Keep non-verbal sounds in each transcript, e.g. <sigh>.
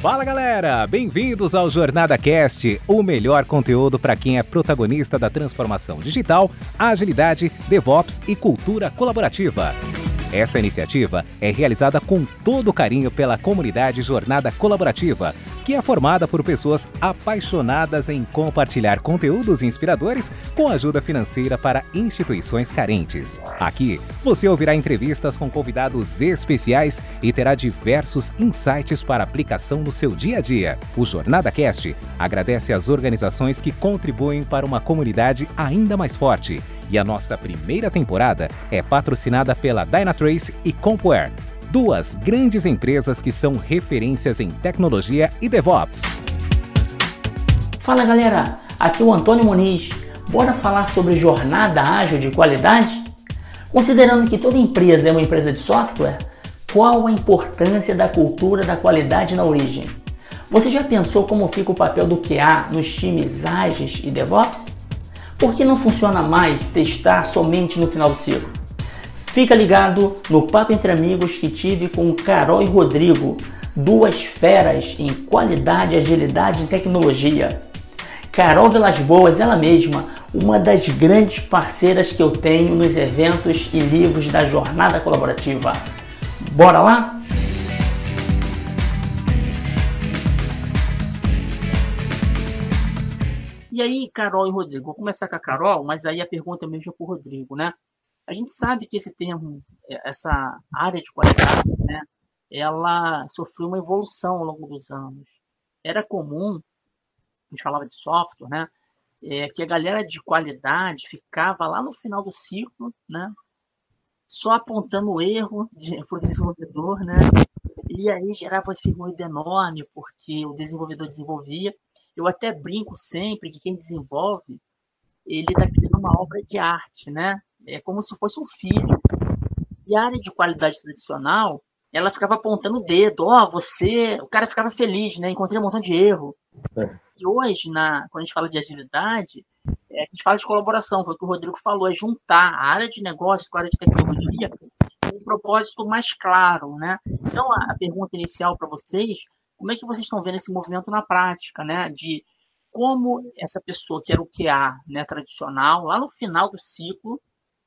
Fala galera, bem-vindos ao Jornada Cast, o melhor conteúdo para quem é protagonista da transformação digital, agilidade, DevOps e cultura colaborativa. Essa iniciativa é realizada com todo carinho pela comunidade Jornada Colaborativa, que é formada por pessoas apaixonadas em compartilhar conteúdos inspiradores com ajuda financeira para instituições carentes. Aqui você ouvirá entrevistas com convidados especiais e terá diversos insights para aplicação no seu dia a dia. O Jornada Cast agradece às organizações que contribuem para uma comunidade ainda mais forte. E a nossa primeira temporada é patrocinada pela Dynatrace e Compware duas grandes empresas que são referências em tecnologia e DevOps. Fala galera, aqui é o Antônio Muniz. Bora falar sobre jornada ágil de qualidade? Considerando que toda empresa é uma empresa de software, qual a importância da cultura da qualidade na origem? Você já pensou como fica o papel do QA nos times ágeis e DevOps? Por que não funciona mais testar somente no final do ciclo? Fica ligado no Papo Entre Amigos que tive com Carol e Rodrigo, duas feras em qualidade, agilidade e tecnologia. Carol Velas Boas, ela mesma, uma das grandes parceiras que eu tenho nos eventos e livros da Jornada Colaborativa. Bora lá? E aí, Carol e Rodrigo, vou começar com a Carol, mas aí a pergunta mesmo é para o Rodrigo, né? A gente sabe que esse termo, é, essa área de qualidade, né, ela sofreu uma evolução ao longo dos anos. Era comum, a gente falava de software, né, é, que a galera de qualidade ficava lá no final do ciclo, né, só apontando o erro <laughs> para o desenvolvedor, né, e aí gerava esse ruído enorme, porque o desenvolvedor desenvolvia. Eu até brinco sempre que quem desenvolve, ele está criando uma obra de arte, né? é como se fosse um filho. E a área de qualidade tradicional, ela ficava apontando o dedo, ó, oh, você, o cara ficava feliz, né? Encontrei um montão de erro. É. E hoje, na, quando a gente fala de agilidade, é, a gente fala de colaboração, foi o que o Rodrigo falou, é juntar a área de negócio com a área de tecnologia com um propósito mais claro, né? Então, a, a pergunta inicial para vocês, como é que vocês estão vendo esse movimento na prática, né? De como essa pessoa que era o QA, né, tradicional, lá no final do ciclo,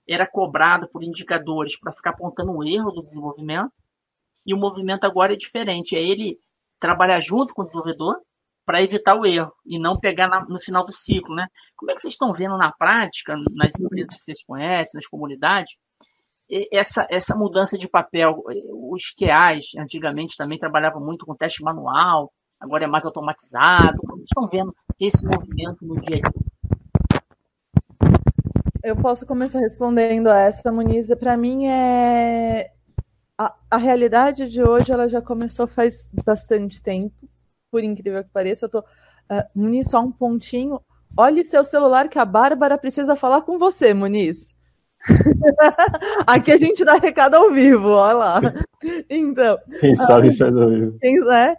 era cobrado por indicadores para ficar apontando um erro do desenvolvimento, e o movimento agora é diferente, é ele trabalhar junto com o desenvolvedor para evitar o erro e não pegar na, no final do ciclo, né? Como é que vocês estão vendo na prática, nas empresas que vocês conhecem, nas comunidades, essa, essa mudança de papel? Os QAs antigamente também trabalhavam muito com teste manual, agora é mais automatizado. Como estão vendo esse movimento no dia a dia? eu posso começar respondendo a essa, Muniz. Para mim é a, a, realidade de hoje ela já começou faz bastante tempo, por incrível que pareça. Eu uh, Muniz só um pontinho. Olhe seu celular que a Bárbara precisa falar com você, Muniz. <laughs> Aqui a gente dá recado ao vivo, olha lá. Então. Quem sabe uh, faz ao vivo. Quem é?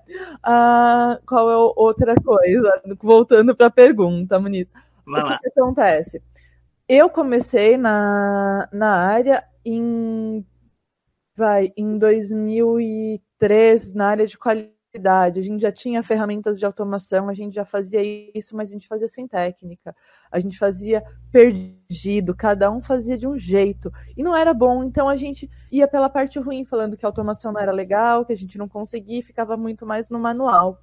Uh, qual é outra coisa? Voltando para a pergunta, Muniz. Vai o que, que acontece? Eu comecei na, na área em, vai, em 2003, na área de qualidade. A gente já tinha ferramentas de automação, a gente já fazia isso, mas a gente fazia sem técnica. A gente fazia perdido, cada um fazia de um jeito. E não era bom, então a gente ia pela parte ruim, falando que a automação não era legal, que a gente não conseguia, ficava muito mais no manual.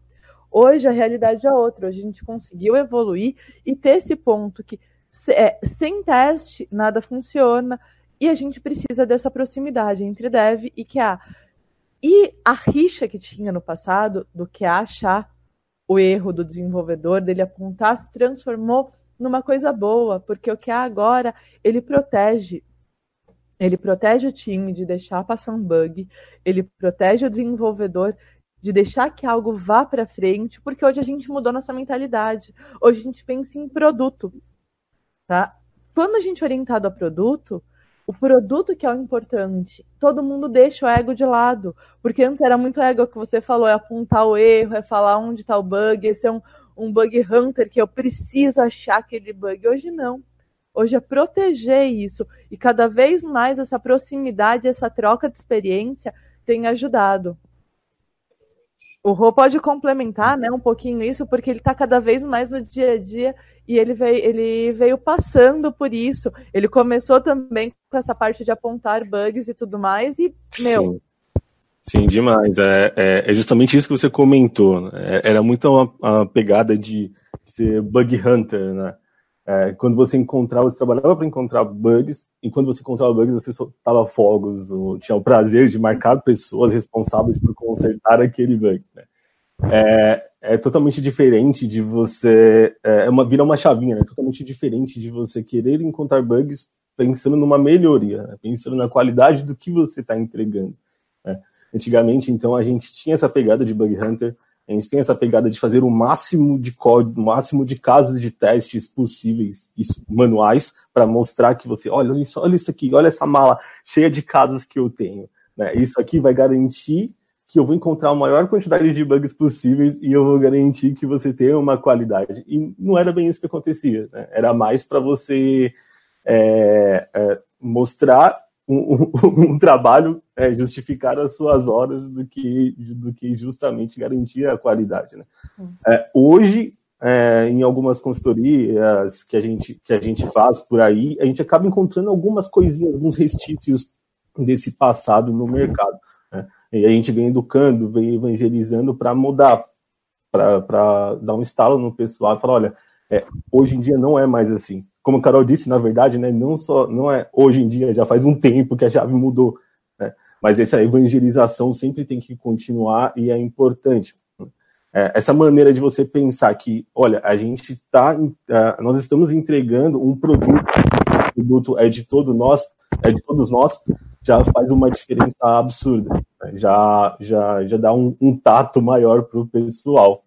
Hoje a realidade é outra, a gente conseguiu evoluir e ter esse ponto que é, sem teste, nada funciona. E a gente precisa dessa proximidade entre dev e QA. E a rixa que tinha no passado do QA achar o erro do desenvolvedor, dele apontar, se transformou numa coisa boa, porque o QA agora, ele protege ele protege o time de deixar passar um bug, ele protege o desenvolvedor de deixar que algo vá para frente, porque hoje a gente mudou nossa mentalidade. Hoje a gente pensa em produto. Tá? Quando a gente é orientado a produto, o produto que é o importante, todo mundo deixa o ego de lado. Porque antes era muito ego que você falou, é apontar o erro, é falar onde está o bug, esse é um, um bug hunter que eu preciso achar aquele bug. Hoje não. Hoje é proteger isso. E cada vez mais essa proximidade, essa troca de experiência tem ajudado. O Rô pode complementar, né, um pouquinho isso, porque ele está cada vez mais no dia a dia e ele veio, ele veio passando por isso. Ele começou também com essa parte de apontar bugs e tudo mais, e, meu. Sim, Sim demais. É, é, é, justamente isso que você comentou. Né? É, era muito uma, uma pegada de ser bug hunter, né? É, quando você encontrava, você trabalhava para encontrar bugs, e quando você encontrava bugs, você soltava fogos, ou tinha o prazer de marcar pessoas responsáveis por consertar aquele bug. Né? É, é, totalmente diferente de você. É, é uma, vira uma chavinha, né? totalmente diferente de você querer encontrar bugs pensando numa melhoria, né? pensando na qualidade do que você está entregando. Né? Antigamente, então, a gente tinha essa pegada de bug hunter gente tem essa pegada de fazer o máximo de código, o máximo de casos de testes possíveis, manuais, para mostrar que você, olha, olha isso, olha isso aqui, olha essa mala cheia de casos que eu tenho. Né? Isso aqui vai garantir que eu vou encontrar a maior quantidade de bugs possíveis e eu vou garantir que você tenha uma qualidade. E não era bem isso que acontecia. Né? Era mais para você é, é, mostrar um, <laughs> um, trabalho é, justificar as suas horas do que, do que justamente garantir a qualidade. Né? É, hoje, é, em algumas consultorias que a, gente, que a gente faz por aí, a gente acaba encontrando algumas coisinhas, alguns restícios desse passado no mercado. Né? E a gente vem educando, vem evangelizando para mudar, para dar um estalo no pessoal e falar, olha, é, hoje em dia não é mais assim como a Carol disse, na verdade, né, não só não é hoje em dia, já faz um tempo que a chave mudou, né, mas essa evangelização sempre tem que continuar e é importante. É, essa maneira de você pensar que, olha, a gente está, uh, nós estamos entregando um produto, o produto é de todo nós, é de todos nós, já faz uma diferença absurda, né, já, já, já dá um, um tato maior para o pessoal.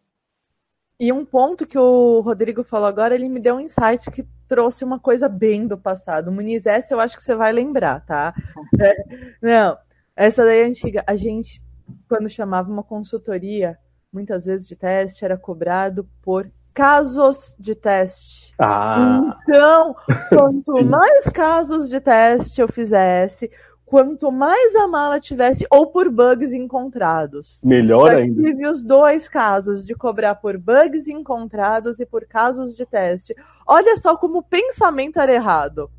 E um ponto que o Rodrigo falou agora, ele me deu um insight que trouxe uma coisa bem do passado. Muniz, essa eu acho que você vai lembrar, tá? É, não, essa daí é antiga. A gente, quando chamava uma consultoria, muitas vezes de teste, era cobrado por casos de teste. Ah. Então, quanto <laughs> mais casos de teste eu fizesse, quanto mais a mala tivesse, ou por bugs encontrados. Melhor Já ainda. Tive os dois casos de cobrar por bugs encontrados e por casos de teste. Olha só como o pensamento era errado.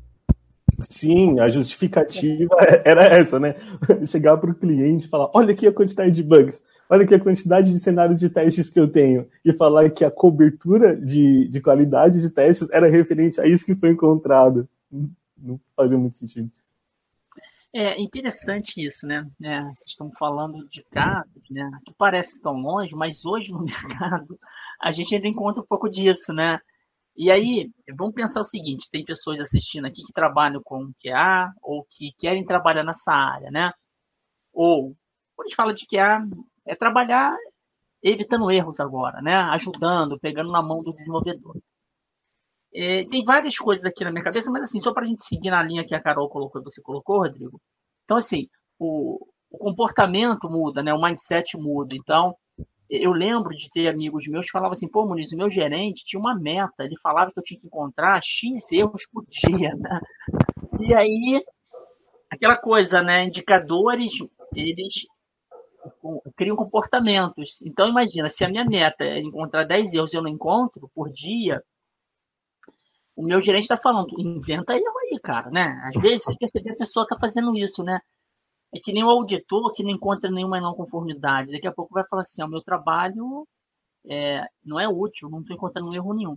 Sim, a justificativa <laughs> era essa, né? <laughs> Chegar para o cliente e falar: olha aqui a quantidade de bugs, olha aqui a quantidade de cenários de testes que eu tenho, e falar que a cobertura de, de qualidade de testes era referente a isso que foi encontrado. Não fazia muito sentido. É interessante isso, né? É, vocês estão falando de casos, né? Que parece tão longe, mas hoje no <laughs> mercado a gente ainda encontra um pouco disso, né? E aí, vamos pensar o seguinte: tem pessoas assistindo aqui que trabalham com QA ou que querem trabalhar nessa área, né? Ou, quando a gente fala de QA, é trabalhar evitando erros agora, né? Ajudando, pegando na mão do desenvolvedor. É, tem várias coisas aqui na minha cabeça, mas assim, só para a gente seguir na linha que a Carol colocou e você colocou, Rodrigo. Então, assim, o, o comportamento muda, né? O mindset muda. Então, eu lembro de ter amigos meus que falavam assim, pô, Muniz, o meu gerente tinha uma meta, ele falava que eu tinha que encontrar X erros por <laughs> dia, né? E aí, aquela coisa, né? Indicadores, eles criam comportamentos. Então, imagina, se a minha meta é encontrar 10 erros e eu não encontro por dia, o meu gerente está falando, inventa erro aí, cara, né? Às vezes você percebe a pessoa está fazendo isso, né? É que nem o auditor que não encontra nenhuma não conformidade. Daqui a pouco vai falar assim, o meu trabalho é, não é útil, não estou encontrando erro nenhum.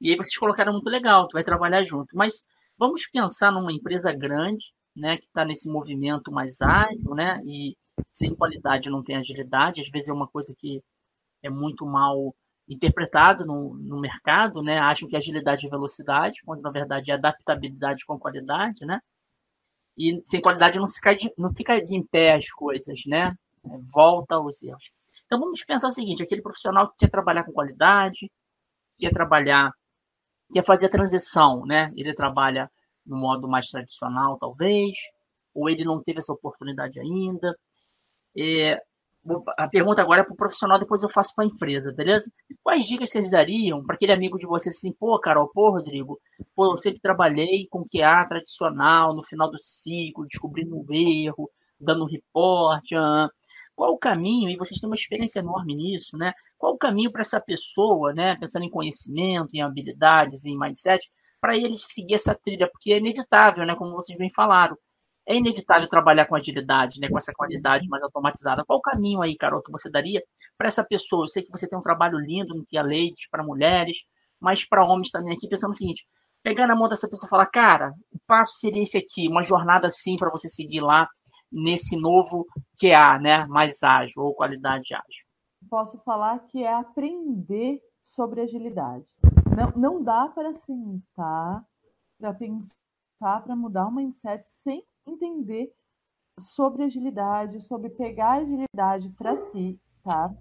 E aí vocês colocaram muito legal, que vai trabalhar junto. Mas vamos pensar numa empresa grande, né, que está nesse movimento mais ágil, né, e sem qualidade não tem agilidade. Às vezes é uma coisa que é muito mal interpretado no, no mercado, né? Acham que agilidade é velocidade, quando na verdade é adaptabilidade com qualidade, né? E sem qualidade não, se cai de, não fica em pé as coisas, né? É, volta aos erros. Então vamos pensar o seguinte: aquele profissional que quer trabalhar com qualidade, quer trabalhar, quer fazer a transição, né? Ele trabalha no modo mais tradicional, talvez, ou ele não teve essa oportunidade ainda. É, a pergunta agora é para o profissional, depois eu faço para a empresa, beleza? Quais dicas vocês dariam para aquele amigo de vocês assim, pô, Carol, pô, Rodrigo, pô, eu sempre trabalhei com QA tradicional, no final do ciclo, descobrindo um erro, dando um report, ah, qual o caminho, e vocês têm uma experiência enorme nisso, né? Qual o caminho para essa pessoa, né, pensando em conhecimento, em habilidades, em mindset, para ele seguir essa trilha, porque é inevitável, né, como vocês bem falaram. É inevitável trabalhar com agilidade, né, com essa qualidade mais automatizada. Qual o caminho aí, Carol, que você daria para essa pessoa? Eu sei que você tem um trabalho lindo no que leite para mulheres, mas para homens também aqui, pensando o seguinte: pegar na mão dessa pessoa e falar, cara, o passo seria esse aqui, uma jornada assim para você seguir lá nesse novo QA, né, mais ágil ou qualidade ágil. Posso falar que é aprender sobre agilidade. Não, não dá para sentar, para pensar, para mudar o mindset sem entender sobre agilidade, sobre pegar agilidade para si, tá?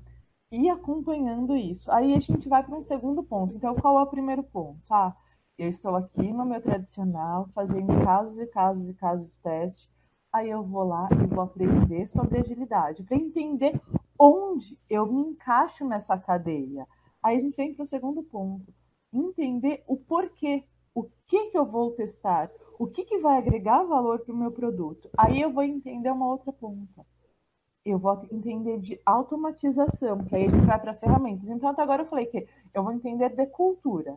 E acompanhando isso. Aí a gente vai para um segundo ponto. Então, qual é o primeiro ponto? Tá? Eu estou aqui no meu tradicional, fazendo casos e casos e casos de teste. Aí eu vou lá e vou aprender sobre agilidade, para entender onde eu me encaixo nessa cadeia. Aí a gente vem para o segundo ponto entender o porquê, o que, que eu vou testar, o que, que vai agregar valor para o meu produto. Aí eu vou entender uma outra ponta. Eu vou entender de automatização, que aí a gente vai para ferramentas. Então, até agora eu falei que eu vou entender de cultura.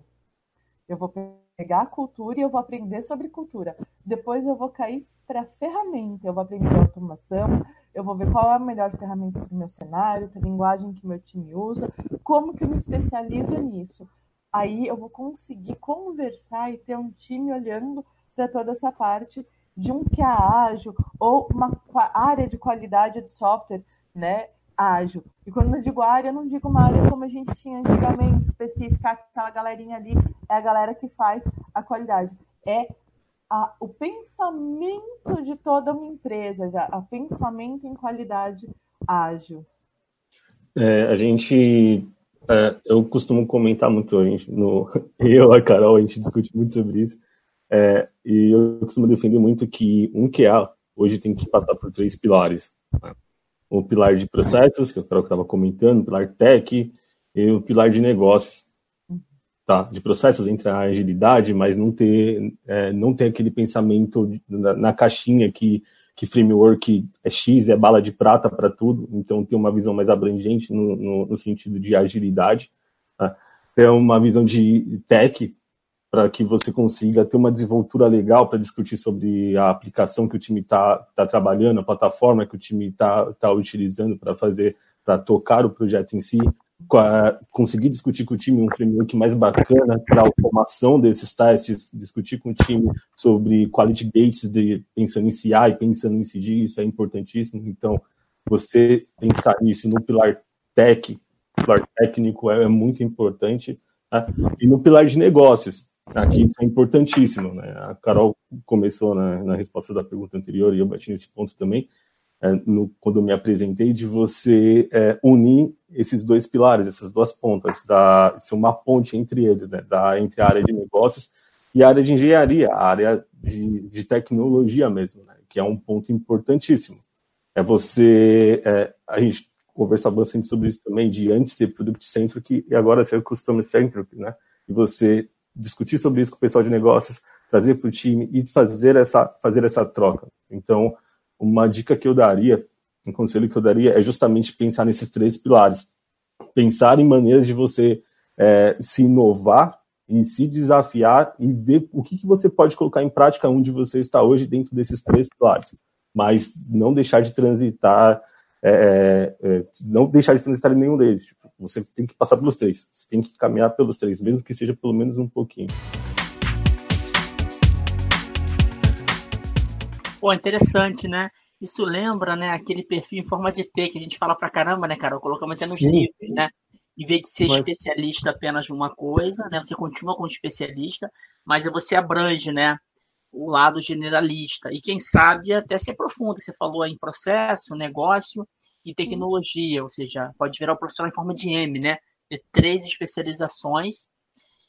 Eu vou pegar a cultura e eu vou aprender sobre cultura. Depois eu vou cair para ferramenta. Eu vou aprender automação, eu vou ver qual é a melhor ferramenta para o meu cenário, para a linguagem que meu time usa, como que eu me especializo nisso aí eu vou conseguir conversar e ter um time olhando para toda essa parte de um que é ágil ou uma área de qualidade de software, né, ágil. E quando eu digo área, eu não digo uma área como a gente tinha antigamente, específica, aquela galerinha ali é a galera que faz a qualidade. É a, o pensamento de toda uma empresa, já, o pensamento em qualidade ágil. É, a gente é, eu costumo comentar muito, a gente, no, <laughs> eu, a Carol, a gente discute muito sobre isso, é, e eu costumo defender muito que um QA hoje tem que passar por três pilares. Né? O pilar de processos, que a Carol estava comentando, o pilar tech e o pilar de negócios. Tá? De processos entre a agilidade, mas não ter, é, não ter aquele pensamento na, na caixinha que que framework é X, é bala de prata para tudo, então tem uma visão mais abrangente no, no, no sentido de agilidade, tá? ter uma visão de tech para que você consiga ter uma desenvoltura legal para discutir sobre a aplicação que o time está tá trabalhando, a plataforma que o time está tá utilizando para fazer, para tocar o projeto em si, conseguir discutir com o time um framework mais bacana para automação desses testes, discutir com o time sobre quality gates, de, pensando em CI, pensando em CD, isso é importantíssimo. Então, você pensar nisso no pilar tech, pilar técnico é, é muito importante, né? e no pilar de negócios, aqui isso é importantíssimo. Né? A Carol começou na, na resposta da pergunta anterior e eu bati nesse ponto também, no, quando me apresentei, de você é, unir esses dois pilares, essas duas pontas, da, ser uma ponte entre eles, né, da, entre a área de negócios e a área de engenharia, a área de, de tecnologia mesmo, né, que é um ponto importantíssimo. É você, é, a gente conversava bastante sobre isso também, de antes ser product centric e agora ser customer centric, né, e você discutir sobre isso com o pessoal de negócios, trazer para o time e fazer essa, fazer essa troca. Então, uma dica que eu daria, um conselho que eu daria é justamente pensar nesses três pilares. Pensar em maneiras de você é, se inovar e se desafiar e ver o que, que você pode colocar em prática onde você está hoje dentro desses três pilares. Mas não deixar de transitar, é, é, é não deixar de transitar em nenhum deles. Tipo, você tem que passar pelos três, você tem que caminhar pelos três, mesmo que seja pelo menos um pouquinho. Pô, interessante, né? Isso lembra, né, aquele perfil em forma de T que a gente fala pra caramba, né, Carol? Colocamos até nos livros, né? Em vez de ser mas... especialista apenas de uma coisa, né? Você continua como especialista, mas você abrange, né? O lado generalista. E quem sabe até se aprofunda. Você falou em processo, negócio e tecnologia, ou seja, pode virar o profissional em forma de M, né? Ter três especializações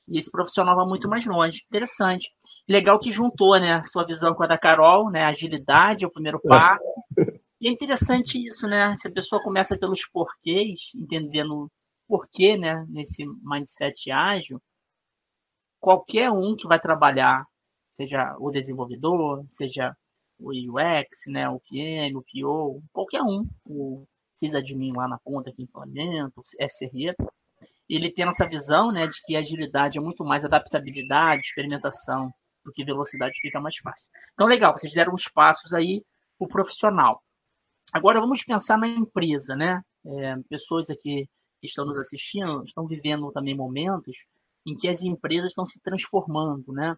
e esse profissional vai muito mais longe. Interessante. Legal que juntou, né, sua visão com a da Carol, né, agilidade é o primeiro passo. E é interessante isso, né? Se a pessoa começa pelos porquês, entendendo porquê, né, nesse mindset ágil, qualquer um que vai trabalhar, seja o desenvolvedor, seja o UX, né, o PM, o PO, qualquer um, o sysadmin lá na ponta, aqui em implementa, SRE, ele tem essa visão né, de que agilidade é muito mais adaptabilidade, experimentação, do que velocidade fica mais fácil. Então, legal, vocês deram uns passos aí para o profissional. Agora vamos pensar na empresa, né? É, pessoas aqui que estão nos assistindo estão vivendo também momentos em que as empresas estão se transformando, né?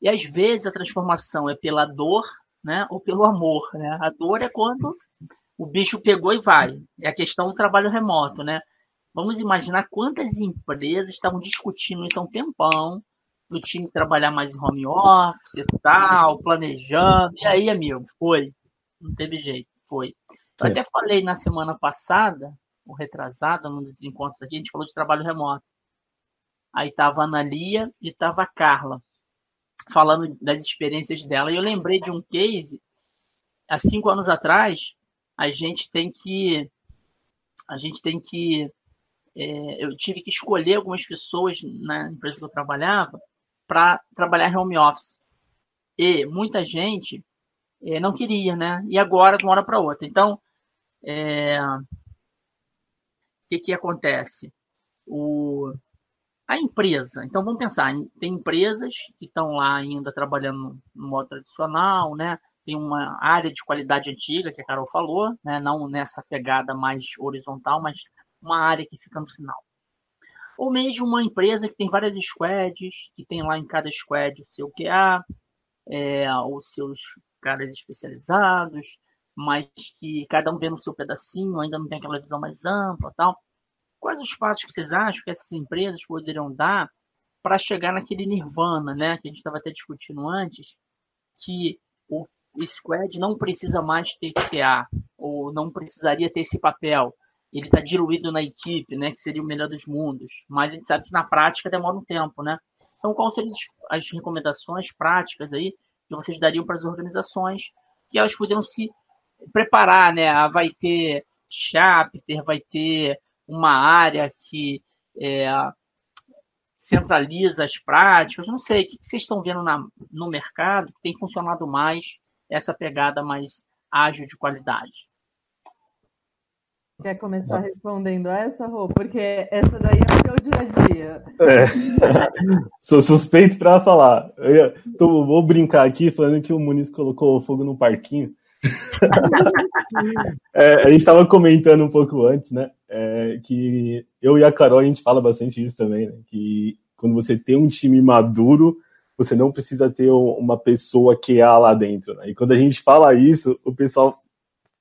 E às vezes a transformação é pela dor, né, ou pelo amor, né? A dor é quando o bicho pegou e vai. É a questão do trabalho remoto, né? Vamos imaginar quantas empresas estavam discutindo isso há um tempão, do time trabalhar mais em home office e tal, planejando. E aí, amigo, foi. Não teve jeito, foi. Eu é. até falei na semana passada, ou retrasada, num dos encontros aqui, a gente falou de trabalho remoto. Aí tava a Ana Lia e tava a Carla, falando das experiências dela. E eu lembrei de um case, há cinco anos atrás, a gente tem que. A gente tem que. É, eu tive que escolher algumas pessoas na empresa que eu trabalhava para trabalhar home office. E muita gente é, não queria, né? E agora, de uma hora para outra. Então, é, o que, que acontece? O, a empresa. Então, vamos pensar: tem empresas que estão lá ainda trabalhando no modo tradicional, né? Tem uma área de qualidade antiga, que a Carol falou, né? não nessa pegada mais horizontal, mas uma área que fica no final ou mesmo uma empresa que tem várias squads, que tem lá em cada squad o seu QA, é, os seus caras especializados, mas que cada um vê no seu pedacinho, ainda não tem aquela visão mais ampla tal. Quais os passos que vocês acham que essas empresas poderiam dar para chegar naquele nirvana, né, que a gente estava até discutindo antes, que o squad não precisa mais ter QA, ou não precisaria ter esse papel, ele está diluído na equipe, né, que seria o melhor dos mundos. Mas a gente sabe que na prática demora um tempo, né? Então, quais seriam as recomendações práticas aí que vocês dariam para as organizações que elas poderiam se preparar, né? Ah, vai ter chapter, vai ter uma área que é, centraliza as práticas, não sei, o que vocês estão vendo na, no mercado que tem funcionado mais essa pegada mais ágil de qualidade? Quer começar respondendo essa, Rô? Porque essa daí é o seu dia a dia. É. <laughs> Sou suspeito para falar. Tô, vou brincar aqui falando que o Muniz colocou fogo no parquinho. <laughs> é, a gente estava comentando um pouco antes, né? É, que eu e a Carol a gente fala bastante isso também, né? Que quando você tem um time maduro, você não precisa ter uma pessoa que é lá dentro. Né? E quando a gente fala isso, o pessoal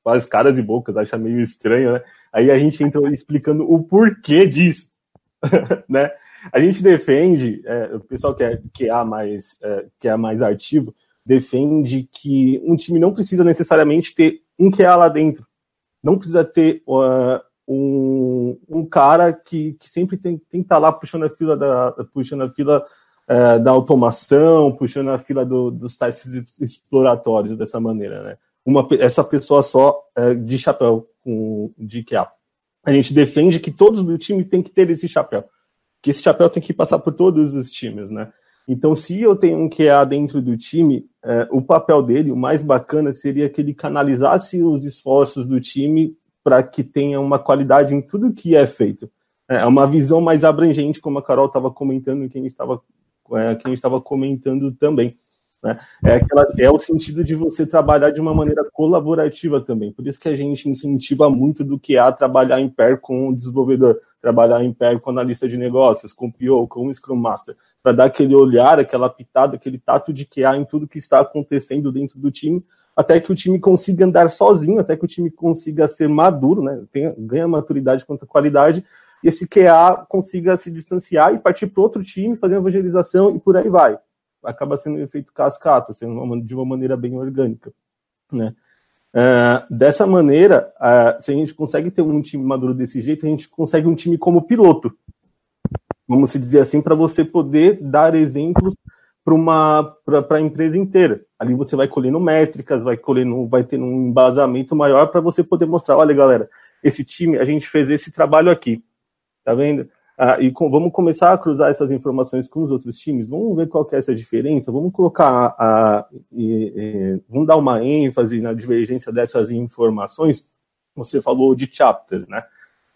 faz caras e bocas, acha meio estranho, né? Aí a gente entra explicando o porquê disso, <laughs> né? A gente defende, é, o pessoal que é, que é mais, é, que é mais ativo, defende que um time não precisa necessariamente ter um QA lá dentro. Não precisa ter uh, um, um cara que, que sempre tem, tem que estar tá lá puxando a fila da, puxando a fila uh, da automação, puxando a fila do, dos testes exploratórios dessa maneira, né? Uma, essa pessoa só é, de chapéu com, de QA. A gente defende que todos do time tem que ter esse chapéu. Que esse chapéu tem que passar por todos os times, né? Então, se eu tenho um QA dentro do time, é, o papel dele, o mais bacana, seria que ele canalizasse os esforços do time para que tenha uma qualidade em tudo que é feito. É uma visão mais abrangente, como a Carol estava comentando, que gente estava é, comentando também. Né? É, aquela, é o sentido de você trabalhar de uma maneira colaborativa também. Por isso que a gente incentiva muito do que a trabalhar em pair com o desenvolvedor, trabalhar em pair com o analista de negócios, com o PO, com o Scrum Master, para dar aquele olhar, aquela pitada, aquele tato de há em tudo que está acontecendo dentro do time, até que o time consiga andar sozinho, até que o time consiga ser maduro, né? Tenha, ganha maturidade quanto à qualidade, e esse QA consiga se distanciar e partir para outro time, fazer evangelização e por aí vai acaba sendo um efeito cascata, uma, de uma maneira bem orgânica, né? Uh, dessa maneira, uh, se a gente consegue ter um time maduro desse jeito, a gente consegue um time como piloto, vamos se dizer assim, para você poder dar exemplos para a empresa inteira. Ali você vai colhendo métricas, vai colhendo, vai ter um embasamento maior para você poder mostrar, olha galera, esse time, a gente fez esse trabalho aqui, tá vendo? Ah, e com, vamos começar a cruzar essas informações com os outros times, vamos ver qual é essa diferença, vamos colocar a, e, e, vamos dar uma ênfase na divergência dessas informações você falou de chapter, né?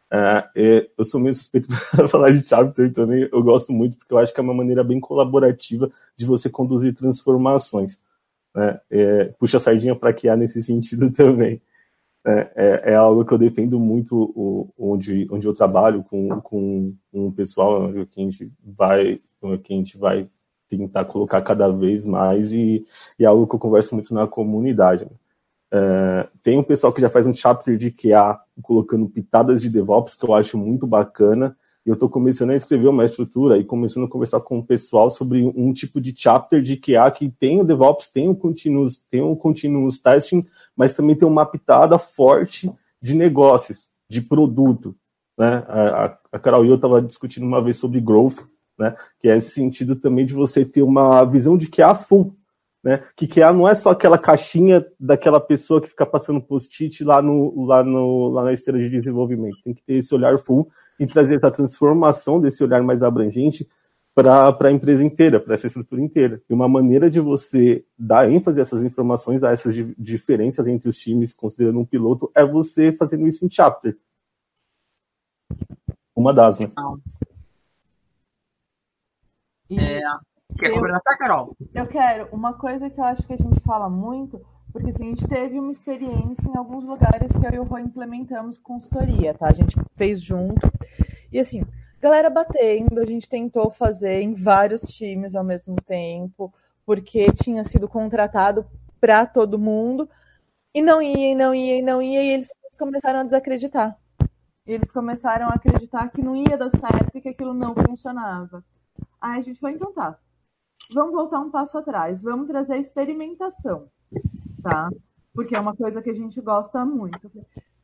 É, eu sou meio suspeito <laughs> para falar de chapter também, eu gosto muito, porque eu acho que é uma maneira bem colaborativa de você conduzir transformações. Né? É, puxa a sardinha para que há nesse sentido <laughs> também. É, é, é, algo que eu defendo muito o, onde, onde eu trabalho com, com um pessoal que a gente vai que a gente vai tentar colocar cada vez mais e, e é algo que eu converso muito na comunidade. Né? É, tem um pessoal que já faz um chapter de QA colocando pitadas de DevOps que eu acho muito bacana. E eu estou começando a escrever uma estrutura e começando a conversar com o pessoal sobre um tipo de chapter de QA que tem o DevOps, tem o continuous, tem o continuous testing, mas também tem uma pitada forte de negócios, de produto. Né? A, a Carol e eu estava discutindo uma vez sobre growth, né? que é esse sentido também de você ter uma visão de QA full né? Que QA não é só aquela caixinha daquela pessoa que fica passando post-it lá, no, lá, no, lá na esteira de desenvolvimento. Tem que ter esse olhar full e trazer essa transformação desse olhar mais abrangente para a empresa inteira, para essa estrutura inteira. E uma maneira de você dar ênfase a essas informações, a essas diferenças entre os times, considerando um piloto, é você fazendo isso em chapter. Uma das, né? É, Quer complementar, Carol? Eu quero. Uma coisa que eu acho que a gente fala muito, porque assim, a gente teve uma experiência em alguns lugares que eu e o Rô implementamos consultoria, tá? A gente fez junto. E assim, galera batendo, a gente tentou fazer em vários times ao mesmo tempo, porque tinha sido contratado para todo mundo, e não ia, e não ia, e não ia, e eles começaram a desacreditar. E eles começaram a acreditar que não ia dar certo e que aquilo não funcionava. Aí a gente foi, então tá, vamos voltar um passo atrás, vamos trazer a experimentação, tá? Porque é uma coisa que a gente gosta muito.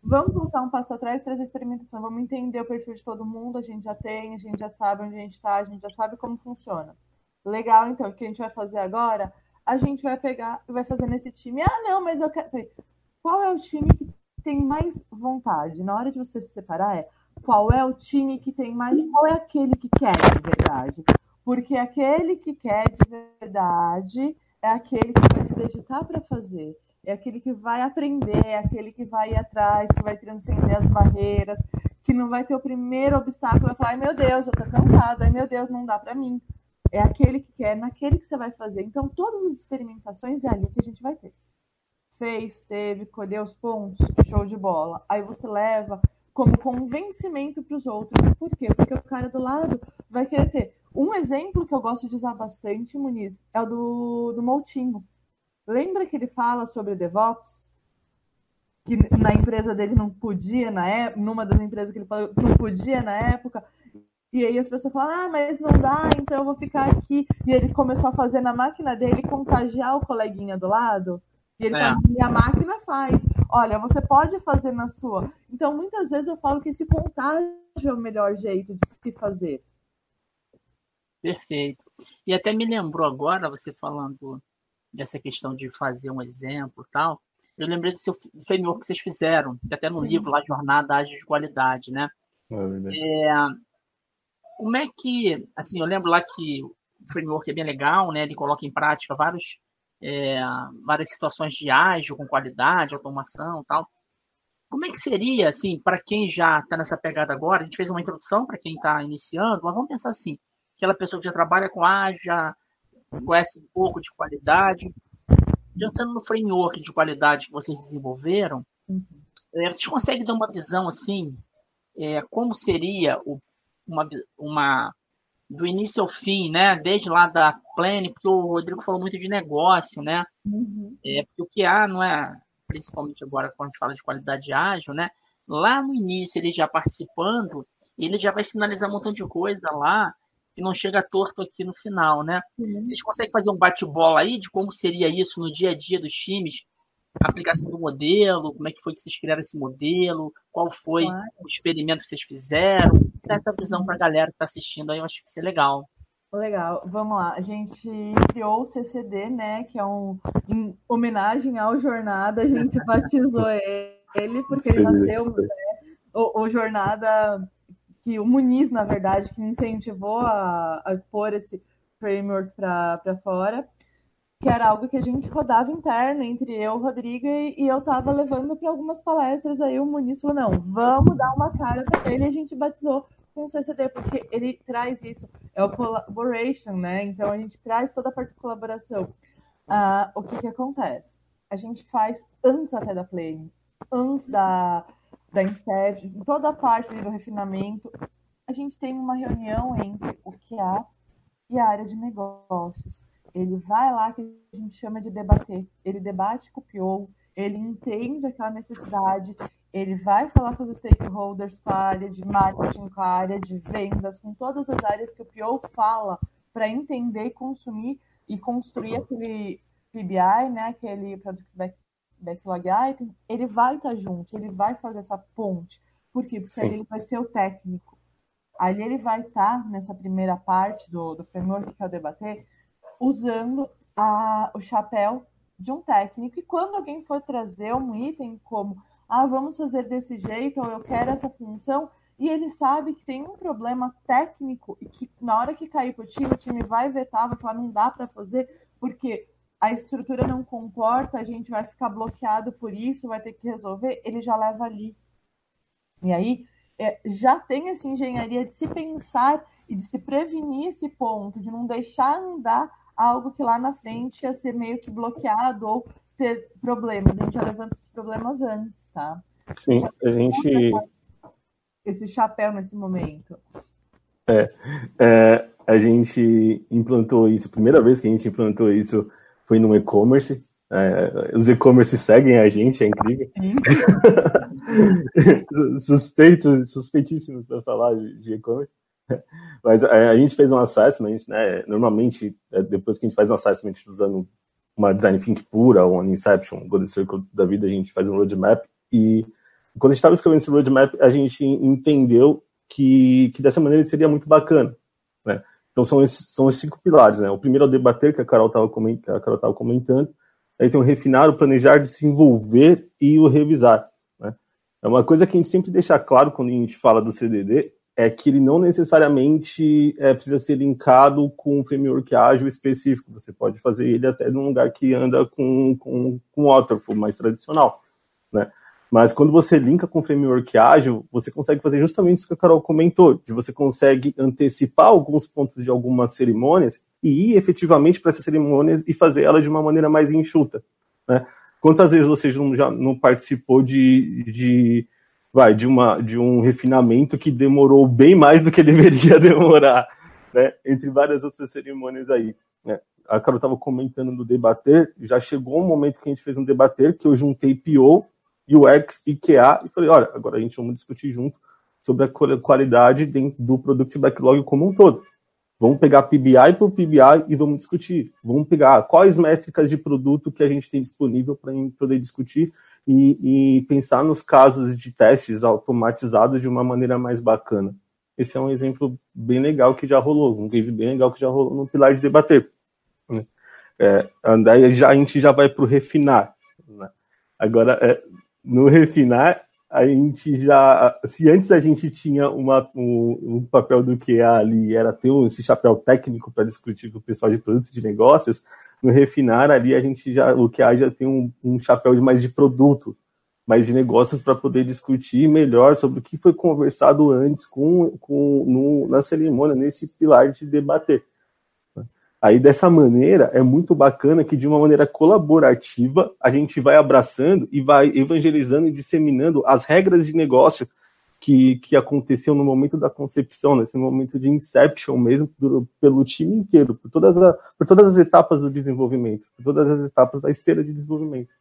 Vamos voltar um passo atrás, trazer experimentação, vamos entender o perfil de todo mundo, a gente já tem, a gente já sabe onde a gente está, a gente já sabe como funciona. Legal, então, o que a gente vai fazer agora? A gente vai pegar e vai fazer nesse time. Ah, não, mas eu quero. Qual é o time que tem mais vontade? Na hora de você se separar, é qual é o time que tem mais. Qual é aquele que quer de verdade? Porque aquele que quer de verdade é aquele que vai se dedicar para fazer, é aquele que vai aprender, é aquele que vai ir atrás, que vai transcender as barreiras, que não vai ter o primeiro obstáculo e falar, ai meu Deus, eu tô cansado, ai meu Deus, não dá para mim. É aquele que quer, naquele que você vai fazer. Então, todas as experimentações é ali que a gente vai ter. Fez, teve, colheu os pontos, show de bola. Aí você leva como convencimento para os outros. Por quê? Porque o cara do lado vai querer ter um exemplo que eu gosto de usar bastante, Muniz, é o do, do Moutinho. Lembra que ele fala sobre DevOps? Que na empresa dele não podia, na época, numa das empresas que ele falou, não podia na época. E aí as pessoas falam, ah, mas não dá, então eu vou ficar aqui. E ele começou a fazer na máquina dele, contagiar o coleguinha do lado. E ele é. fala, e a máquina faz. Olha, você pode fazer na sua. Então, muitas vezes eu falo que esse contágio é o melhor jeito de se fazer. Perfeito. E até me lembrou agora, você falando dessa questão de fazer um exemplo tal, eu lembrei do seu framework que vocês fizeram, até no Sim. livro lá, Jornada Ágil de Qualidade, né? É, é, como é que, assim, eu lembro lá que o framework é bem legal, né? Ele coloca em prática vários, é, várias situações de ágil com qualidade, automação tal. Como é que seria, assim, para quem já está nessa pegada agora? A gente fez uma introdução para quem está iniciando, mas vamos pensar assim: aquela pessoa que já trabalha com ágil, já conhece um pouco de qualidade. Pensando no framework de qualidade que vocês desenvolveram, uhum. é, vocês conseguem dar uma visão assim, é, como seria o, uma, uma do início ao fim, né? Desde lá da Plane, porque o Rodrigo falou muito de negócio, né? Uhum. É, porque o que há não é, principalmente agora quando a gente fala de qualidade ágil, né? Lá no início, ele já participando, ele já vai sinalizar um montão de coisa lá que não chega torto aqui no final, né? Uhum. Vocês conseguem fazer um bate-bola aí de como seria isso no dia a dia dos times? A aplicação do modelo, como é que foi que vocês criaram esse modelo, qual foi claro. o experimento que vocês fizeram, dá essa visão para a galera que está assistindo aí, eu acho que isso é legal. Legal, vamos lá. A gente criou o CCD, né? Que é um em homenagem ao Jornada, a gente <laughs> batizou ele porque ele nasceu, né? O, o Jornada que o Muniz, na verdade, que incentivou a, a pôr esse framework para fora, que era algo que a gente rodava interno entre eu, Rodrigo, e, e eu estava levando para algumas palestras. Aí o Muniz falou: não, vamos dar uma cara para ele. E a gente batizou com o CCD, porque ele traz isso, é o collaboration, né? Então a gente traz toda a parte de colaboração. Ah, o que, que acontece? A gente faz antes até da play, antes da, da Incept, toda a parte do refinamento, a gente tem uma reunião entre o QA e a área de negócios ele vai lá que a gente chama de debater. Ele debate com o PO, ele entende aquela necessidade, ele vai falar com os stakeholders, com a área de marketing, com a área de vendas, com todas as áreas que o PO fala para entender, consumir e construir aquele PBI, né, aquele Product Back, Backlog Item, ele vai estar tá junto, ele vai fazer essa ponte. Por quê? Porque ali ele vai ser o técnico. Ali ele vai estar tá nessa primeira parte do, do framework que é o debater, usando a, o chapéu de um técnico. E quando alguém for trazer um item como, ah, vamos fazer desse jeito, ou eu quero essa função, e ele sabe que tem um problema técnico e que na hora que cair para o time, o time vai vetar, vai falar, não dá para fazer, porque a estrutura não comporta, a gente vai ficar bloqueado por isso, vai ter que resolver, ele já leva ali. E aí é, já tem essa engenharia de se pensar e de se prevenir esse ponto, de não deixar andar algo que lá na frente ia ser meio que bloqueado ou ter problemas. A gente já levanta esses problemas antes, tá? Sim, a gente. Esse chapéu nesse momento. É, é, a gente implantou isso, a primeira vez que a gente implantou isso foi no e-commerce. É, os e-commerce seguem a gente, é incrível. <laughs> Suspeitos, suspeitíssimos para falar de e-commerce. Mas é, a gente fez um assessment, né? Normalmente, é, depois que a gente faz um assessment usando uma design think pura, ou um Inception, um Golden Circle da vida, a gente faz um roadmap. E quando a gente estava escrevendo esse roadmap, a gente entendeu que, que dessa maneira seria muito bacana? Então são esses, são esses cinco pilares, né? O primeiro é o debater, que a Carol estava comentando, comentando. Aí tem o refinar, o planejar, desenvolver e o revisar. Né? É uma coisa que a gente sempre deixa claro quando a gente fala do CDD, é que ele não necessariamente é, precisa ser linkado com um framework ágil específico. Você pode fazer ele até num lugar que anda com, com, com waterfall mais tradicional? Mas quando você linka com framework ágil, você consegue fazer justamente isso que a Carol comentou, de você consegue antecipar alguns pontos de algumas cerimônias e ir efetivamente para essas cerimônias e fazer ela de uma maneira mais enxuta, né? Quantas vezes você já não participou de, de vai, de, uma, de um refinamento que demorou bem mais do que deveria <laughs> demorar, né? Entre várias outras cerimônias aí. Né? A Carol estava comentando no debater, já chegou um momento que a gente fez um debater que eu juntei PO, UX e QA e falei, olha, agora a gente vamos discutir junto sobre a qualidade do Product Backlog como um todo. Vamos pegar PBI por PBI e vamos discutir. Vamos pegar quais métricas de produto que a gente tem disponível para poder discutir e, e pensar nos casos de testes automatizados de uma maneira mais bacana. Esse é um exemplo bem legal que já rolou, um case bem legal que já rolou no pilar de debater. Né? É, daí já, a gente já vai para o refinar. Né? Agora, é, no refinar, a gente já. Se antes a gente tinha uma, um, um papel do QA ali, era ter esse chapéu técnico para discutir com o pessoal de produtos de negócios, no refinar ali a gente já. O QA já tem um, um chapéu mais de produto, mais de negócios para poder discutir melhor sobre o que foi conversado antes com, com no, na cerimônia, nesse pilar de debater. Aí, dessa maneira, é muito bacana que, de uma maneira colaborativa, a gente vai abraçando e vai evangelizando e disseminando as regras de negócio que, que aconteceu no momento da concepção, nesse momento de inception mesmo, do, pelo time inteiro, por todas, a, por todas as etapas do desenvolvimento, por todas as etapas da esteira de desenvolvimento.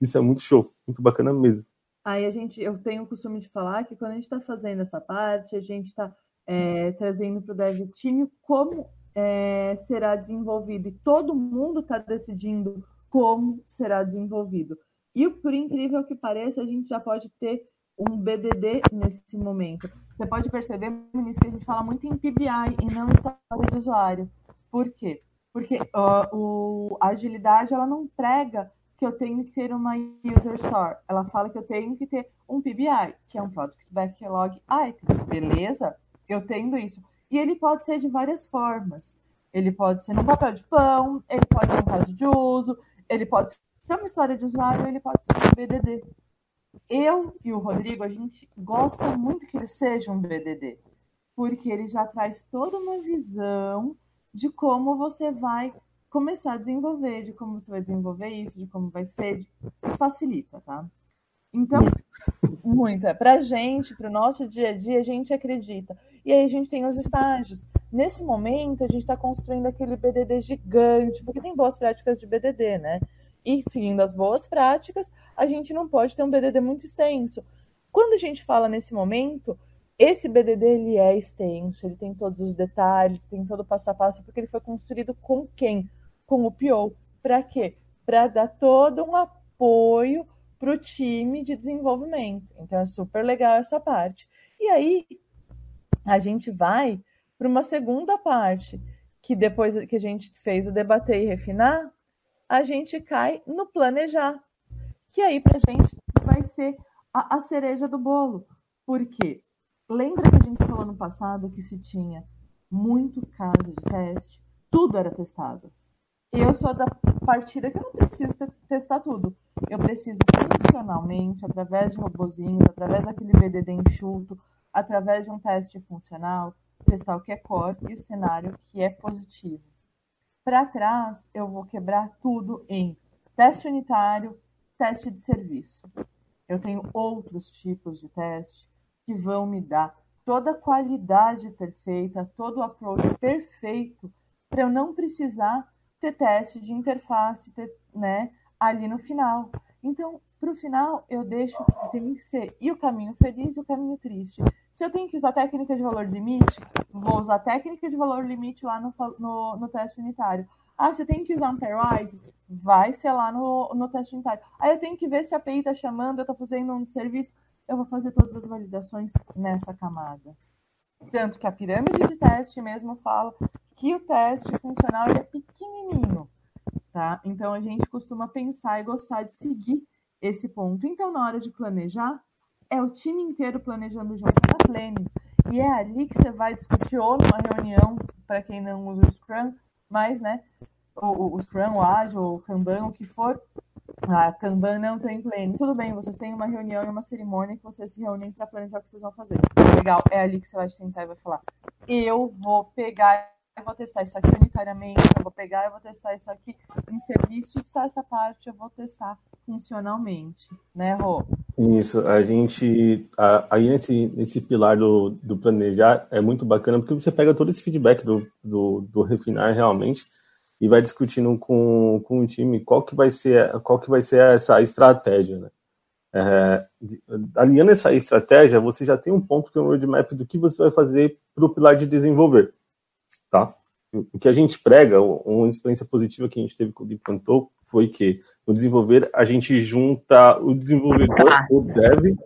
Isso é muito show, muito bacana mesmo. Aí a gente, eu tenho o costume de falar que quando a gente está fazendo essa parte, a gente está é, trazendo para o dev time como é, será desenvolvido e todo mundo está decidindo como será desenvolvido. E por incrível que pareça, a gente já pode ter um BDD nesse momento. Você pode perceber, ministro, que a gente fala muito em PBI e não história de usuário. Por quê? Porque uh, o, a agilidade ela não prega que eu tenho que ter uma user store. Ela fala que eu tenho que ter um PBI, que é um Product Backlog Item. Beleza? Eu tendo isso. E ele pode ser de várias formas. ele pode ser no papel de pão, ele pode ser um caso de uso, ele pode ser uma história de usuário, ele pode ser um BDD. Eu e o Rodrigo, a gente gosta muito que ele seja um BDD, porque ele já traz toda uma visão de como você vai começar a desenvolver, de como você vai desenvolver isso, de como vai ser, de... facilita, tá? Então, muito. É pra gente, pro nosso dia a dia, a gente acredita. E aí a gente tem os estágios. Nesse momento, a gente está construindo aquele BDD gigante, porque tem boas práticas de BDD, né? E seguindo as boas práticas, a gente não pode ter um BDD muito extenso. Quando a gente fala nesse momento, esse BDD ele é extenso, ele tem todos os detalhes, tem todo o passo a passo, porque ele foi construído com quem? Com o PO. Para quê? Para dar todo um apoio para o time de desenvolvimento. Então é super legal essa parte. E aí a gente vai para uma segunda parte, que depois que a gente fez o debater e refinar, a gente cai no planejar, que aí para a gente vai ser a, a cereja do bolo. Porque lembra que a gente falou no passado que se tinha muito caso de teste, tudo era testado. Eu sou da partida que eu não preciso testar tudo. Eu preciso funcionalmente, através de robozinhos, através daquele BDD enxuto, através de um teste funcional, testar o que é core e o cenário que é positivo. Para trás, eu vou quebrar tudo em teste unitário, teste de serviço. Eu tenho outros tipos de teste que vão me dar toda a qualidade perfeita, todo o approach perfeito para eu não precisar ter teste de interface, ter, né, ali no final. Então, para o final, eu deixo que tem que ser e o caminho feliz e o caminho triste. Se eu tenho que usar técnica de valor limite, vou usar técnica de valor limite lá no, no, no teste unitário. Ah, você tem que usar um pairwise? Vai ser lá no, no teste unitário. Aí eu tenho que ver se a API está chamando, eu estou fazendo um serviço. Eu vou fazer todas as validações nessa camada. Tanto que a pirâmide de teste mesmo fala que o teste funcional é pequenininho, tá? Então a gente costuma pensar e gostar de seguir esse ponto. Então, na hora de planejar, é o time inteiro planejando junto na planning. E é ali que você vai discutir ou numa reunião, para quem não usa o Scrum, mas, né, o, o Scrum, o Agile, o Kanban, o que for, a Kanban não tem planning. Tudo bem, vocês têm uma reunião e uma cerimônia que vocês se reúnem para planejar o que vocês vão fazer. Legal, é ali que você vai sentar e vai falar. Eu vou pegar eu vou testar isso aqui unitariamente, eu vou pegar, eu vou testar isso aqui em serviço só essa parte eu vou testar funcionalmente, né, Rô? Isso, a gente, aí nesse, nesse pilar do, do planejar é muito bacana, porque você pega todo esse feedback do, do, do refinar realmente e vai discutindo com, com o time qual que vai ser, qual que vai ser essa estratégia, né? É, alinhando essa estratégia, você já tem um ponto, tem um roadmap do que você vai fazer para o pilar de desenvolver tá? O que a gente prega, uma experiência positiva que a gente teve com o Deep foi que no desenvolver a gente junta o desenvolvedor, o dev,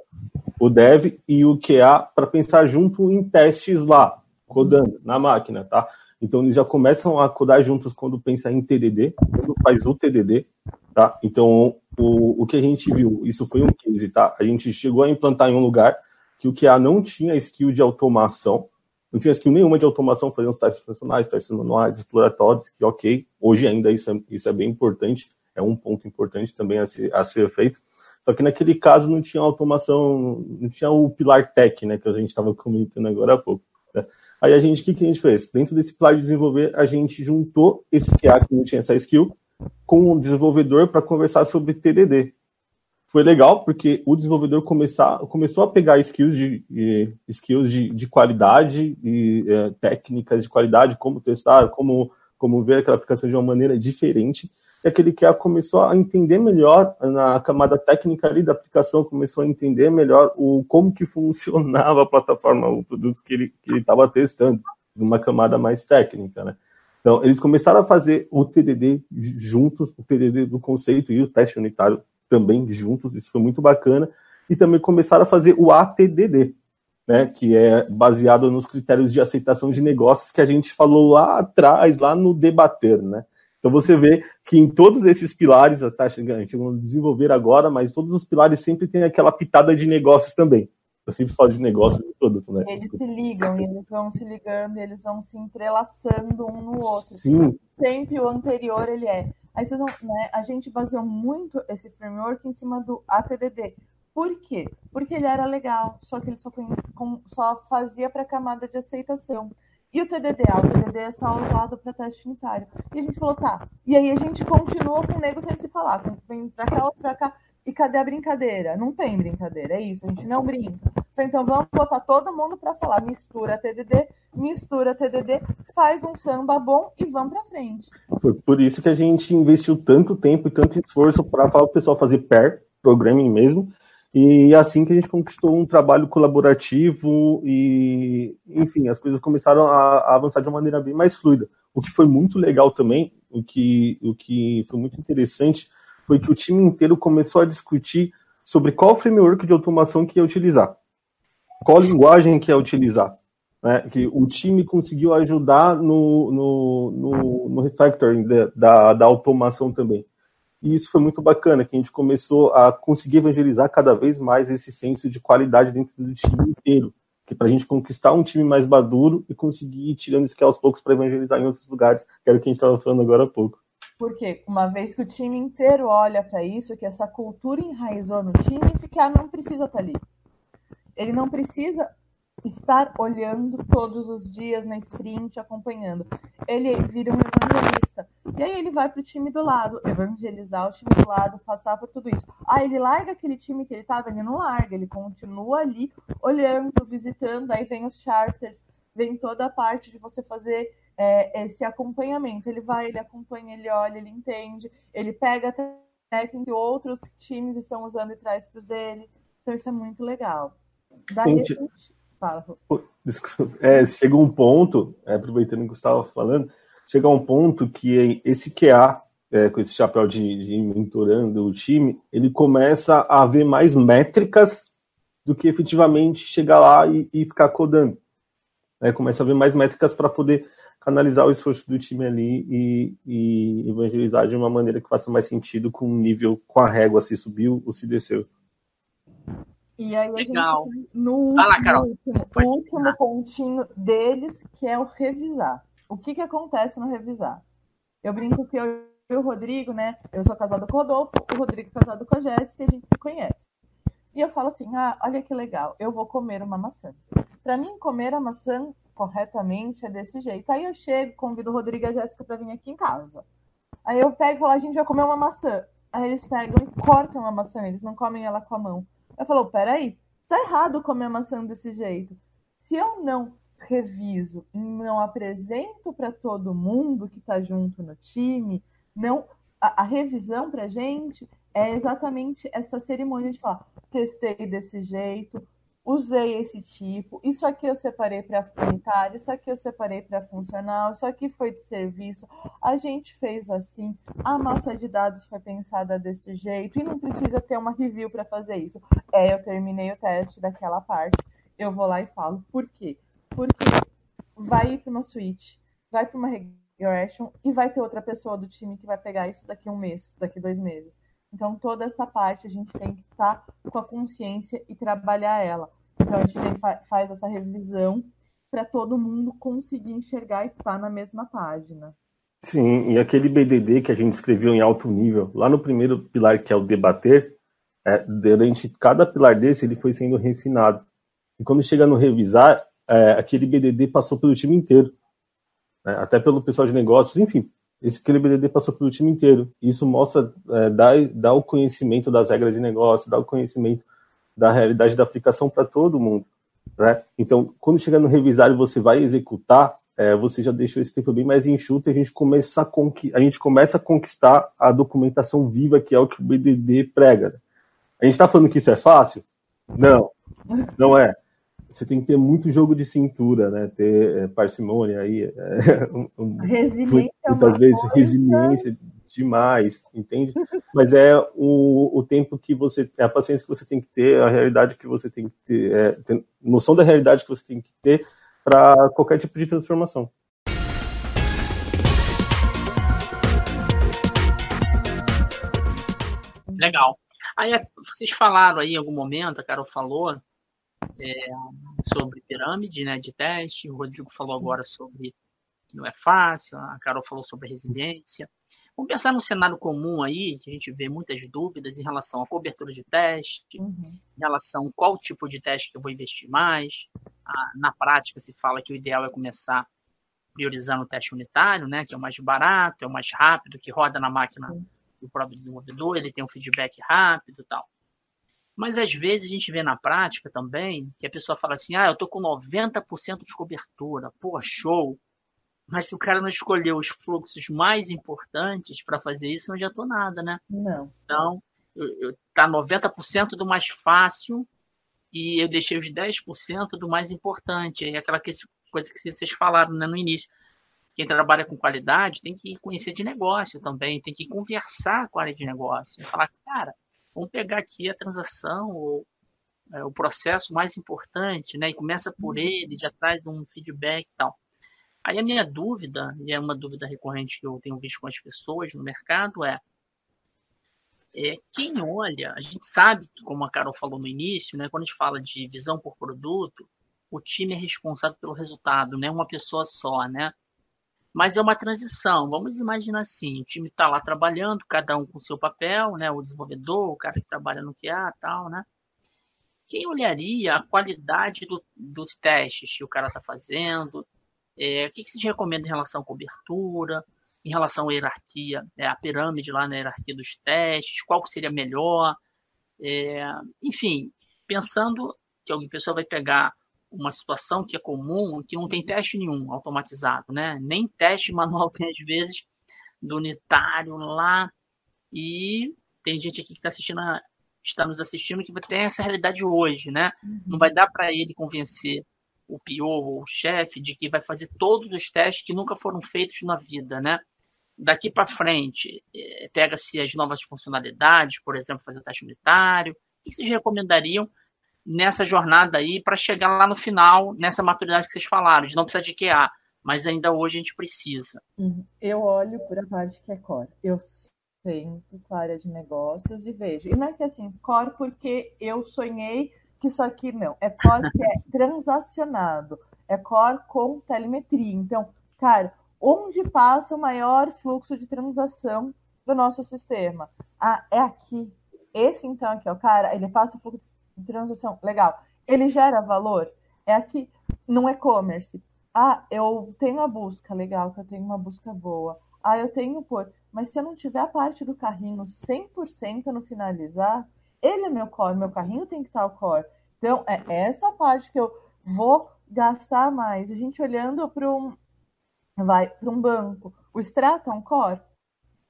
o dev e o QA para pensar junto em testes lá, codando na máquina, tá? Então eles já começam a codar juntos quando pensa em TDD, quando faz o TDD, tá? Então o, o que a gente viu, isso foi um case, tá? A gente chegou a implantar em um lugar que o QA não tinha skill de automação, não tinha skill nenhuma de automação, fazer uns testes funcionais, testes manuais, exploratórios, que ok, hoje ainda isso é, isso é bem importante, é um ponto importante também a ser, a ser feito. Só que naquele caso não tinha automação, não tinha o pilar tech, né, que a gente estava comentando agora há pouco. Né? Aí a gente, o que, que a gente fez? Dentro desse pilar de desenvolver, a gente juntou esse QA que não tinha essa skill com o desenvolvedor para conversar sobre TDD foi legal porque o desenvolvedor começar, começou a pegar skills de, skills de, de qualidade e é, técnicas de qualidade, como testar, como, como ver aquela aplicação de uma maneira diferente. E aquele que começou a entender melhor na camada técnica ali da aplicação, começou a entender melhor o como que funcionava a plataforma, o produto que ele que estava testando, numa camada mais técnica, né? Então, eles começaram a fazer o TDD juntos, o TDD do conceito e o teste unitário também juntos, isso foi muito bacana, e também começaram a fazer o ATDD, né, que é baseado nos critérios de aceitação de negócios que a gente falou lá atrás, lá no debater, né. Então você vê que em todos esses pilares, tá chegando, a gente vai desenvolver agora, mas todos os pilares sempre tem aquela pitada de negócios também. Eu sempre falo de negócio e produto, né? Eles Desculpa. se ligam, eles vão se ligando, eles vão se entrelaçando um no outro. Sim. Sempre o anterior ele é. Aí vocês vão, né? A gente baseou muito esse framework em cima do ATDD. Por quê? Porque ele era legal, só que ele só, conhecia, só fazia para a camada de aceitação. E o TDD, ah, o TDD é só usado para teste unitário. E a gente falou, tá. E aí a gente continua com o nego sem se falar. Vem para cá, outro para cá. E cadê a brincadeira? Não tem brincadeira, é isso, a gente não brinca. Então vamos botar todo mundo para falar, mistura TDD, mistura TDD, faz um samba bom e vamos para frente. Foi por isso que a gente investiu tanto tempo e tanto esforço para o pessoal fazer pair, programming mesmo, e assim que a gente conquistou um trabalho colaborativo e, enfim, as coisas começaram a, a avançar de uma maneira bem mais fluida. O que foi muito legal também, o que, o que foi muito interessante, foi que o time inteiro começou a discutir sobre qual framework de automação que ia utilizar, qual linguagem que ia utilizar. Né? Que o time conseguiu ajudar no, no, no, no refactoring da, da, da automação também. E isso foi muito bacana, que a gente começou a conseguir evangelizar cada vez mais esse senso de qualidade dentro do time inteiro. Que para a gente conquistar um time mais maduro e conseguir ir tirando isso aos poucos para evangelizar em outros lugares, que era o que a gente estava falando agora há pouco. Porque uma vez que o time inteiro olha para isso, que essa cultura enraizou no time, esse cara não precisa estar tá ali. Ele não precisa estar olhando todos os dias na sprint, acompanhando. Ele vira um evangelista. E aí ele vai para o time do lado, evangelizar o time do lado, passar por tudo isso. Aí ele larga aquele time que ele estava, ele não larga, ele continua ali olhando, visitando, aí vem os charters, vem toda a parte de você fazer é, esse acompanhamento. Ele vai, ele acompanha, ele olha, ele entende, ele pega a técnica que outros times estão usando e traz para os dele. Então isso é muito legal. Daí Sim, gente... Fala. Desculpa. É, chega um ponto, é, aproveitando o que estava falando, chega um ponto que esse QA, é, com esse chapéu de, de mentorando o time, ele começa a ver mais métricas do que efetivamente chegar lá e, e ficar codando. É, começa a ver mais métricas para poder canalizar o esforço do time ali e, e, evangelizar de uma maneira que faça mais sentido com o nível, com a régua, se subiu ou se desceu. E aí Legal. a gente no último, último, último pontinho deles, que é o revisar. O que, que acontece no revisar? Eu brinco que eu e o Rodrigo, né? Eu sou casado com o Rodolfo, o Rodrigo é casado com a Jéssica, e a gente se conhece. E eu falo assim: ah, olha que legal, eu vou comer uma maçã. Para mim, comer a maçã corretamente é desse jeito. Aí eu chego, convido o Rodrigo e a Jéssica para vir aqui em casa. Aí eu pego lá, a gente vai comer uma maçã. Aí eles pegam e cortam a maçã, eles não comem ela com a mão. Eu falo, peraí, tá errado comer maçã desse jeito. Se eu não reviso, não apresento para todo mundo que está junto no time, não a, a revisão para gente é exatamente essa cerimônia de falar, testei desse jeito, usei esse tipo, isso aqui eu separei para unitário, isso aqui eu separei para funcional, isso aqui foi de serviço, a gente fez assim, a massa de dados foi pensada desse jeito, e não precisa ter uma review para fazer isso. É, eu terminei o teste daquela parte, eu vou lá e falo, por quê? Porque vai para uma suíte, vai para uma regression e vai ter outra pessoa do time que vai pegar isso daqui um mês, daqui dois meses. Então, toda essa parte a gente tem que estar tá com a consciência e trabalhar ela. Então, a gente tem, faz essa revisão para todo mundo conseguir enxergar e estar tá na mesma página. Sim, e aquele BDD que a gente escreveu em alto nível, lá no primeiro pilar, que é o debater, é, durante cada pilar desse, ele foi sendo refinado. E quando chega no revisar, é, aquele BDD passou pelo time inteiro, né, até pelo pessoal de negócios, enfim, esse aquele BDD passou pelo time inteiro. Isso mostra, é, dá, dá o conhecimento das regras de negócio, dá o conhecimento da realidade da aplicação para todo mundo. Né? Então, quando chegar no revisar e você vai executar, é, você já deixou esse tempo bem mais enxuto e a gente, começa a, a gente começa a conquistar a documentação viva, que é o que o BDD prega. A gente está falando que isso é fácil? Não, não é você tem que ter muito jogo de cintura, né? Ter é, parcimônia aí. É, <laughs> um, resiliência. É muitas vezes coisa. resiliência demais, entende? <laughs> Mas é o, o tempo que você. É a paciência que você tem que ter, a realidade que você tem que ter, é, ter noção da realidade que você tem que ter para qualquer tipo de transformação. Legal. Aí vocês falaram aí em algum momento, a Carol falou, é, sobre pirâmide né, de teste, o Rodrigo falou agora sobre que não é fácil, a Carol falou sobre resiliência. Vamos pensar no cenário comum aí, que a gente vê muitas dúvidas em relação à cobertura de teste, uhum. em relação a qual tipo de teste que eu vou investir mais. Ah, na prática, se fala que o ideal é começar priorizando o teste unitário, né, que é o mais barato, é o mais rápido, que roda na máquina do próprio desenvolvedor, ele tem um feedback rápido e tal. Mas às vezes a gente vê na prática também que a pessoa fala assim: ah, eu tô com 90% de cobertura, pô, show. Mas se o cara não escolheu os fluxos mais importantes para fazer isso, não adiantou nada, né? Não. Então, eu, eu, tá 90% do mais fácil e eu deixei os 10% do mais importante. É aquela coisa que vocês falaram né, no início. Quem trabalha com qualidade tem que conhecer de negócio também, tem que conversar com a área de negócio. Falar, cara, vamos pegar aqui a transação ou é, o processo mais importante, né? E começa por ele, de atrás de um feedback e tal. Aí a minha dúvida, e é uma dúvida recorrente que eu tenho visto com as pessoas no mercado, é, é quem olha, a gente sabe, como a Carol falou no início, né, quando a gente fala de visão por produto, o time é responsável pelo resultado, não é uma pessoa só, né? Mas é uma transição. Vamos imaginar assim: o time está lá trabalhando, cada um com seu papel, né? O desenvolvedor, o cara que trabalha no QA tal, né? Quem olharia a qualidade do, dos testes que o cara está fazendo? É, o que, que se recomenda em relação à cobertura, em relação à hierarquia, né, a pirâmide lá na hierarquia dos testes, qual seria melhor? É, enfim, pensando que alguém pessoa vai pegar uma situação que é comum, que não tem teste nenhum automatizado, né? Nem teste <laughs> manual tem às vezes do unitário lá. E tem gente aqui que está assistindo, está nos assistindo que tem essa realidade hoje, né? Uhum. Não vai dar para ele convencer o PO ou o chefe de que vai fazer todos os testes que nunca foram feitos na vida, né? Daqui para frente, é, pega-se as novas funcionalidades, por exemplo, fazer teste unitário. O que vocês recomendariam nessa jornada aí para chegar lá no final, nessa maturidade que vocês falaram, de não precisar de QA, mas ainda hoje a gente precisa. Uhum. Eu olho por a parte que é core. Eu sempre com a área de negócios e vejo. E não é que assim, core porque eu sonhei que isso aqui não. É core que é <laughs> transacionado. É core com telemetria. Então, cara, onde passa o maior fluxo de transação do nosso sistema? Ah, é aqui. Esse então aqui, ó, cara, ele passa o fluxo de transação. Legal. Ele gera valor? É aqui no e-commerce. Ah, eu tenho a busca, legal, que eu tenho uma busca boa. Ah, eu tenho por. Mas se eu não tiver a parte do carrinho 100% no finalizar, ele é meu core, meu carrinho tem que estar o core. Então, é essa parte que eu vou gastar mais. A gente olhando para um, vai para um banco. O extrato é um core?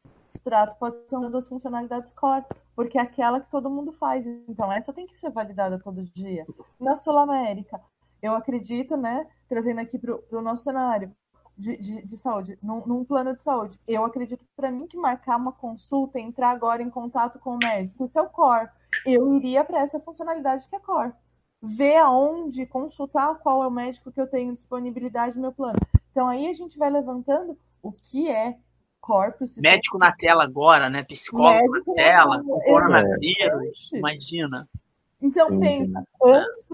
O extrato pode ser uma das funcionalidades core, porque é aquela que todo mundo faz. Então, essa tem que ser validada todo dia. Na Sul América, eu acredito, né, trazendo aqui para o nosso cenário, de, de, de, saúde, num, num, plano de saúde. Eu acredito para mim que marcar uma consulta, entrar agora em contato com o médico, isso é o core eu iria para essa funcionalidade que é core. Ver aonde consultar qual é o médico que eu tenho disponibilidade no meu plano. Então aí a gente vai levantando o que é corpus. Médico na tela agora, né? Psicólogo Médico na tela, com coronavírus, imagina. Então Sim. pensa, antes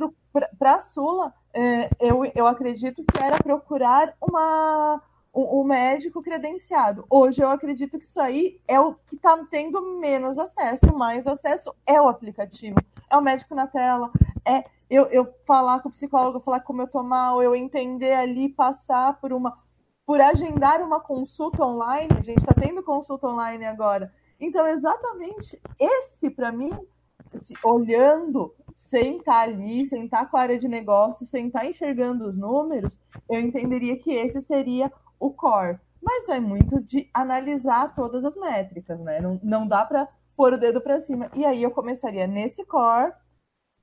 para a Sula, é, eu, eu acredito que era procurar uma o, o, médico credenciado. Hoje eu acredito que isso aí é o que está tendo menos acesso, mais acesso é o aplicativo, é o médico na tela, é eu, eu falar com o psicólogo, falar como eu tô mal, eu entender ali, passar por uma. Por agendar uma consulta online, a gente está tendo consulta online agora. Então, exatamente esse, para mim, esse, olhando, sem estar ali, sem estar com a área de negócio, sem estar enxergando os números, eu entenderia que esse seria o core. Mas vai muito de analisar todas as métricas, né? Não, não dá para pôr o dedo para cima. E aí eu começaria nesse core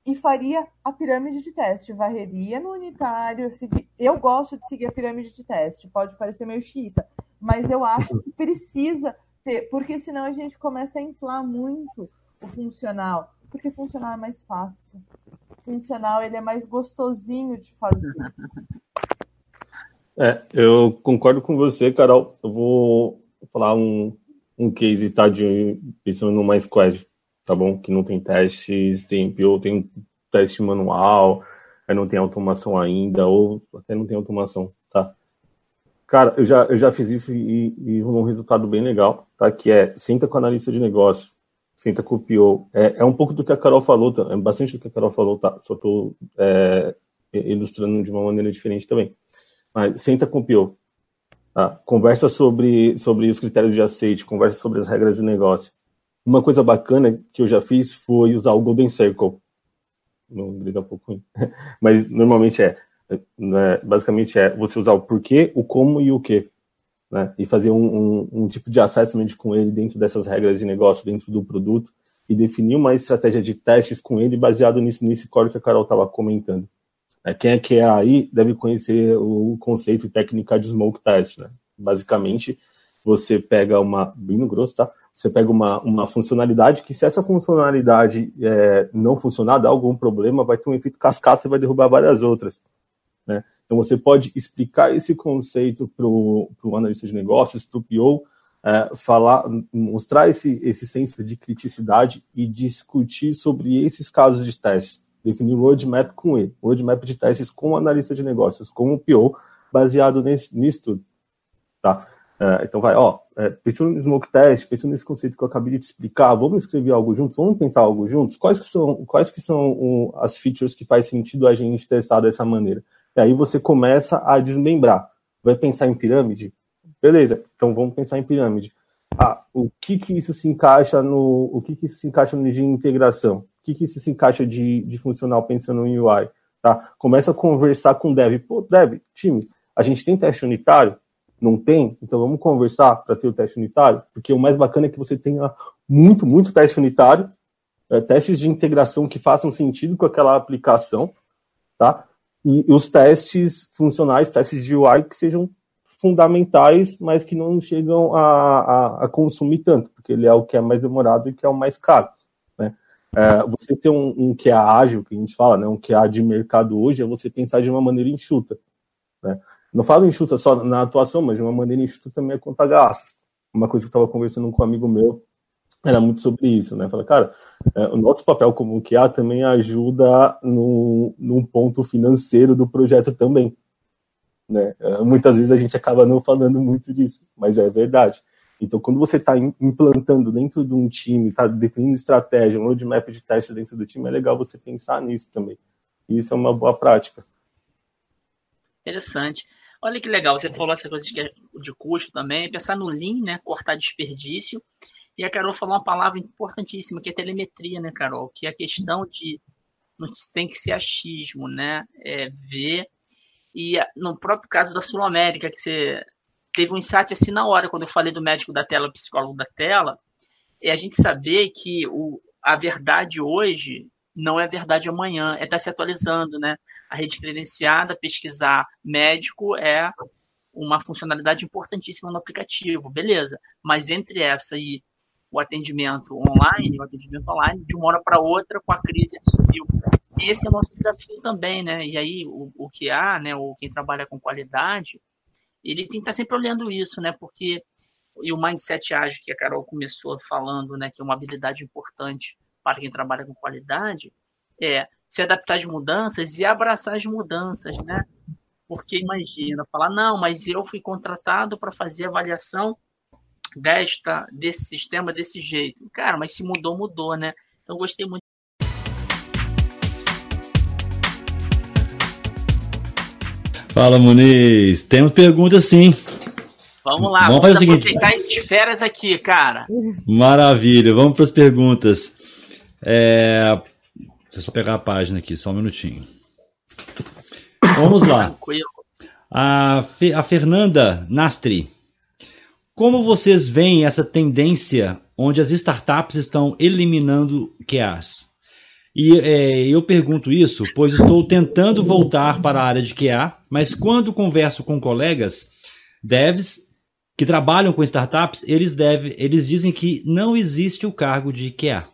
e faria a pirâmide de teste, varreria no unitário. Segui... Eu gosto de seguir a pirâmide de teste, pode parecer meio chita, mas eu acho que precisa ter, porque senão a gente começa a inflar muito o funcional, porque funcional é mais fácil. Funcional ele é mais gostosinho de fazer. É, eu concordo com você, Carol. Eu vou falar um, um case, tá? De, pensando no MySquad, tá bom? Que não tem testes, tem PO, tem teste manual, não tem automação ainda, ou até não tem automação, tá? Cara, eu já, eu já fiz isso e, e rolou um resultado bem legal, tá? Que é, senta com o analista de negócio, senta com o PO. É, é um pouco do que a Carol falou, tá? é bastante do que a Carol falou, tá? Só tô é, ilustrando de uma maneira diferente também. Mas senta com o PO, tá? Conversa sobre, sobre os critérios de aceite, conversa sobre as regras de negócio. Uma coisa bacana que eu já fiz foi usar o Golden Circle. No inglês é um pouco ruim, <laughs> mas normalmente é. Né? Basicamente é você usar o porquê, o como e o que né? E fazer um, um, um, tipo de assessment com ele dentro dessas regras de negócio, dentro do produto, e definir uma estratégia de testes com ele baseado nisso, nesse código que a Carol estava comentando. É, quem é que é aí deve conhecer o conceito e técnica de smoke test, né? Basicamente, você pega uma, bem no grosso, tá? Você pega uma, uma funcionalidade que, se essa funcionalidade é, não funcionar, dá algum problema, vai ter um efeito cascata e vai derrubar várias outras. Né? Então, você pode explicar esse conceito para o analista de negócios, para o PO, é, falar, mostrar esse, esse senso de criticidade e discutir sobre esses casos de testes. Definir o roadmap com ele, roadmap de testes com o analista de negócios, com o PO, baseado nesse, nisso tudo. Tá? É, então vai, ó, é, pensando no smoke test, pensando nesse conceito que eu acabei de te explicar, vamos escrever algo juntos, vamos pensar algo juntos? Quais que são, quais que são um, as features que faz sentido a gente testar dessa maneira? E aí você começa a desmembrar. Vai pensar em pirâmide? Beleza, então vamos pensar em pirâmide. Ah, o que que isso se encaixa no, o que que isso se encaixa no de integração? O que que isso se encaixa de, de funcional pensando em UI? Tá? Começa a conversar com o dev. Pô, dev, time, a gente tem teste unitário? Não tem? Então vamos conversar para ter o teste unitário? Porque o mais bacana é que você tenha muito, muito teste unitário, é, testes de integração que façam sentido com aquela aplicação, tá? e os testes funcionais, testes de UI que sejam fundamentais, mas que não chegam a, a, a, consumir tanto, porque ele é o que é mais demorado e que é o mais caro. Né? É, você ter um, um QA ágil, que a gente fala, né, um QA de mercado hoje, é você pensar de uma maneira enxuta. Né? Não falo enxuta só na atuação, mas de uma maneira enxuta também é conta gastos. Uma coisa que eu estava conversando com um amigo meu era muito sobre isso, né? Fala, cara, é, o nosso papel como QA também ajuda no, num ponto financeiro do projeto também. Né? É, muitas vezes a gente acaba não falando muito disso, mas é verdade. Então, quando você está implantando dentro de um time, está definindo estratégia, um roadmap de testes dentro do time, é legal você pensar nisso também. Isso é uma boa prática. Interessante. Olha que legal, você falou essa coisa de, de custo também, pensar no Lean, né, cortar desperdício, e a Carol falou uma palavra importantíssima, que é telemetria, né, Carol? Que é a questão de não tem que ser achismo, né? É ver. E no próprio caso da Sul América, que você teve um insight assim na hora, quando eu falei do médico da tela, psicólogo da tela, é a gente saber que o, a verdade hoje não é verdade amanhã, é estar tá se atualizando, né? A rede credenciada, pesquisar médico é uma funcionalidade importantíssima no aplicativo, beleza. Mas entre essa e o atendimento online, o atendimento online, de uma hora para outra com a crise civil. E esse é o nosso desafio também, né? E aí o, o que há, né, ou quem trabalha com qualidade, ele tem que estar sempre olhando isso, né? Porque e o mindset ágil que a Carol começou falando, né, que é uma habilidade importante para quem trabalha com qualidade, é se adaptar às mudanças e abraçar as mudanças, né? Porque imagina, falar, não, mas eu fui contratado para fazer avaliação desta, desse sistema desse jeito. Cara, mas se mudou, mudou, né? Então gostei muito. Fala, Muniz. Temos perguntas sim. Vamos lá, vamos, vamos fazer o seguinte. de férias aqui, cara. Maravilha, vamos para as perguntas. É... Deixa eu só pegar a página aqui, só um minutinho. Vamos lá. A, Fe... a Fernanda Nastri como vocês veem essa tendência onde as startups estão eliminando QAs? E é, eu pergunto isso, pois estou tentando voltar para a área de QA, mas quando converso com colegas devs que trabalham com startups, eles, deve, eles dizem que não existe o cargo de QA.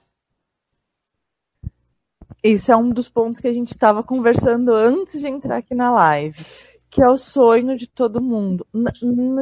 Isso é um dos pontos que a gente estava conversando antes de entrar aqui na live que é o sonho de todo mundo.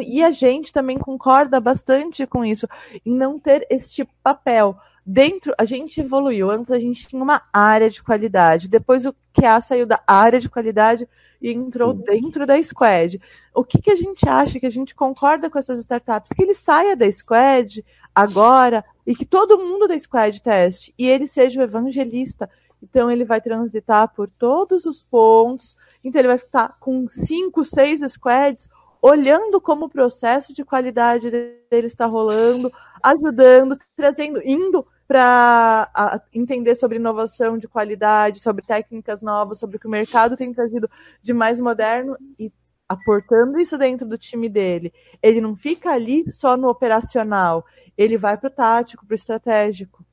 E a gente também concorda bastante com isso, em não ter este papel. dentro, a gente evoluiu. Antes a gente tinha uma área de qualidade. Depois o QA saiu da área de qualidade e entrou dentro da squad. O que, que a gente acha, que a gente concorda com essas startups? Que ele saia da squad agora e que todo mundo da squad teste e ele seja o evangelista. Então ele vai transitar por todos os pontos. Então ele vai estar com cinco, seis squads olhando como o processo de qualidade dele está rolando, ajudando, trazendo, indo para entender sobre inovação de qualidade, sobre técnicas novas, sobre o que o mercado tem trazido de mais moderno e aportando isso dentro do time dele. Ele não fica ali só no operacional, ele vai para o tático, para o estratégico.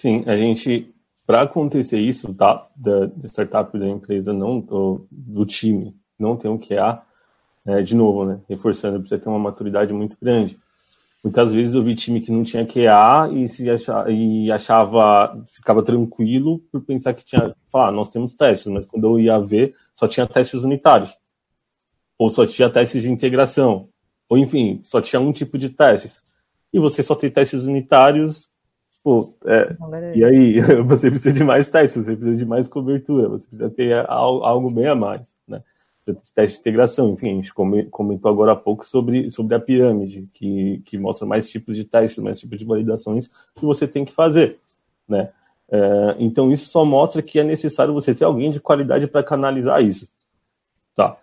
Sim, a gente, para acontecer isso, tá, da, da startup da empresa, não do, do time, não tem um QA, é, de novo, né, reforçando, precisa ter uma maturidade muito grande. Muitas vezes eu vi time que não tinha QA e, se achava, e achava, ficava tranquilo por pensar que tinha, falar, ah, nós temos testes, mas quando eu ia ver, só tinha testes unitários. Ou só tinha testes de integração. Ou enfim, só tinha um tipo de testes. E você só tem testes unitários, pô, é, e aí? <laughs> Você precisa de mais testes, você precisa de mais cobertura, você precisa ter algo bem a mais, né? teste de integração. Enfim, a gente comentou agora há pouco sobre, sobre a pirâmide, que, que mostra mais tipos de testes, mais tipos de validações que você tem que fazer, né? É, então, isso só mostra que é necessário você ter alguém de qualidade para canalizar isso, tá?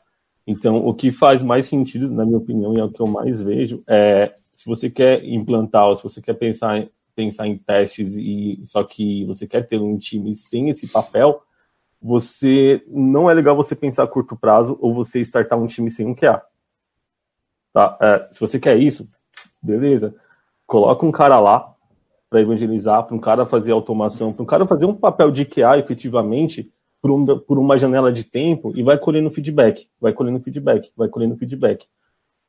Então, o que faz mais sentido, na minha opinião, e é o que eu mais vejo, é se você quer implantar, ou se você quer pensar em, pensar em testes, e só que você quer ter um time sem esse papel, você não é legal você pensar a curto prazo ou você startar um time sem um QA. Tá? É, se você quer isso, beleza. Coloca um cara lá para evangelizar, para um cara fazer automação, para um cara fazer um papel de QA efetivamente por, um, por uma janela de tempo e vai colhendo feedback, vai colhendo feedback, vai colhendo feedback.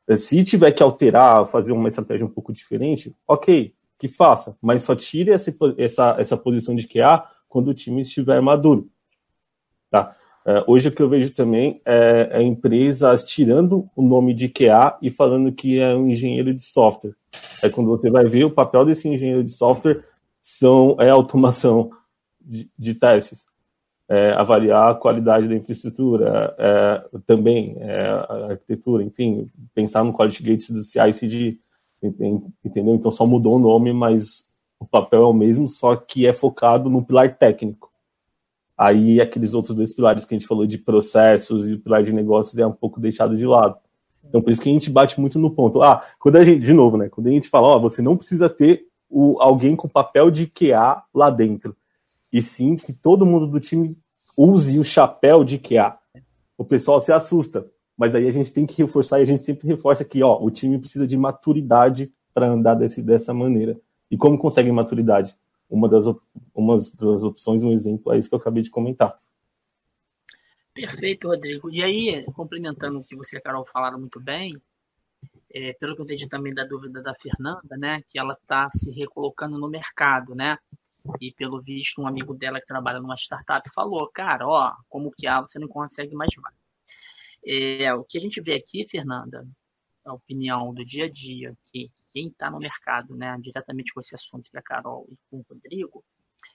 É, se tiver que alterar, fazer uma estratégia um pouco diferente, ok, que faça, mas só tire essa, essa, essa posição de QA quando o time estiver maduro. Tá? Uh, hoje o que eu vejo também é, é, empresas tirando o nome de QA e falando que é um engenheiro de software. É quando você vai ver o papel desse engenheiro de software são é automação de, de testes, é, avaliar a qualidade da infraestrutura, é, também é, a arquitetura, enfim, pensar no quality gates do CI/CD, entendeu? Então só mudou o nome, mas o papel é o mesmo, só que é focado no pilar técnico aí aqueles outros dois pilares que a gente falou de processos e pilar de negócios é um pouco deixado de lado. Então, por isso que a gente bate muito no ponto. Ah, quando a gente, de novo, né? Quando a gente fala, ó, você não precisa ter o, alguém com papel de QA lá dentro. E sim que todo mundo do time use o chapéu de QA. O pessoal se assusta. Mas aí a gente tem que reforçar e a gente sempre reforça que, ó, o time precisa de maturidade para andar desse, dessa maneira. E como consegue maturidade? uma das, uma das opções, um exemplo é isso que eu acabei de comentar. Perfeito, Rodrigo. E aí, complementando o que você e a Carol falaram muito bem, é, pelo que eu entendi também da dúvida da Fernanda, né, que ela está se recolocando no mercado, né? E pelo visto, um amigo dela que trabalha numa startup falou, cara, ó, como que há, você não consegue mais vai. É, o que a gente vê aqui, Fernanda, a opinião do dia a dia, que quem está no mercado, né, diretamente com esse assunto da Carol e com o Rodrigo,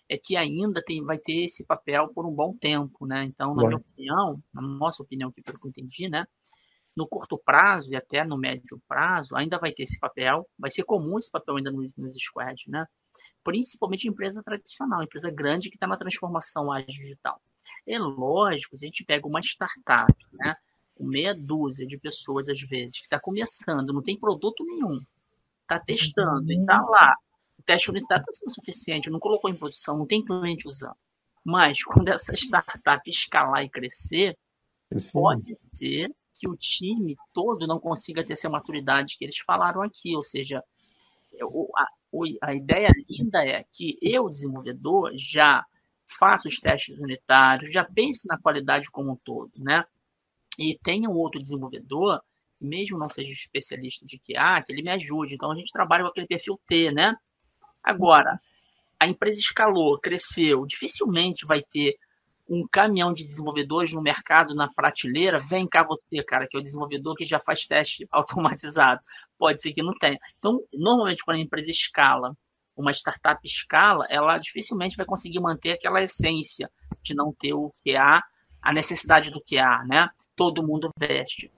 é que ainda tem, vai ter esse papel por um bom tempo, né? Então, na minha opinião, na nossa opinião, que pelo que eu entendi, né? No curto prazo e até no médio prazo, ainda vai ter esse papel, vai ser comum esse papel ainda nos, nos squads, né? Principalmente empresa tradicional, empresa grande que está na transformação ágil digital. É lógico, se a gente pega uma startup, né? Com meia dúzia de pessoas, às vezes, que está começando, não tem produto nenhum, está testando, uhum. e está lá. O teste unitário está sendo suficiente, não colocou em produção, não tem cliente usando. Mas <laughs> quando essa startup escalar e crescer, Sim. pode ser que o time todo não consiga ter essa maturidade que eles falaram aqui. Ou seja, a, a ideia ainda é que eu, desenvolvedor, já faça os testes unitários, já pense na qualidade como um todo, né? E tenha um outro desenvolvedor mesmo não seja especialista de QA, que ele me ajude. Então a gente trabalha com aquele perfil T, né? Agora, a empresa escalou, cresceu, dificilmente vai ter um caminhão de desenvolvedores no mercado, na prateleira, vem cá você, cara, que é o desenvolvedor que já faz teste <laughs> automatizado. Pode ser que não tenha. Então, normalmente, quando a empresa escala, uma startup escala, ela dificilmente vai conseguir manter aquela essência de não ter o QA, a necessidade do QA, né? Todo mundo veste.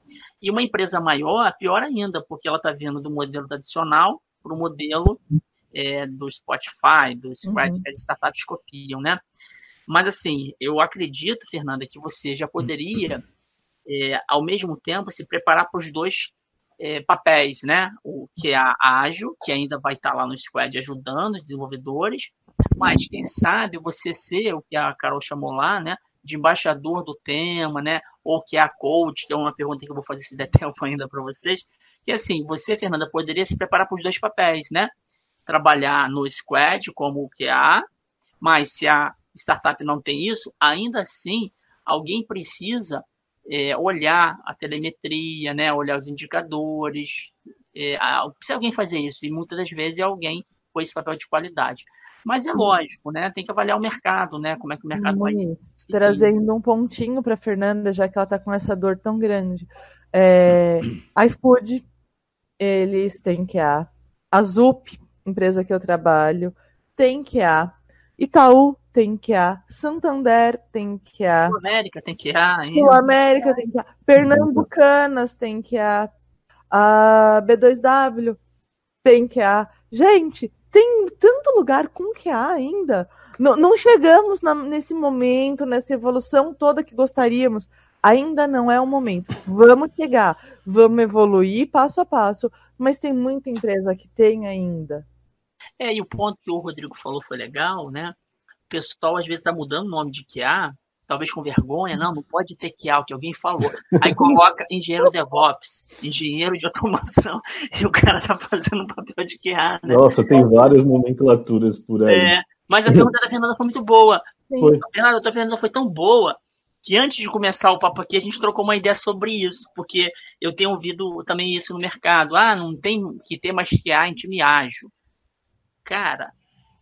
E uma empresa maior, pior ainda, porque ela está vindo do modelo tradicional para o modelo é, do Spotify, do Square, uhum. que as startups copiam, né? Mas, assim, eu acredito, Fernanda, que você já poderia, é, ao mesmo tempo, se preparar para os dois é, papéis, né? O que é a ágil, que ainda vai estar lá no Squad ajudando os desenvolvedores, mas quem sabe você ser o que a Carol chamou lá, né? De embaixador do tema, né? Ou que é a coach, que é uma pergunta que eu vou fazer se der <laughs> tempo ainda para vocês. Que assim, você, Fernanda, poderia se preparar para os dois papéis, né? Trabalhar no Squad como o QA, mas se a startup não tem isso, ainda assim alguém precisa é, olhar a telemetria, né, olhar os indicadores. É, se alguém fazer isso, e muitas das vezes é alguém com esse papel de qualidade. Mas é lógico, né? Tem que avaliar o mercado, né? Como é que o mercado vai. Trazendo um pontinho para Fernanda, já que ela está com essa dor tão grande. É, <clears throat> iFood, eles têm que a a Zup, empresa que eu trabalho, tem que a Itaú tem que a Santander tem que a Sul América tem que a Sul América tem que a Pernambucanas tem que a a B2W tem que a gente tem tanto lugar com que há ainda? Não, não chegamos na, nesse momento nessa evolução toda que gostaríamos. Ainda não é o momento. Vamos chegar vamos evoluir passo a passo mas tem muita empresa que tem ainda. É e o ponto que o Rodrigo falou foi legal né? Pessoal às vezes está mudando o nome de QA, talvez com vergonha, não, não pode ter QA, o que alguém falou. Aí coloca engenheiro DevOps, engenheiro de automação, <laughs> e o cara tá fazendo um papel de QA, né? Nossa, tem várias nomenclaturas por aí. É, mas a pergunta da Fernanda foi muito boa. Foi. A Fernanda, a Fernanda foi tão boa que antes de começar o papo aqui, a gente trocou uma ideia sobre isso, porque eu tenho ouvido também isso no mercado. Ah, não tem que ter mais QA em time ágil. Cara,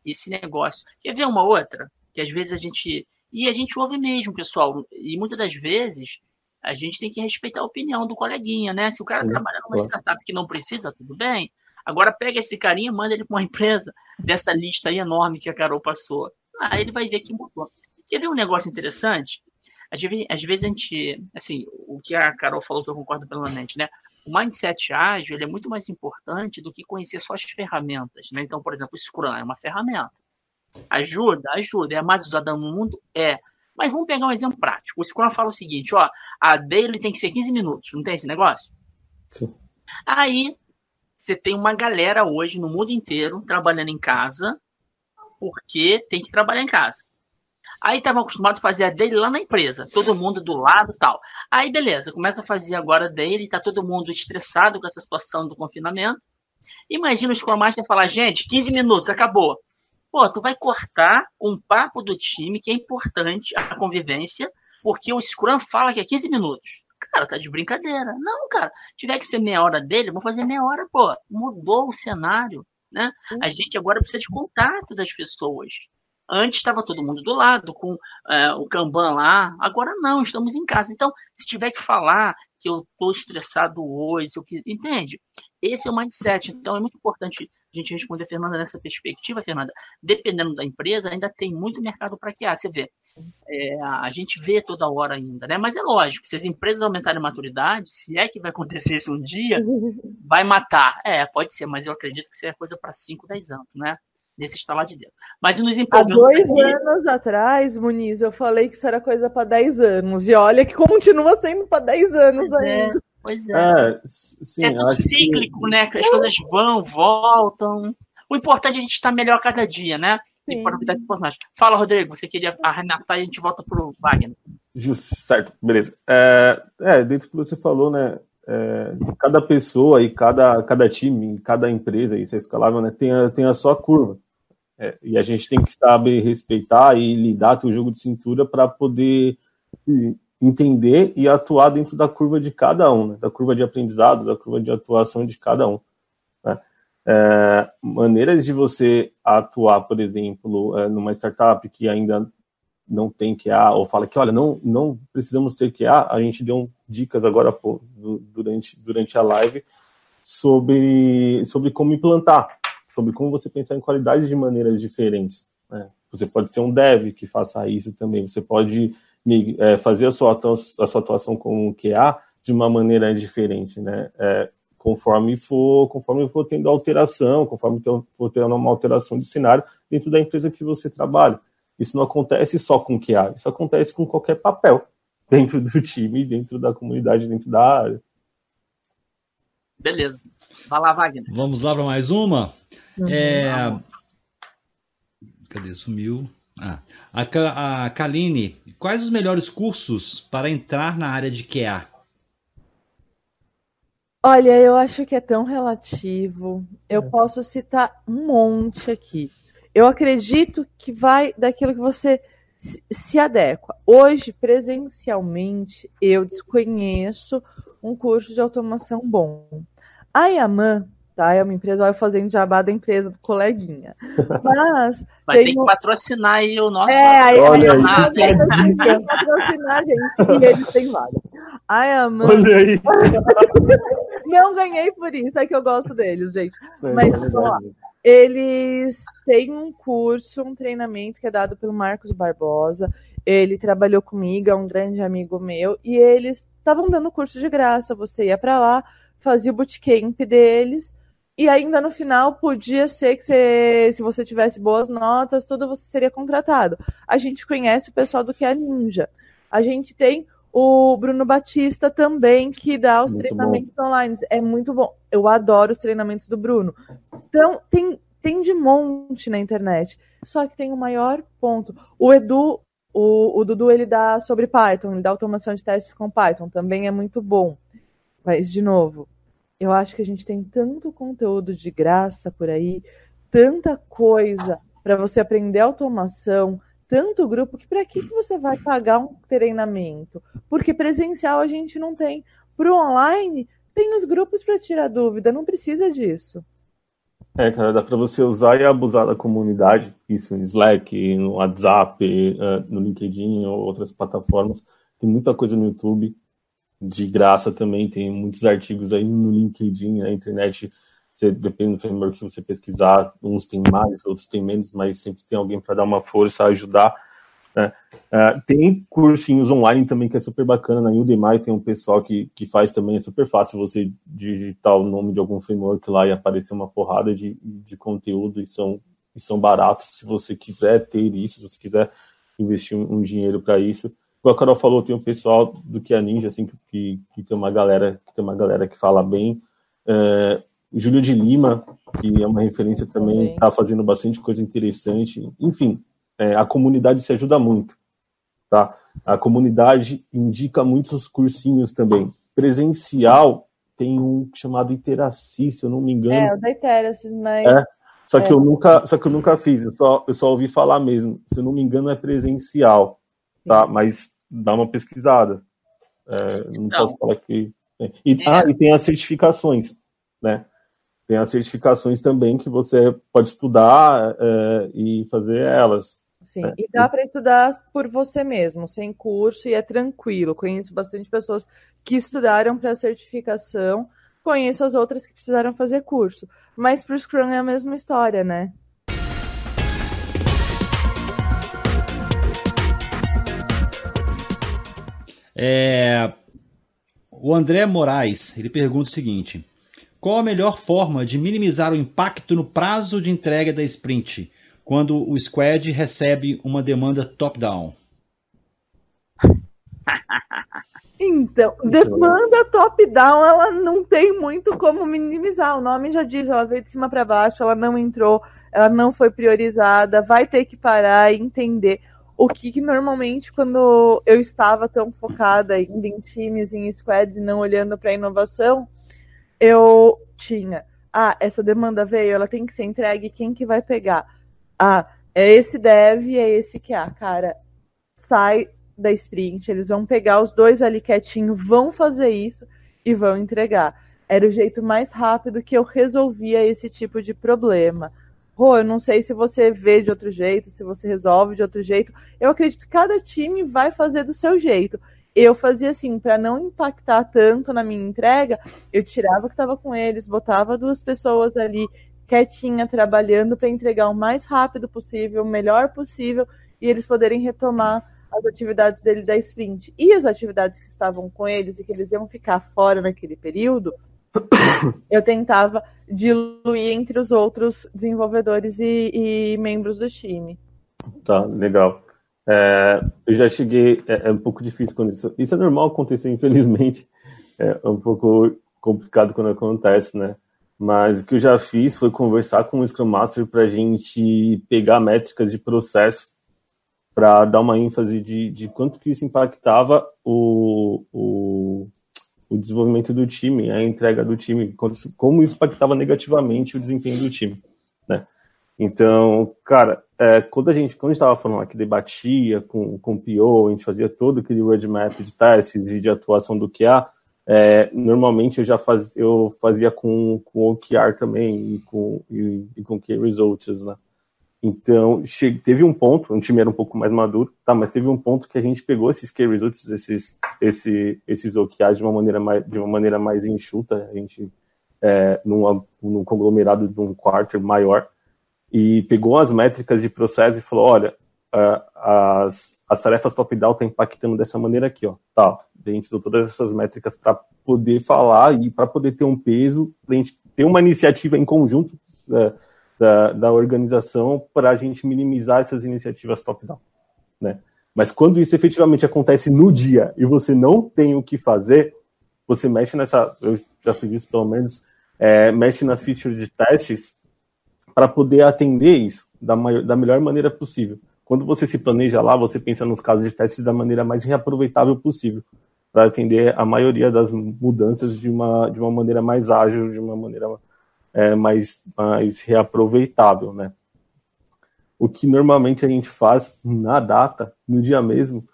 esse negócio. Quer ver uma outra? Que às vezes a gente. E a gente ouve mesmo, pessoal. E muitas das vezes a gente tem que respeitar a opinião do coleguinha, né? Se o cara trabalha numa startup que não precisa, tudo bem. Agora pega esse carinha, manda ele para uma <laughs> empresa dessa lista aí enorme que a Carol passou. Aí ele vai ver que mudou. Quer ver um negócio interessante? Às vezes, às vezes a gente, assim, o que a Carol falou que eu concordo plenamente, né? o mindset ágil ele é muito mais importante do que conhecer só as ferramentas. Né? Então, por exemplo, o Scrum é uma ferramenta. Ajuda? Ajuda. É a mais usada no mundo? É. Mas vamos pegar um exemplo prático. O Scrum fala o seguinte, ó, a daily tem que ser 15 minutos, não tem esse negócio? Sim. Aí, você tem uma galera hoje no mundo inteiro trabalhando em casa, porque tem que trabalhar em casa. Aí estavam acostumados a fazer a dele lá na empresa, todo mundo do lado tal. Aí beleza, começa a fazer agora dele, tá todo mundo estressado com essa situação do confinamento. Imagina o Scrum Master falar, gente, 15 minutos, acabou. Pô, tu vai cortar um papo do time que é importante, a convivência, porque o Scrum fala que é 15 minutos. Cara, tá de brincadeira. Não, cara, tiver que ser meia hora dele, vou fazer meia hora, pô. Mudou o cenário, né? A gente agora precisa de contato das pessoas. Antes estava todo mundo do lado, com é, o Kanban lá. Agora não, estamos em casa. Então, se tiver que falar que eu estou estressado hoje, eu que... entende? Esse é o mindset. Então, é muito importante a gente responder, Fernanda, nessa perspectiva, Fernanda. Dependendo da empresa, ainda tem muito mercado para que há. Você vê, é, a gente vê toda hora ainda, né? Mas é lógico, se as empresas aumentarem a maturidade, se é que vai acontecer isso um dia, vai matar. É, pode ser, mas eu acredito que isso é coisa para 5, 10 anos, né? nesse estalar de dedo. Mas nos empolgamos. Há dois aqui... anos atrás, Muniz, eu falei que isso era coisa para 10 anos. E olha que continua sendo para 10 anos é, ainda. É, pois é. é sim, é acho cíclico, que... né? Que as coisas vão, voltam. O importante é a gente estar melhor a cada dia, né? Sim. E para de personagem. Fala, Rodrigo, você queria arrematar e a gente volta pro Wagner. Justo, certo, beleza. É, é, dentro do que você falou, né? É, cada pessoa e cada, cada time, cada empresa, isso é escalável, né, tem, a, tem a sua curva. É, e a gente tem que saber respeitar e lidar com o jogo de cintura para poder entender e atuar dentro da curva de cada um, né? da curva de aprendizado, da curva de atuação de cada um. Né? É, maneiras de você atuar, por exemplo, é, numa startup que ainda não tem QA, ou fala que, olha, não, não precisamos ter QA, a gente deu dicas agora pô, durante, durante a live sobre, sobre como implantar sobre como você pensar em qualidades de maneiras diferentes. Né? Você pode ser um dev que faça isso também. Você pode fazer a sua, atuação, a sua atuação com o QA de uma maneira diferente, né? É, conforme for, conforme for tendo alteração, conforme for tendo uma alteração de cenário dentro da empresa que você trabalha. Isso não acontece só com QA, isso acontece com qualquer papel dentro do time, dentro da comunidade, dentro da área. Beleza. Vai lá, Wagner. Vamos lá para mais uma? Uhum. É... Cadê? Sumiu. Ah, a, a Kaline, quais os melhores cursos para entrar na área de QA? Olha, eu acho que é tão relativo. Eu é. posso citar um monte aqui. Eu acredito que vai daquilo que você se adequa. Hoje, presencialmente, eu desconheço um curso de automação bom. A Yaman, tá? É uma empresa, olha, fazendo jabá da empresa do coleguinha. <laughs> Mas. Vai ter que patrocinar aí o nosso. É, aí, olha aí, aí, que patrocinar, gente, e eles têm vaga. A Yaman. Olha aí. <laughs> Não ganhei por isso, é que eu gosto deles, gente. É, Mas, é vamos lá. Eles têm um curso, um treinamento que é dado pelo Marcos Barbosa. Ele trabalhou comigo, é um grande amigo meu, e eles estavam dando curso de graça. Você ia para lá, fazia o bootcamp deles, e ainda no final podia ser que você, se você tivesse boas notas, tudo você seria contratado. A gente conhece o pessoal do que é Ninja. A gente tem o Bruno Batista também, que dá os muito treinamentos bom. online. É muito bom. Eu adoro os treinamentos do Bruno. Então, tem, tem de monte na internet. Só que tem o um maior ponto. O Edu, o, o Dudu, ele dá sobre Python, ele dá automação de testes com Python. Também é muito bom. Mas, de novo, eu acho que a gente tem tanto conteúdo de graça por aí, tanta coisa para você aprender automação, tanto grupo que para que, que você vai pagar um treinamento? Porque presencial a gente não tem. Para o online, tem os grupos para tirar dúvida, não precisa disso. É, cara, dá para você usar e abusar da comunidade, isso no Slack, no WhatsApp, eh, no LinkedIn ou outras plataformas. Tem muita coisa no YouTube de graça também, tem muitos artigos aí no LinkedIn, na internet você, depende do framework que você pesquisar, uns tem mais, outros tem menos, mas sempre tem alguém para dar uma força, ajudar. Né? Uh, tem cursinhos online também que é super bacana. Na Udemy tem um pessoal que, que faz também, é super fácil você digitar o nome de algum framework lá e aparecer uma porrada de, de conteúdo e são, e são baratos se você quiser ter isso, se você quiser investir um, dinheiro para isso. Como a Carol falou, tem um pessoal do que a Ninja, assim, que, que tem uma galera que tem uma galera que fala bem. Uh, Júlio de Lima, que é uma referência também, está fazendo bastante coisa interessante. Enfim, é, a comunidade se ajuda muito, tá? A comunidade indica muitos cursinhos também. Presencial tem um chamado Iteraci, se eu não me engano. É, o da Iteracis, mas... É, só que é. eu nunca, só que eu nunca fiz, eu só, eu só ouvi falar mesmo. Se eu não me engano, é presencial, tá? Mas dá uma pesquisada. É, não, não, posso falar que. E, é. ah, e tem as certificações, né? tem as certificações também que você pode estudar é, e fazer elas. Sim, é. e dá para estudar por você mesmo, sem curso, e é tranquilo. Conheço bastante pessoas que estudaram para certificação, conheço as outras que precisaram fazer curso. Mas para o Scrum é a mesma história, né? É, o André Moraes, ele pergunta o seguinte: qual a melhor forma de minimizar o impacto no prazo de entrega da sprint, quando o squad recebe uma demanda top-down? <laughs> Então, demanda top-down, ela não tem muito como minimizar. O nome já diz, ela veio de cima para baixo, ela não entrou, ela não foi priorizada, vai ter que parar e entender o que, que normalmente quando eu estava tão focada em times, em squads e não olhando para a inovação, eu tinha, ah, essa demanda veio, ela tem que ser entregue, quem que vai pegar? Ah, é esse dev, é esse que é. Cara, sai da sprint, eles vão pegar os dois ali quietinho, vão fazer isso e vão entregar. Era o jeito mais rápido que eu resolvia esse tipo de problema. Rô, eu não sei se você vê de outro jeito, se você resolve de outro jeito. Eu acredito que cada time vai fazer do seu jeito eu fazia assim, para não impactar tanto na minha entrega, eu tirava que estava com eles, botava duas pessoas ali quietinha, trabalhando para entregar o mais rápido possível, o melhor possível, e eles poderem retomar as atividades dele da sprint. E as atividades que estavam com eles e que eles iam ficar fora naquele período, eu tentava diluir entre os outros desenvolvedores e, e membros do time. Tá, legal. É, eu já cheguei, é, é, um pouco difícil quando isso, isso é normal acontecer, infelizmente, é um pouco complicado quando acontece, né? Mas o que eu já fiz foi conversar com o Scrum Master para a gente pegar métricas de processo para dar uma ênfase de, de quanto que isso impactava o, o, o desenvolvimento do time, a entrega do time, como isso impactava negativamente o desempenho do time, né? Então, cara, é, quando a gente quando estava falando aqui, debatia com, com o PO, a gente fazia todo aquele roadmap de testes e de atuação do QA, é, normalmente eu já faz, eu fazia com, com OKR também e com, e, e com Key Results, né? Então, teve um ponto, o time era um pouco mais maduro, tá? Mas teve um ponto que a gente pegou esses key results, esses, esse, esses OKRs de uma maneira mais, de uma maneira mais enxuta, a gente, é, num, conglomerado de um quarter maior, e pegou as métricas de processo e falou, olha, as, as tarefas top-down estão impactando dessa maneira aqui, ó, tá? A gente usou todas essas métricas para poder falar e para poder ter um peso, para a gente ter uma iniciativa em conjunto, uh, da, da organização para a gente minimizar essas iniciativas top-down. Né? Mas quando isso efetivamente acontece no dia e você não tem o que fazer, você mexe nessa. Eu já fiz isso pelo menos, é, mexe nas features de testes para poder atender isso da, maior, da melhor maneira possível. Quando você se planeja lá, você pensa nos casos de testes da maneira mais reaproveitável possível, para atender a maioria das mudanças de uma, de uma maneira mais ágil, de uma maneira é, mais, mais reaproveitável, né? O que normalmente a gente faz na data, no dia mesmo,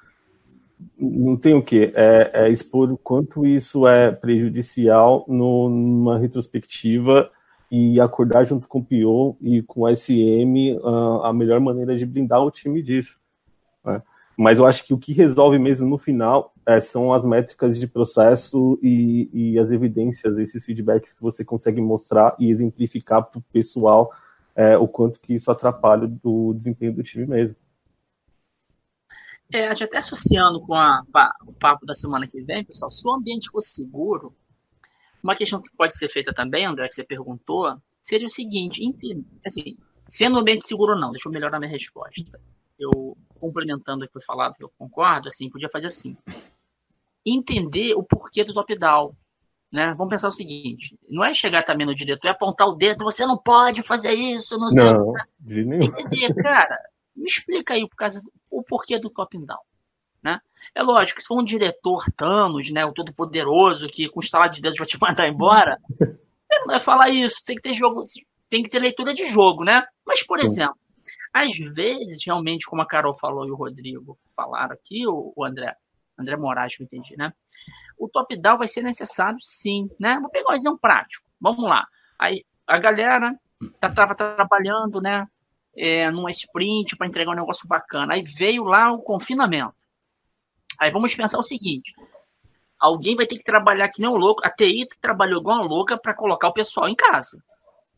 não tem o que, é, é, expor o quanto isso é prejudicial no, numa retrospectiva e acordar junto com o PO e com o SM uh, a melhor maneira de blindar o time disso. Né? Mas eu acho que o que resolve mesmo no final é, são as métricas de processo e, e, as evidências, esses feedbacks que você consegue mostrar e exemplificar para o pessoal é, o quanto que isso atrapalha o desempenho do time mesmo. É, até associando com a, o papo da semana que vem, pessoal, se o ambiente for seguro, uma questão que pode ser feita também, André, que você perguntou, seria o seguinte, assim, sendo um ambiente seguro ou não, deixa eu melhorar minha resposta eu complementando o que foi falado, que eu concordo, assim, podia fazer assim. Entender o porquê do top-down. Né? Vamos pensar o seguinte: não é chegar também no diretor e apontar o dedo, você não pode fazer isso, não sei. Não, de nenhum. Entender, cara, me explica aí por causa, o porquê do top-down. Né? É lógico que se for um diretor Thanos, né, o todo-poderoso, que com instalar de dedos vai te <laughs> mandar embora, não vai falar isso, tem que ter jogo, tem que ter leitura de jogo, né? Mas, por exemplo, às vezes, realmente, como a Carol falou e o Rodrigo falaram aqui, o, o André, André Moraes, que eu entendi, né? O top-down vai ser necessário sim, né? Vou pegar um exemplo prático. Vamos lá. Aí, a galera estava tá, trabalhando, né? É, numa sprint para entregar um negócio bacana. Aí veio lá o confinamento. Aí vamos pensar o seguinte: alguém vai ter que trabalhar que nem um louco. A TI trabalhou igual uma louca para colocar o pessoal em casa.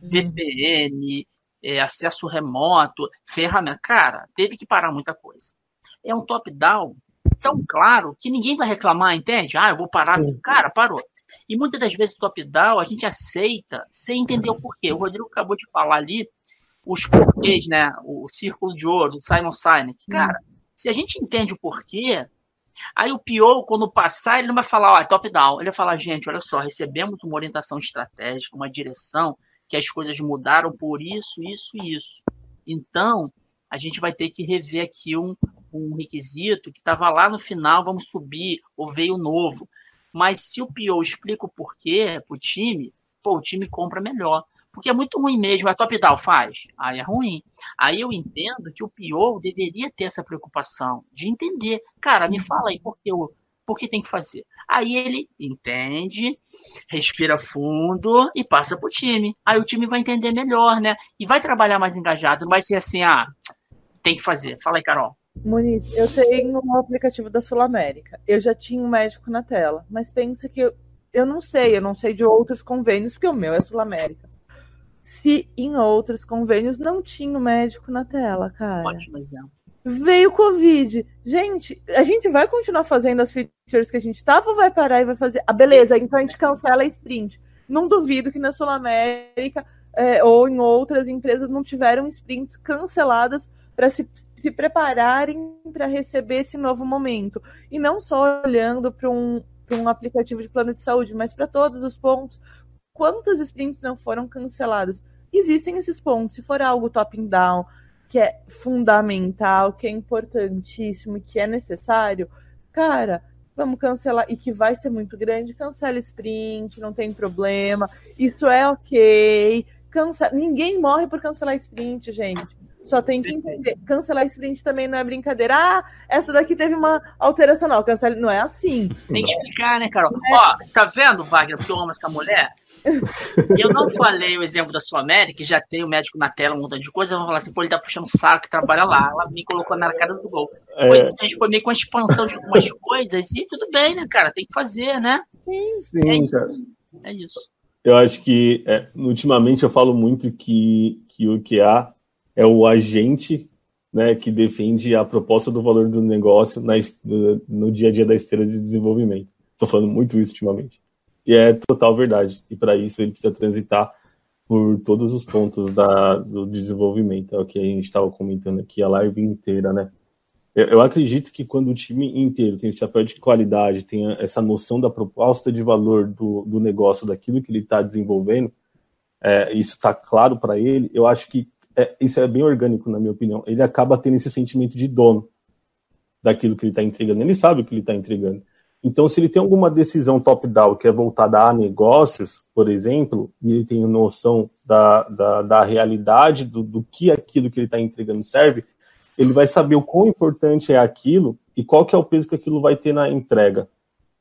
Uhum. VPN, é, acesso remoto, ferramenta. Cara, teve que parar muita coisa. É um top-down tão claro que ninguém vai reclamar, entende? Ah, eu vou parar. Sim. Cara, parou. E muitas das vezes o top-down a gente aceita sem entender o porquê. O Rodrigo acabou de falar ali os porquês, né? O círculo de ouro, do Simon Sinek. Hum. Cara, se a gente entende o porquê, aí o pior, quando passar, ele não vai falar, ó, é top-down. Ele vai falar, gente, olha só, recebemos uma orientação estratégica, uma direção, que as coisas mudaram por isso, isso e isso. Então, a gente vai ter que rever aqui um, um requisito que estava lá no final, vamos subir, ou veio novo. Mas se o PO explica o porquê para o time, pô, o time compra melhor. Porque é muito ruim mesmo, a top down faz. Aí é ruim. Aí eu entendo que o PO deveria ter essa preocupação de entender. Cara, me fala aí por que, eu, por que tem que fazer. Aí ele entende, respira fundo e passa pro time. Aí o time vai entender melhor, né? E vai trabalhar mais engajado. Não vai ser assim, ah, tem que fazer. Fala aí, Carol. Muniz, eu tenho um aplicativo da Sul América. Eu já tinha um médico na tela, mas pensa que eu, eu não sei, eu não sei de outros convênios, porque o meu é Sul América. se em outros convênios não tinha o médico na tela, cara. Ótimo exemplo. Veio Covid. Gente, a gente vai continuar fazendo as features que a gente estava ou vai parar e vai fazer? Ah, beleza, então a gente cancela a sprint. Não duvido que na Sul América é, ou em outras empresas não tiveram sprints canceladas para se, se prepararem para receber esse novo momento. E não só olhando para um, um aplicativo de plano de saúde, mas para todos os pontos. Quantas sprints não foram canceladas? Existem esses pontos. Se for algo top-down, que é fundamental, que é importantíssimo, que é necessário, cara, vamos cancelar, e que vai ser muito grande, cancela sprint, não tem problema, isso é ok. Cancela... Ninguém morre por cancelar sprint, gente. Só tem que entender. Cancelar sprint também não é brincadeira. Ah, essa daqui teve uma alteração. Não, cancela. Não é assim. Tem que explicar, né, Carol? É. Ó, tá vendo, Wagner, porque eu amo essa mulher? eu não falei o exemplo da sua América, que já tem o médico na tela, um montão de coisa. Eu vou falar assim, pô, ele tá puxando saco que trabalha lá. Ela me colocou na cara do gol. É. Pois foi meio com a expansão de algumas coisas. E tudo bem, né, cara? Tem que fazer, né? Sim, é, cara. É isso. Eu acho que, é, ultimamente, eu falo muito que, que o QA é o agente né, que defende a proposta do valor do negócio na, no, dia a dia da esteira de desenvolvimento. Estou falando muito isso ultimamente. E é total verdade. E para isso ele precisa transitar por todos os pontos da, do desenvolvimento. É o que a gente estava comentando aqui a live inteira, né? Eu, eu, acredito que quando o time inteiro tem esse chapéu de qualidade, tem essa noção da proposta de valor do, do negócio, daquilo que ele está desenvolvendo, é, isso está claro para ele, eu acho que é, isso é bem orgânico, na minha opinião. Ele acaba tendo esse sentimento de dono daquilo que ele está entregando. Ele sabe o que ele está entregando. Então, se ele tem alguma decisão top-down que é voltada a negócios, por exemplo, e ele tem noção da, da, da realidade do, do que aquilo que ele está entregando serve, ele vai saber o quão importante é aquilo e qual que é o peso que aquilo vai ter na entrega.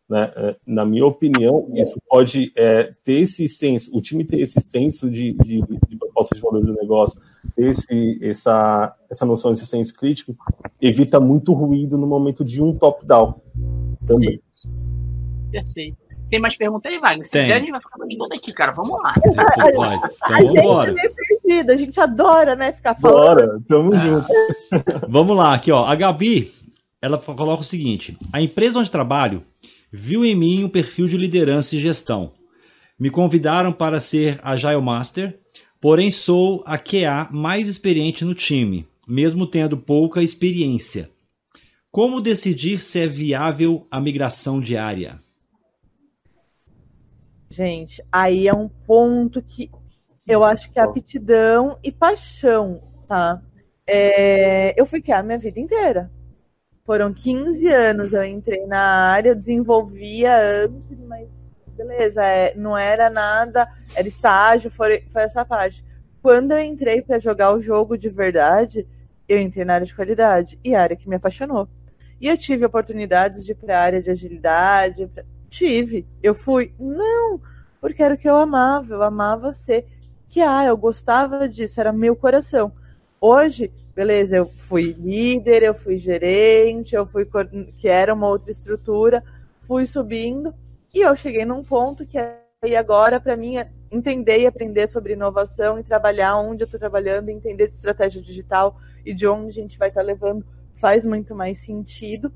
Né? É, na minha opinião, isso pode é, ter esse senso, o time ter esse senso de, de, de proposta de valor do negócio, esse, essa, essa noção, esse senso crítico, evita muito ruído no momento de um top-down também. Perfeito. Tem mais perguntas aí, Wagner? Se Tem. a gente vai ficar todo aqui, cara. Vamos lá. Vai. <laughs> Então, vamos embora. É a gente adora, né, ficar falando. Bora, tamo junto. vamos lá, aqui, ó. A Gabi, ela coloca o seguinte: a empresa onde trabalho viu em mim um perfil de liderança e gestão. Me convidaram para ser Agile Master, porém sou a QA mais experiente no time, mesmo tendo pouca experiência. Como decidir se é viável a migração diária? Gente, aí é um ponto que eu acho que é aptidão e paixão, tá? É, eu fui QA a minha vida inteira. Foram 15 anos, eu entrei na área, eu desenvolvia antes, mas beleza, é, não era nada, era estágio, foi, foi essa parte. Quando eu entrei para jogar o jogo de verdade, eu entrei na área de qualidade, e a área que me apaixonou. E eu tive oportunidades de ir para a área de agilidade, pra... tive, eu fui, não, porque era o que eu amava, eu amava ser que ah, eu gostava disso, era meu coração. Hoje, beleza, eu fui líder, eu fui gerente, eu fui que era uma outra estrutura, fui subindo e eu cheguei num ponto que aí agora para mim é entender e aprender sobre inovação e trabalhar onde eu estou trabalhando, entender de estratégia digital e de onde a gente vai estar tá levando faz muito mais sentido.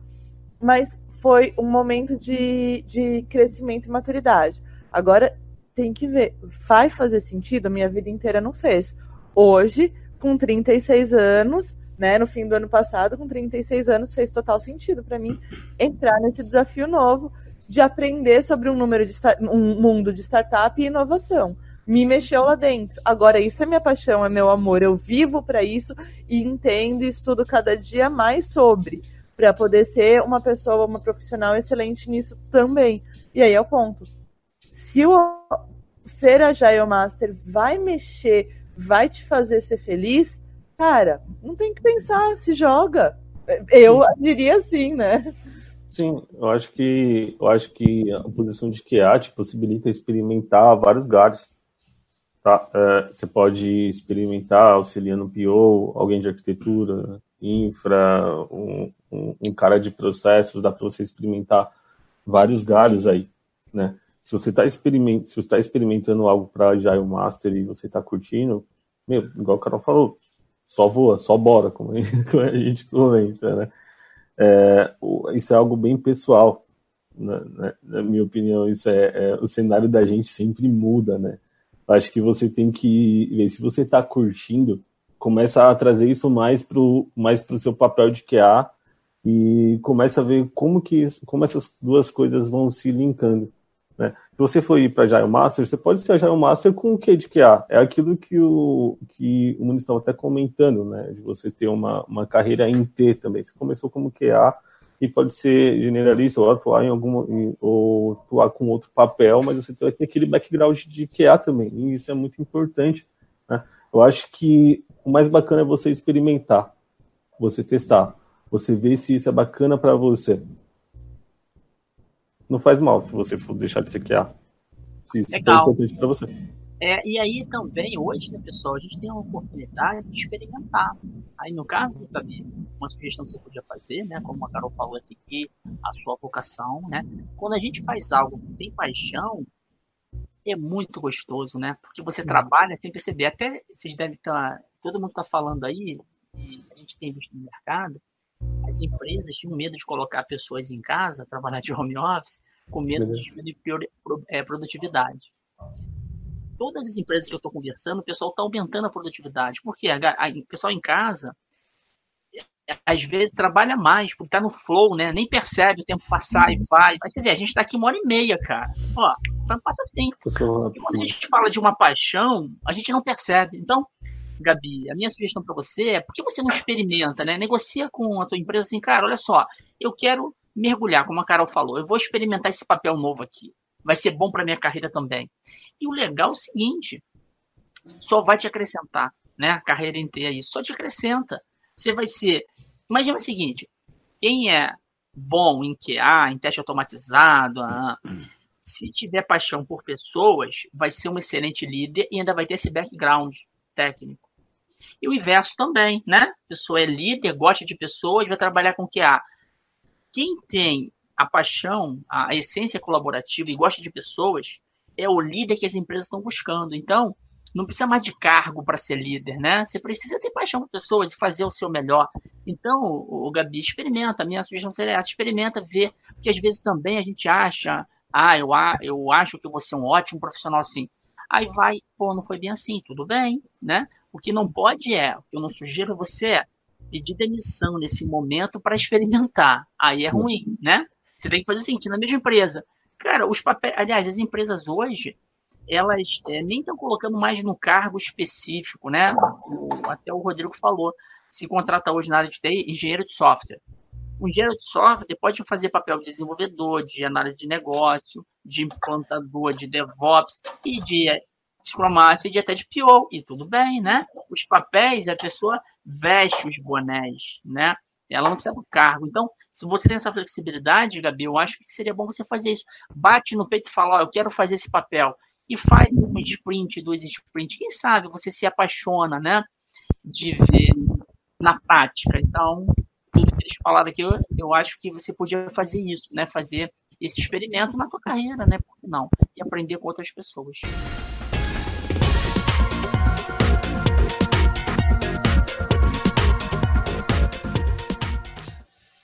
Mas foi um momento de, de crescimento e maturidade. Agora tem que ver, vai fazer sentido? A minha vida inteira não fez. Hoje com 36 anos, né, no fim do ano passado, com 36 anos, fez total sentido para mim entrar nesse desafio novo de aprender sobre um número de um mundo de startup e inovação. Me mexeu lá dentro. Agora isso é minha paixão, é meu amor. Eu vivo para isso e entendo e estudo cada dia mais sobre para poder ser uma pessoa, uma profissional excelente nisso também. E aí é o ponto. Se o ser Agile Master vai mexer vai te fazer ser feliz, cara, não tem que pensar, se joga. Eu diria assim, né? Sim, eu acho que eu acho que a posição de QA te possibilita experimentar vários galhos. Tá? É, você pode experimentar auxiliando PO, alguém de arquitetura, infra, um, um, um cara de processos, dá para você experimentar vários galhos aí, né? Se você está experiment, tá experimentando algo para Agile Master e você está curtindo, meu, igual o Carol falou, só voa, só bora, como a gente <laughs> comenta, né? É, isso é algo bem pessoal, na, na, na minha opinião. Isso é, é, o cenário da gente sempre muda, né? Acho que você tem que ver se você está curtindo, começa a trazer isso mais para o mais pro seu papel de QA e começa a ver como que como essas duas coisas vão se linkando. Se você for ir para Agile Master, você pode ser Agile Master com o que de QA? É aquilo que o, que o Muniz estava até comentando, né? de você ter uma, uma carreira em T também. Você começou como QA e pode ser generalista ou atuar em alguma ou atuar com outro papel, mas você ter aquele background de QA também, e isso é muito importante. Né? Eu acho que o mais bacana é você experimentar, você testar, você ver se isso é bacana para você. Não faz mal se você for deixar de ser QA. Se isso Legal. for importante para você. É, e aí também, hoje, né, pessoal, a gente tem uma oportunidade de experimentar. Aí, no caso, também, uma sugestão que você podia fazer, né, como a Carol falou aqui, a sua vocação, né, quando a gente faz algo com tem paixão, é muito gostoso, né, porque você trabalha sem perceber, até vocês devem estar, todo mundo está falando aí, a gente tem visto no mercado, as empresas tinham medo de colocar pessoas em casa, trabalhar de home office, com medo de diminuir é, produtividade todas as empresas que eu estou conversando, o pessoal está aumentando a produtividade. Porque o pessoal em casa, às vezes, trabalha mais, porque está no flow, né? Nem percebe o tempo passar e vai. Mas, dizer, a gente está aqui uma hora e meia, cara. Ó, tá passa tempo. quando a gente fala de uma paixão, a gente não percebe. Então, Gabi, a minha sugestão para você é por que você não experimenta, né? Negocia com a tua empresa assim, cara, olha só, eu quero mergulhar, como a Carol falou, eu vou experimentar esse papel novo aqui vai ser bom para minha carreira também. E o legal é o seguinte, só vai te acrescentar, né? A carreira inteira aí, só te acrescenta. Você vai ser, imagina o seguinte, quem é bom em QA, em teste automatizado, ah, se tiver paixão por pessoas, vai ser um excelente líder e ainda vai ter esse background técnico. E o inverso também, né? A pessoa é líder, gosta de pessoas, vai trabalhar com QA. Quem tem a paixão, a essência colaborativa e gosta de pessoas, é o líder que as empresas estão buscando. Então, não precisa mais de cargo para ser líder, né? Você precisa ter paixão por pessoas e fazer o seu melhor. Então, o, o Gabi, experimenta. A minha sugestão seria essa: experimenta, ver. Porque às vezes também a gente acha, ah, eu, eu acho que vou ser um ótimo profissional assim. Aí vai, pô, não foi bem assim, tudo bem, né? O que não pode é, o que eu não sugiro você é pedir demissão nesse momento para experimentar. Aí é ruim, né? Você tem que fazer o seguinte, na mesma empresa. Cara, os papéis. Aliás, as empresas hoje, elas é, nem estão colocando mais no cargo específico, né? O, até o Rodrigo falou. Se contrata hoje na área de TI, engenheiro de software. O engenheiro de software pode fazer papel de desenvolvedor, de análise de negócio, de implantador, de DevOps e de Scrum Master e até de PO. E tudo bem, né? Os papéis, a pessoa veste os bonés, né? Ela não precisa do cargo. Então, se você tem essa flexibilidade, Gabi, eu acho que seria bom você fazer isso. Bate no peito e fala, ó, eu quero fazer esse papel. E faz um sprint, dois sprints. Quem sabe você se apaixona, né? De ver na prática. Então, tudo falaram aqui, eu, eu acho que você podia fazer isso, né? Fazer esse experimento na tua carreira, né? Por que não? E aprender com outras pessoas.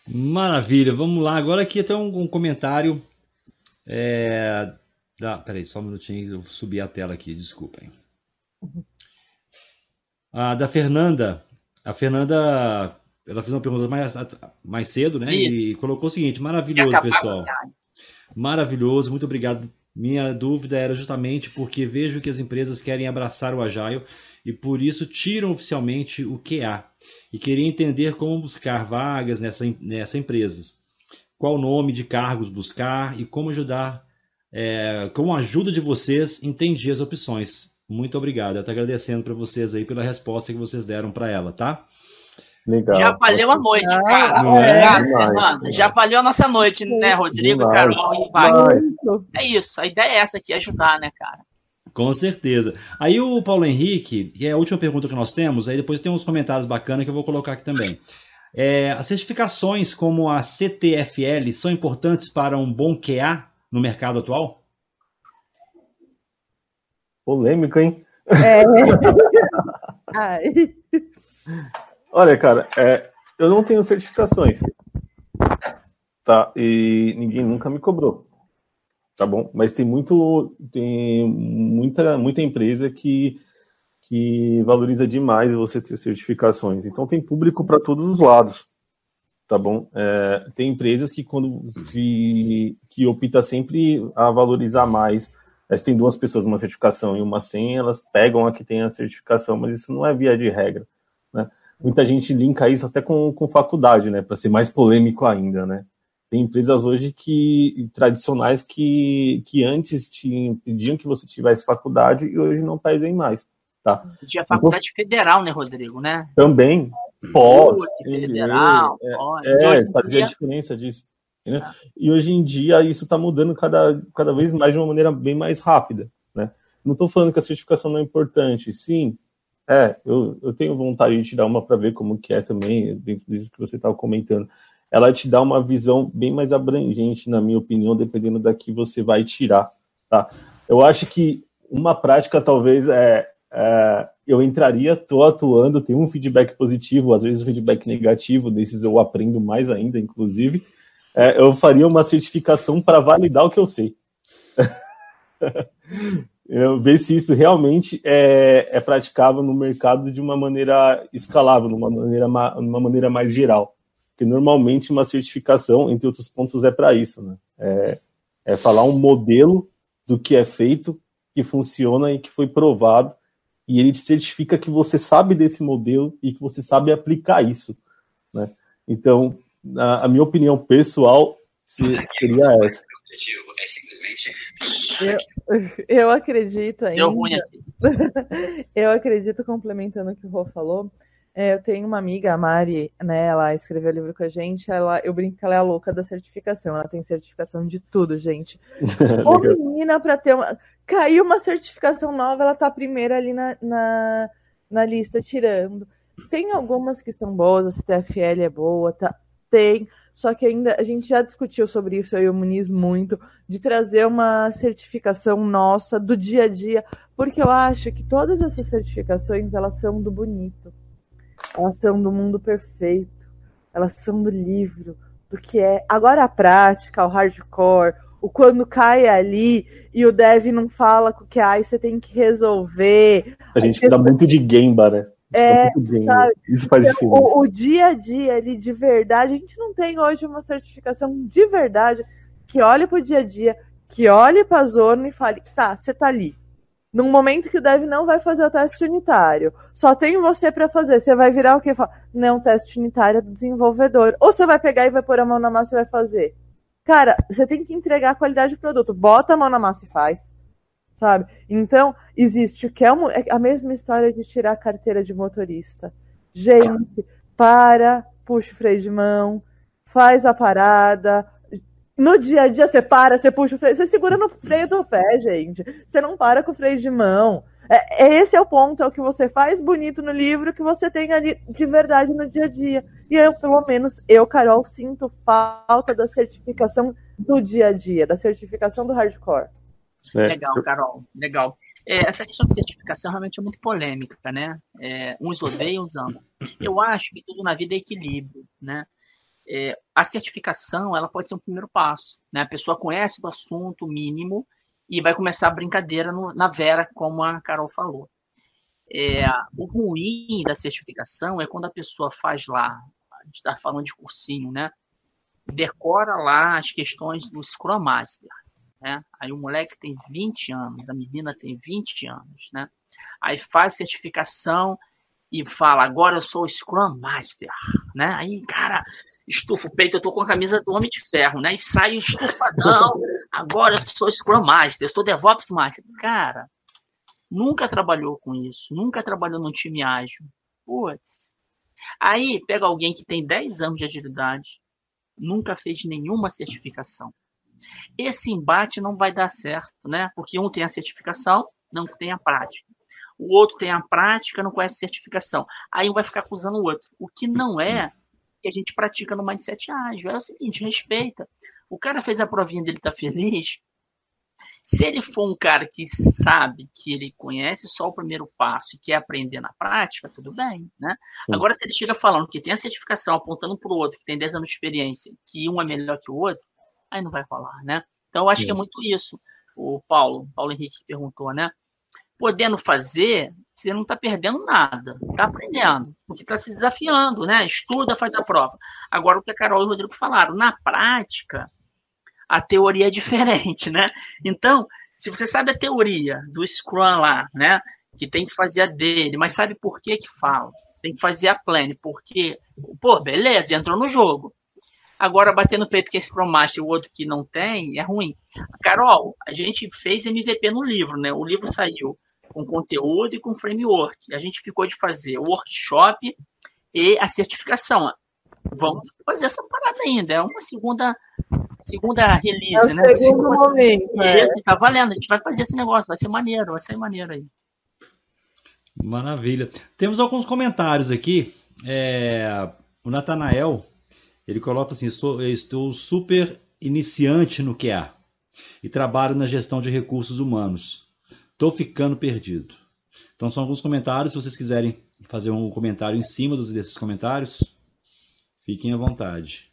Maravilha, vamos lá. Agora aqui até um, um comentário. É, da, peraí, só um minutinho, eu subi a tela aqui, desculpem. Ah, da Fernanda. A Fernanda, ela fez uma pergunta mais, mais cedo, né? E, e colocou o seguinte: maravilhoso, pessoal. Maravilhoso, muito obrigado. Minha dúvida era justamente porque vejo que as empresas querem abraçar o Agile e por isso tiram oficialmente o QA e queria entender como buscar vagas nessa, nessa empresas. Qual nome de cargos buscar e como ajudar, é, com a ajuda de vocês, entendi as opções. Muito obrigado. Eu estou agradecendo para vocês aí pela resposta que vocês deram para ela, tá? Legal. Já valeu a noite, cara. Não é? Já valeu a nossa noite, né, Rodrigo, Demais. Carol e Wagner. É isso, a ideia é essa aqui, ajudar, né, cara? Com certeza. Aí o Paulo Henrique, que é a última pergunta que nós temos, aí depois tem uns comentários bacanas que eu vou colocar aqui também. É, as certificações como a CTFL são importantes para um bom QA no mercado atual? Polêmico, hein? É. <laughs> Ai. Olha, cara, é, eu não tenho certificações. Tá? E ninguém nunca me cobrou. Tá bom? Mas tem muito. Tem muita, muita empresa que, que valoriza demais você ter certificações. Então tem público para todos os lados. Tá bom? É, tem empresas que quando que, que opta sempre a valorizar mais. Mas tem duas pessoas uma certificação e uma sem, elas pegam a que tem a certificação, mas isso não é via de regra. Muita gente linka isso até com, com faculdade, né? Para ser mais polêmico ainda, né? Tem empresas hoje que tradicionais que, que antes pediam que você tivesse faculdade e hoje não pedem mais. Tá? Tinha faculdade então, federal, né, Rodrigo? Né? Também. Pós. Federal, é, pós. É, fazia a diferença disso. Né? Ah. E hoje em dia isso está mudando cada, cada vez mais de uma maneira bem mais rápida. Né? Não estou falando que a certificação não é importante. Sim, é, eu, eu tenho vontade de tirar uma para ver como que é também, dentro disso que você estava comentando. Ela te dá uma visão bem mais abrangente, na minha opinião, dependendo da que você vai tirar. Tá? Eu acho que uma prática talvez é, é eu entraria, estou atuando, tenho um feedback positivo, às vezes um feedback negativo, desses eu aprendo mais ainda, inclusive. É, eu faria uma certificação para validar o que eu sei. <laughs> ver se isso realmente é, é praticável no mercado de uma maneira escalável, numa maneira, numa maneira mais geral. Porque normalmente uma certificação, entre outros pontos, é para isso, né? É, é falar um modelo do que é feito, que funciona e que foi provado, e ele te certifica que você sabe desse modelo e que você sabe aplicar isso, né? Então, a, a minha opinião pessoal seria essa objetivo é simplesmente. Eu, <laughs> eu acredito ainda. Deu ruim aqui. <laughs> eu acredito, complementando o que o Rô falou. É, eu tenho uma amiga, a Mari, né? Ela escreveu livro com a gente. Ela, eu brinco que ela é a louca da certificação. Ela tem certificação de tudo, gente. <laughs> Ô, menina, para ter uma. Caiu uma certificação nova, ela tá primeira ali na, na, na lista, tirando. Tem algumas que são boas, a CTFL é boa, tá? Tem. Só que ainda a gente já discutiu sobre isso, eu e o Muniz, muito, de trazer uma certificação nossa do dia a dia, porque eu acho que todas essas certificações, elas são do bonito, elas são do mundo perfeito, elas são do livro, do que é. Agora a prática, o hardcore, o quando cai ali e o dev não fala com o que aí você tem que resolver. A gente dá muito de Gemba, né? É, Isso faz então, diferença. O, o, dia a dia ali de verdade, a gente não tem hoje uma certificação de verdade que olhe para o dia a dia, que olhe para a zona e fale, tá, você tá ali. Num momento que o dev não vai fazer o teste unitário, só tem você para fazer. Você vai virar o quê? Não, teste unitário é do desenvolvedor. Ou você vai pegar e vai pôr a mão na massa e vai fazer. Cara, você tem que entregar a qualidade do produto. Bota a mão na massa e faz sabe? Então, existe que é, é a mesma história de tirar a carteira de motorista. Gente, para, puxa o freio de mão, faz a parada. No dia a dia você para, você puxa o freio, você segura no freio do pé, gente. Você não para com o freio de mão. É, é, esse é o ponto, é o que você faz bonito no livro, que você tem ali de verdade no dia a dia. E eu, pelo menos, eu, Carol, sinto falta da certificação do dia a dia, da certificação do hardcore. É, legal, Carol, legal. É, essa questão de certificação realmente é muito polêmica, né? É, uns odeiam, uns amam. Eu acho que tudo na vida é equilíbrio, né? É, a certificação, ela pode ser um primeiro passo, né? A pessoa conhece o assunto mínimo e vai começar a brincadeira no, na vera, como a Carol falou. É, o ruim da certificação é quando a pessoa faz lá, a gente está falando de cursinho, né? Decora lá as questões do Scrum Master né? Aí o moleque tem 20 anos, a menina tem 20 anos, né? Aí faz certificação e fala, agora eu sou Scrum Master, né? Aí, cara, estufa o peito, eu tô com a camisa do Homem de Ferro, né? E sai estufadão, <laughs> agora eu sou Scrum Master, eu sou DevOps Master. Cara, nunca trabalhou com isso, nunca trabalhou num time ágil. Putz. Aí pega alguém que tem 10 anos de agilidade, nunca fez nenhuma certificação. Esse embate não vai dar certo, né? Porque um tem a certificação, não tem a prática. O outro tem a prática, não conhece a certificação. Aí um vai ficar acusando o outro. O que não é que a gente pratica no mindset ágil. É o seguinte, respeita. O cara fez a provinha dele, tá feliz. Se ele for um cara que sabe que ele conhece só o primeiro passo e quer aprender na prática, tudo bem, né? Agora, se ele chega falando que tem a certificação apontando para o outro, que tem 10 anos de experiência, que um é melhor que o outro, aí não vai falar, né? Então, eu acho Sim. que é muito isso. O Paulo, Paulo Henrique perguntou, né? Podendo fazer, você não está perdendo nada, está aprendendo, porque está se desafiando, né? Estuda, faz a prova. Agora, o que a Carol e o Rodrigo falaram, na prática, a teoria é diferente, né? Então, se você sabe a teoria do Scrum lá, né? Que tem que fazer a dele, mas sabe por que que fala? Tem que fazer a plane, porque, pô, beleza, entrou no jogo. Agora, bater no peito que esse Scrum Master e o outro que não tem, é ruim. Carol, a gente fez MVP no livro, né? O livro saiu com conteúdo e com framework. A gente ficou de fazer o workshop e a certificação. Vamos fazer essa parada ainda. É uma segunda segunda release, é o né? Segundo momento. É. Tá valendo, a gente vai fazer esse negócio, vai ser maneiro, vai ser maneiro aí. Maravilha. Temos alguns comentários aqui. É, o Natanael, ele coloca assim: estou, estou super iniciante no QA e trabalho na gestão de recursos humanos. Estou ficando perdido. Então são alguns comentários. Se vocês quiserem fazer um comentário em cima desses comentários, fiquem à vontade.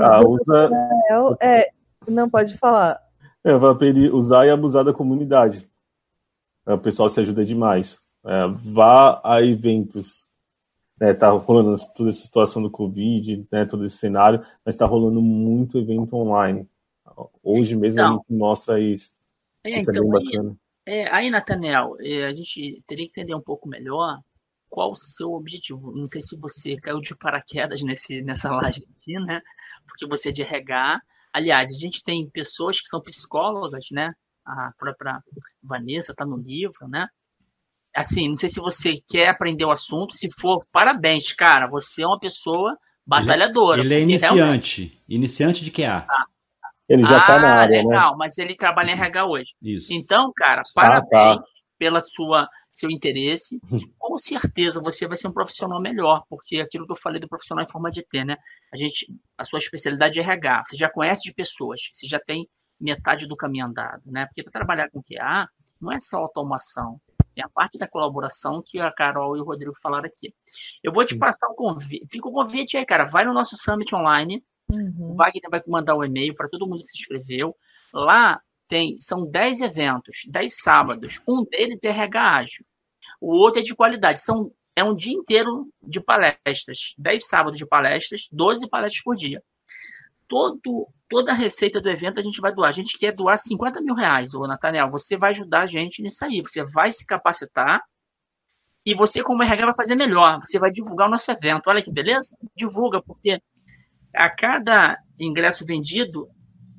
Ah, usa... É, não pode falar. É, vai pedir usar e abusar da comunidade. É, o pessoal se ajuda demais. É, vá a eventos. É, tá rolando toda essa situação do Covid, né, todo esse cenário, mas está rolando muito evento online. Hoje mesmo então, a gente mostra isso. É, isso então, é bem bacana. Aí, é, aí, Nathaniel, é, a gente teria que entender um pouco melhor qual o seu objetivo. Não sei se você caiu de paraquedas nesse, nessa <laughs> live aqui, né? Porque você é de RH. Aliás, a gente tem pessoas que são psicólogas, né? A própria Vanessa está no livro, né? Assim, não sei se você quer aprender o assunto. Se for, parabéns, cara. Você é uma pessoa batalhadora. Ele, ele é iniciante. Realmente... Iniciante de QA. Ah, ele já está ah, na área, né? legal, né? mas ele trabalha em RH hoje. Isso. Então, cara, parabéns ah, tá. pela sua seu interesse, com certeza você vai ser um profissional melhor, porque aquilo que eu falei do profissional em forma de ter, né? A gente, a sua especialidade é RH, você já conhece de pessoas, você já tem metade do caminho andado, né? Porque para trabalhar com QA não é só automação, é a parte da colaboração que a Carol e o Rodrigo falaram aqui. Eu vou te passar um convite, fica o convite aí, cara, vai no nosso Summit Online, uhum. o Wagner vai mandar o um e-mail para todo mundo que se inscreveu. Lá tem, são 10 eventos, 10 sábados. Um deles é RH ágil. O outro é de qualidade. São, é um dia inteiro de palestras. 10 sábados de palestras, 12 palestras por dia. Todo, toda a receita do evento a gente vai doar. A gente quer doar 50 mil reais, ô Nathaniel. Você vai ajudar a gente nisso aí. Você vai se capacitar e você, como RH, vai fazer melhor. Você vai divulgar o nosso evento. Olha que beleza? Divulga, porque a cada ingresso vendido,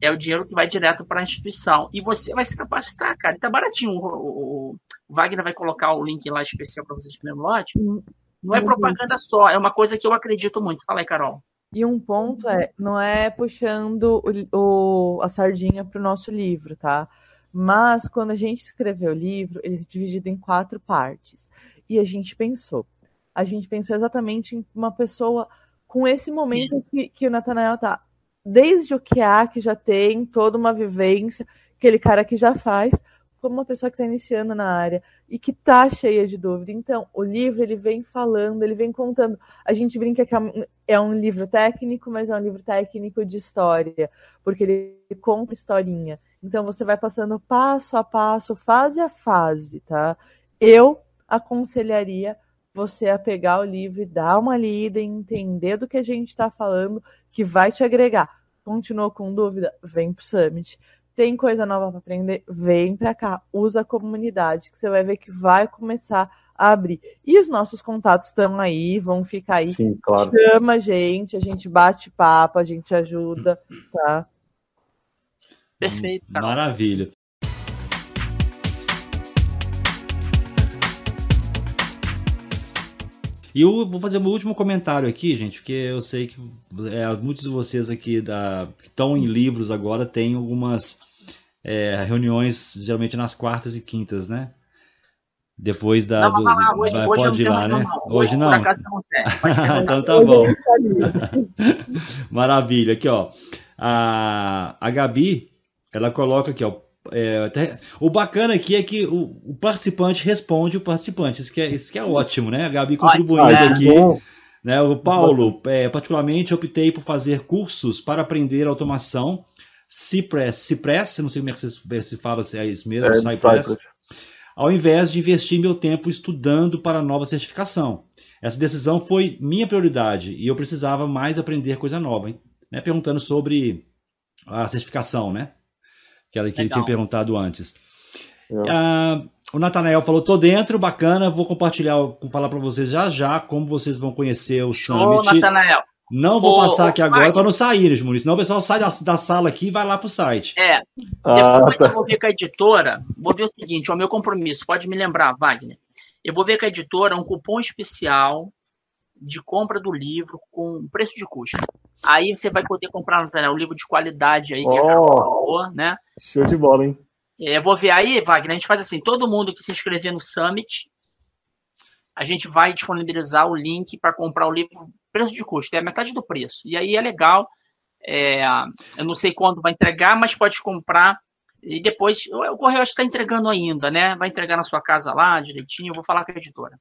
é o dinheiro que vai direto para a instituição. E você vai se capacitar, cara. E tá baratinho. O, o, o Wagner vai colocar o link lá especial para vocês no lote. Não é propaganda só, é uma coisa que eu acredito muito. Fala aí, Carol. E um ponto é, não é puxando o, o, a sardinha para o nosso livro, tá? Mas quando a gente escreveu o livro, ele é dividido em quatro partes. E a gente pensou. A gente pensou exatamente em uma pessoa com esse momento que, que o Natanael tá desde o que há, que já tem toda uma vivência, aquele cara que já faz, como uma pessoa que está iniciando na área e que está cheia de dúvida. Então, o livro ele vem falando, ele vem contando. A gente brinca que é um livro técnico, mas é um livro técnico de história, porque ele conta historinha. Então, você vai passando passo a passo, fase a fase, tá? Eu aconselharia você a pegar o livro e dar uma lida, entender do que a gente está falando, que vai te agregar. Continuou com dúvida? Vem pro Summit. Tem coisa nova para aprender? Vem para cá. Usa a comunidade, que você vai ver que vai começar a abrir. E os nossos contatos estão aí, vão ficar aí. Sim, claro. Chama a gente, a gente bate papo, a gente ajuda, tá? Perfeito. Maravilha. E eu vou fazer o meu último comentário aqui, gente, porque eu sei que é, muitos de vocês aqui da, que estão em livros agora têm algumas é, reuniões, geralmente nas quartas e quintas, né? Depois da. Não, do, hoje, vai, hoje pode ir lá, né? Hoje, hoje não. <laughs> então tá bom. <laughs> Maravilha. Aqui, ó. A, a Gabi, ela coloca aqui, ó. É, até, o bacana aqui é que o, o, participante responde o participante. Isso que é, isso que é ótimo, né? A Gabi contribuindo aqui. Né? O Paulo, é, particularmente, optei por fazer cursos para aprender automação. Cypress, Cypress, não sei como é que se fala se é isso mesmo, é, Cypress, Cypress, ao invés de investir meu tempo estudando para nova certificação. Essa decisão foi minha prioridade e eu precisava mais aprender coisa nova. Hein? Né? Perguntando sobre a certificação, né? Que, ela, que ele tinha perguntado antes. Ah, o Natanael falou: tô dentro, bacana, vou compartilhar, vou falar para vocês já já como vocês vão conhecer o Summit. Ô, Natanael. Não vou ô, passar aqui agora para não sair, Muniz, senão o pessoal sai da, da, sala aqui e vai lá pro site. É. Ah, Depois tá. eu vou ver com a editora, vou ver o seguinte: o meu compromisso, pode me lembrar, Wagner. Eu vou ver com a editora um cupom especial de compra do livro com preço de custo. Aí você vai poder comprar Natanael, um livro de qualidade aí, que é oh, né? Show de bola, hein? É, vou ver aí, Wagner, a gente faz assim, todo mundo que se inscrever no Summit, a gente vai disponibilizar o link para comprar o livro preço de custo, é a metade do preço. E aí é legal, é, eu não sei quando vai entregar, mas pode comprar e depois, o correio está entregando ainda, né? Vai entregar na sua casa lá, direitinho, eu vou falar com a editora.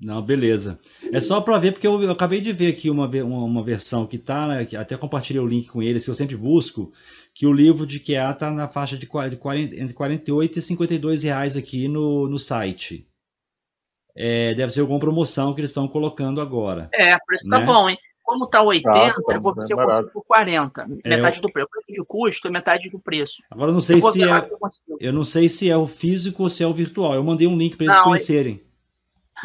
Não, beleza. É só para ver, porque eu, eu, acabei de ver aqui uma, uma, uma versão que tá, né, que até compartilhei o link com eles, que eu sempre busco, que o livro de QA tá na faixa de 40, entre 48 e 52 reais aqui no, no site. É, deve ser alguma promoção que eles estão colocando agora. É, preço tá né? tá bom, hein? Como tá 80, ah, tá, eu vou ver se eu consigo por 40. Metade é, do preço. O custo é metade do preço. Agora eu não sei eu se é. Eu não sei se é o físico ou se é o virtual. Eu mandei um link para eles não, conhecerem.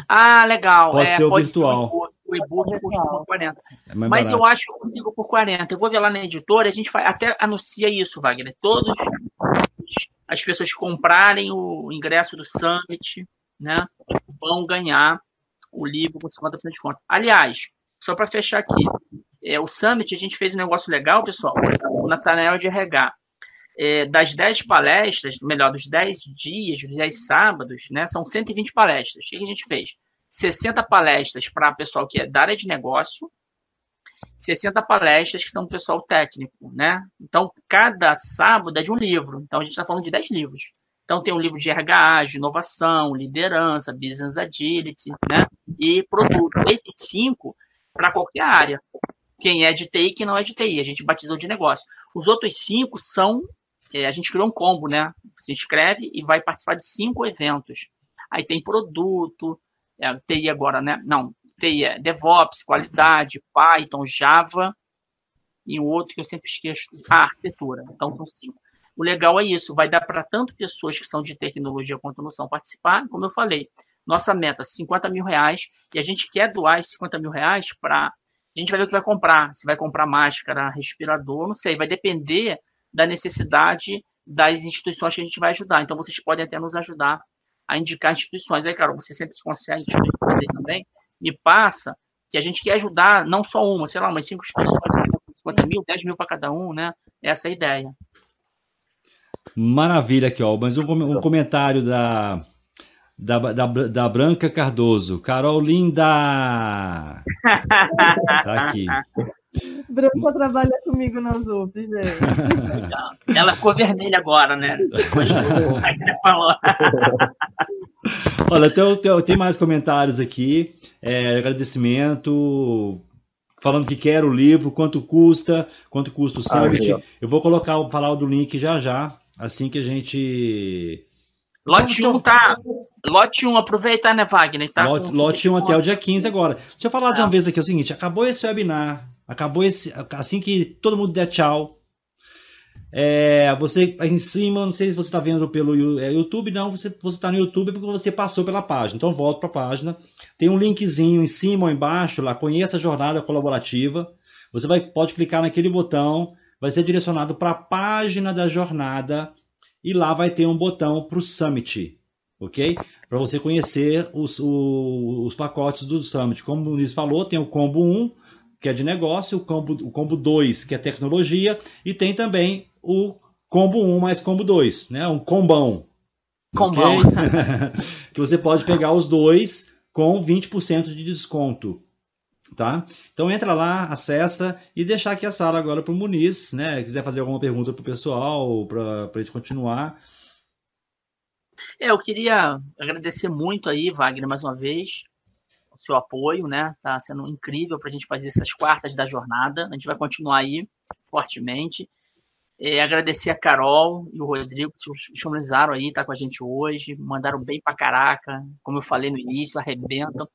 Ah, legal. Pode é, ser o pode virtual. Ser o e-book custa por 40. É Mas barato. eu acho que eu consigo por 40. Eu vou ver lá na editora, a gente faz, até anuncia isso, Wagner. Todas as pessoas que comprarem o ingresso do Summit, né, vão ganhar o livro com 50% de desconto. Aliás, só para fechar aqui, é, o Summit a gente fez um negócio legal, pessoal. O Natanael de RH é, das 10 palestras, melhor, dos 10 dias, dos 10 sábados, né, são 120 palestras. O que a gente fez? 60 palestras para pessoal que é da área de negócio, 60 palestras que são pessoal técnico, né? Então, cada sábado é de um livro. Então, a gente está falando de 10 livros. Então, tem um livro de RH, de inovação, liderança, business agility, né? E produto. Esses cinco para qualquer área. Quem é de TI quem não é de TI. A gente batizou de negócio. Os outros cinco são é, a gente criou um combo, né? Se inscreve e vai participar de cinco eventos. Aí tem produto, é, TI agora, né? Não, TI é DevOps, qualidade, Python, Java e o outro que eu sempre esqueço, a arquitetura. Então são cinco. O legal é isso, vai dar para tanto pessoas que são de tecnologia quanto não são participar, como eu falei. Nossa meta, 50 mil reais, e a gente quer doar esses 50 mil reais para. A gente vai ver o que vai comprar. Se vai comprar máscara, respirador, não sei, vai depender da necessidade das instituições que a gente vai ajudar. Então, vocês podem até nos ajudar a indicar instituições. Aí, Carol, você sempre consegue também, me passa que a gente quer ajudar não só uma, sei lá, umas cinco pessoas, 50 mil, 10 mil para cada um, né? Essa é a ideia. Maravilha aqui, ó. Mas um, um comentário da, da, da, da Branca Cardoso. Carol Linda! tá aqui. Branca trabalha comigo na ZUP, gente. Ela ficou vermelha agora, né? Olha, tem, tem, tem, mais comentários aqui. É, agradecimento. Falando que quer o livro, quanto custa, quanto custa o Summit. Ah, eu vou colocar, falar do link já já, assim que a gente. Lote 1 tá. Lote 1, aproveita, né, Wagner? Tá lote, lote 1 até o dia 15 agora. Deixa eu falar de uma tá. vez aqui é o seguinte: acabou esse webinar Acabou esse. Assim que todo mundo der tchau. É, você em cima, não sei se você está vendo pelo é, YouTube, não, você está no YouTube porque você passou pela página. Então volta para a página. Tem um linkzinho em cima ou embaixo lá, conheça a jornada colaborativa. Você vai, pode clicar naquele botão, vai ser direcionado para a página da jornada e lá vai ter um botão para o Summit, ok? Para você conhecer os, os, os pacotes do Summit. Como o Luiz falou, tem o combo 1, que é de negócio, o combo, o combo 2, que é tecnologia, e tem também o combo 1 mais combo 2, né? Um combão. Combão. Okay? <laughs> que você pode pegar os dois com 20% de desconto. Tá? Então entra lá, acessa e deixar aqui a sala agora para o Muniz, né? Quiser fazer alguma pergunta para o pessoal, para a gente continuar. É, eu queria agradecer muito aí, Wagner, mais uma vez, o seu apoio, né? Tá sendo incrível para a gente fazer essas quartas da jornada. A gente vai continuar aí fortemente. É, agradecer a Carol e o Rodrigo que se disponibilizaram aí, tá com a gente hoje, mandaram bem pra caraca, como eu falei no início, arrebentam.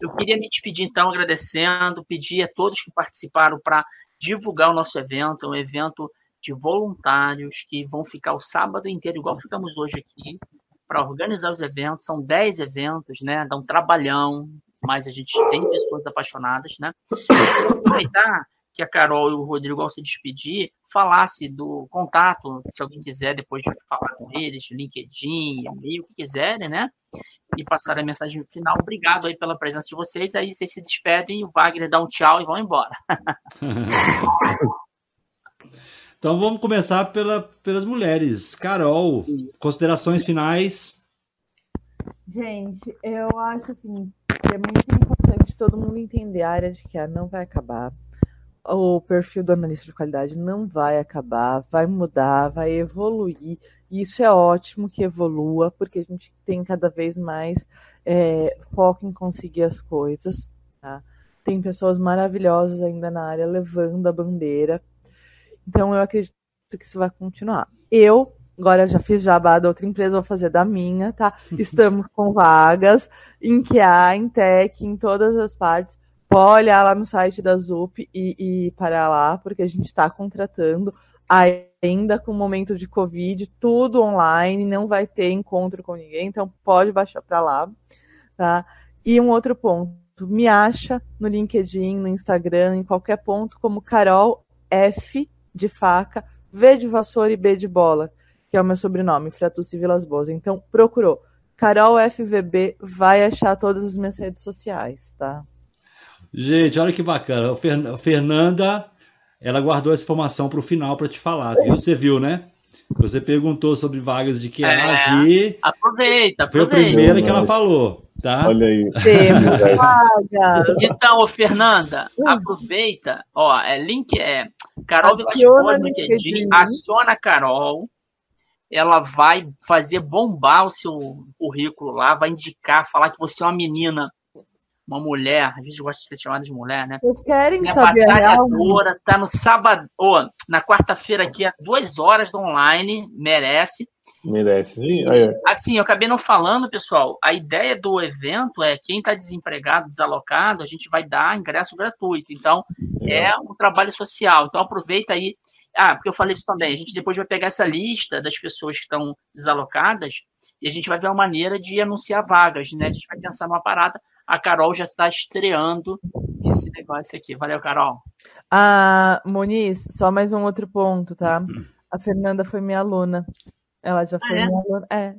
Eu queria me despedir então agradecendo, pedir a todos que participaram para divulgar o nosso evento, é um evento de voluntários que vão ficar o sábado inteiro, igual ficamos hoje aqui, para organizar os eventos. São 10 eventos, né? Dá um trabalhão, mas a gente tem pessoas apaixonadas, né? aproveitar que a Carol e o Rodrigo, ao se despedir, falasse do contato, se alguém quiser depois de falar com eles, LinkedIn, e-mail, o que quiserem, né? E passar a mensagem final. Obrigado aí pela presença de vocês. Aí vocês se despedem, o Wagner dá um tchau e vão embora. <laughs> então vamos começar pela, pelas mulheres. Carol, considerações finais. Gente, eu acho assim que é muito importante todo mundo entender a área de que a não vai acabar o perfil do analista de qualidade não vai acabar, vai mudar, vai evoluir. E isso é ótimo que evolua, porque a gente tem cada vez mais é, foco em conseguir as coisas. Tá? Tem pessoas maravilhosas ainda na área levando a bandeira. Então eu acredito que isso vai continuar. Eu agora já fiz jabá da outra empresa, vou fazer da minha, tá? <laughs> Estamos com vagas em QA, em tech, em todas as partes pode olhar lá no site da ZUP e, e parar lá, porque a gente está contratando ainda com o momento de Covid, tudo online, não vai ter encontro com ninguém, então pode baixar para lá, tá? E um outro ponto, me acha no LinkedIn, no Instagram, em qualquer ponto, como Carol F de faca, V de vassoura e B de bola, que é o meu sobrenome, Fratucci Vilas Boas. Então, procurou. Carol FVB vai achar todas as minhas redes sociais, tá? Gente, olha que bacana. A Fernanda, ela guardou essa informação para o final para te falar. Viu? Você viu, né? Você perguntou sobre vagas de QA é, aqui. Aproveita, aproveita. Foi a primeira que ela falou, tá? Olha aí. <laughs> então, Fernanda, aproveita. Ó, é link é Carol de no LinkedIn, adiciona a Carol. Ela vai fazer bombar o seu currículo lá, vai indicar, falar que você é uma menina uma mulher, às vezes gosta de ser chamada de mulher, né? Vocês querem é saber batalhadora, tá no sábado, ou na quarta-feira aqui, às duas horas do online, merece. Merece, sim. Assim, eu acabei não falando, pessoal, a ideia do evento é quem está desempregado, desalocado, a gente vai dar ingresso gratuito. Então, é. é um trabalho social. Então, aproveita aí. Ah, porque eu falei isso também. A gente depois vai pegar essa lista das pessoas que estão desalocadas e a gente vai ver uma maneira de anunciar vagas, né? A gente vai pensar numa parada a Carol já está estreando esse negócio aqui. Valeu, Carol. Ah, Moniz, só mais um outro ponto, tá? A Fernanda foi minha aluna. Ela já foi ah, é? minha aluna. É.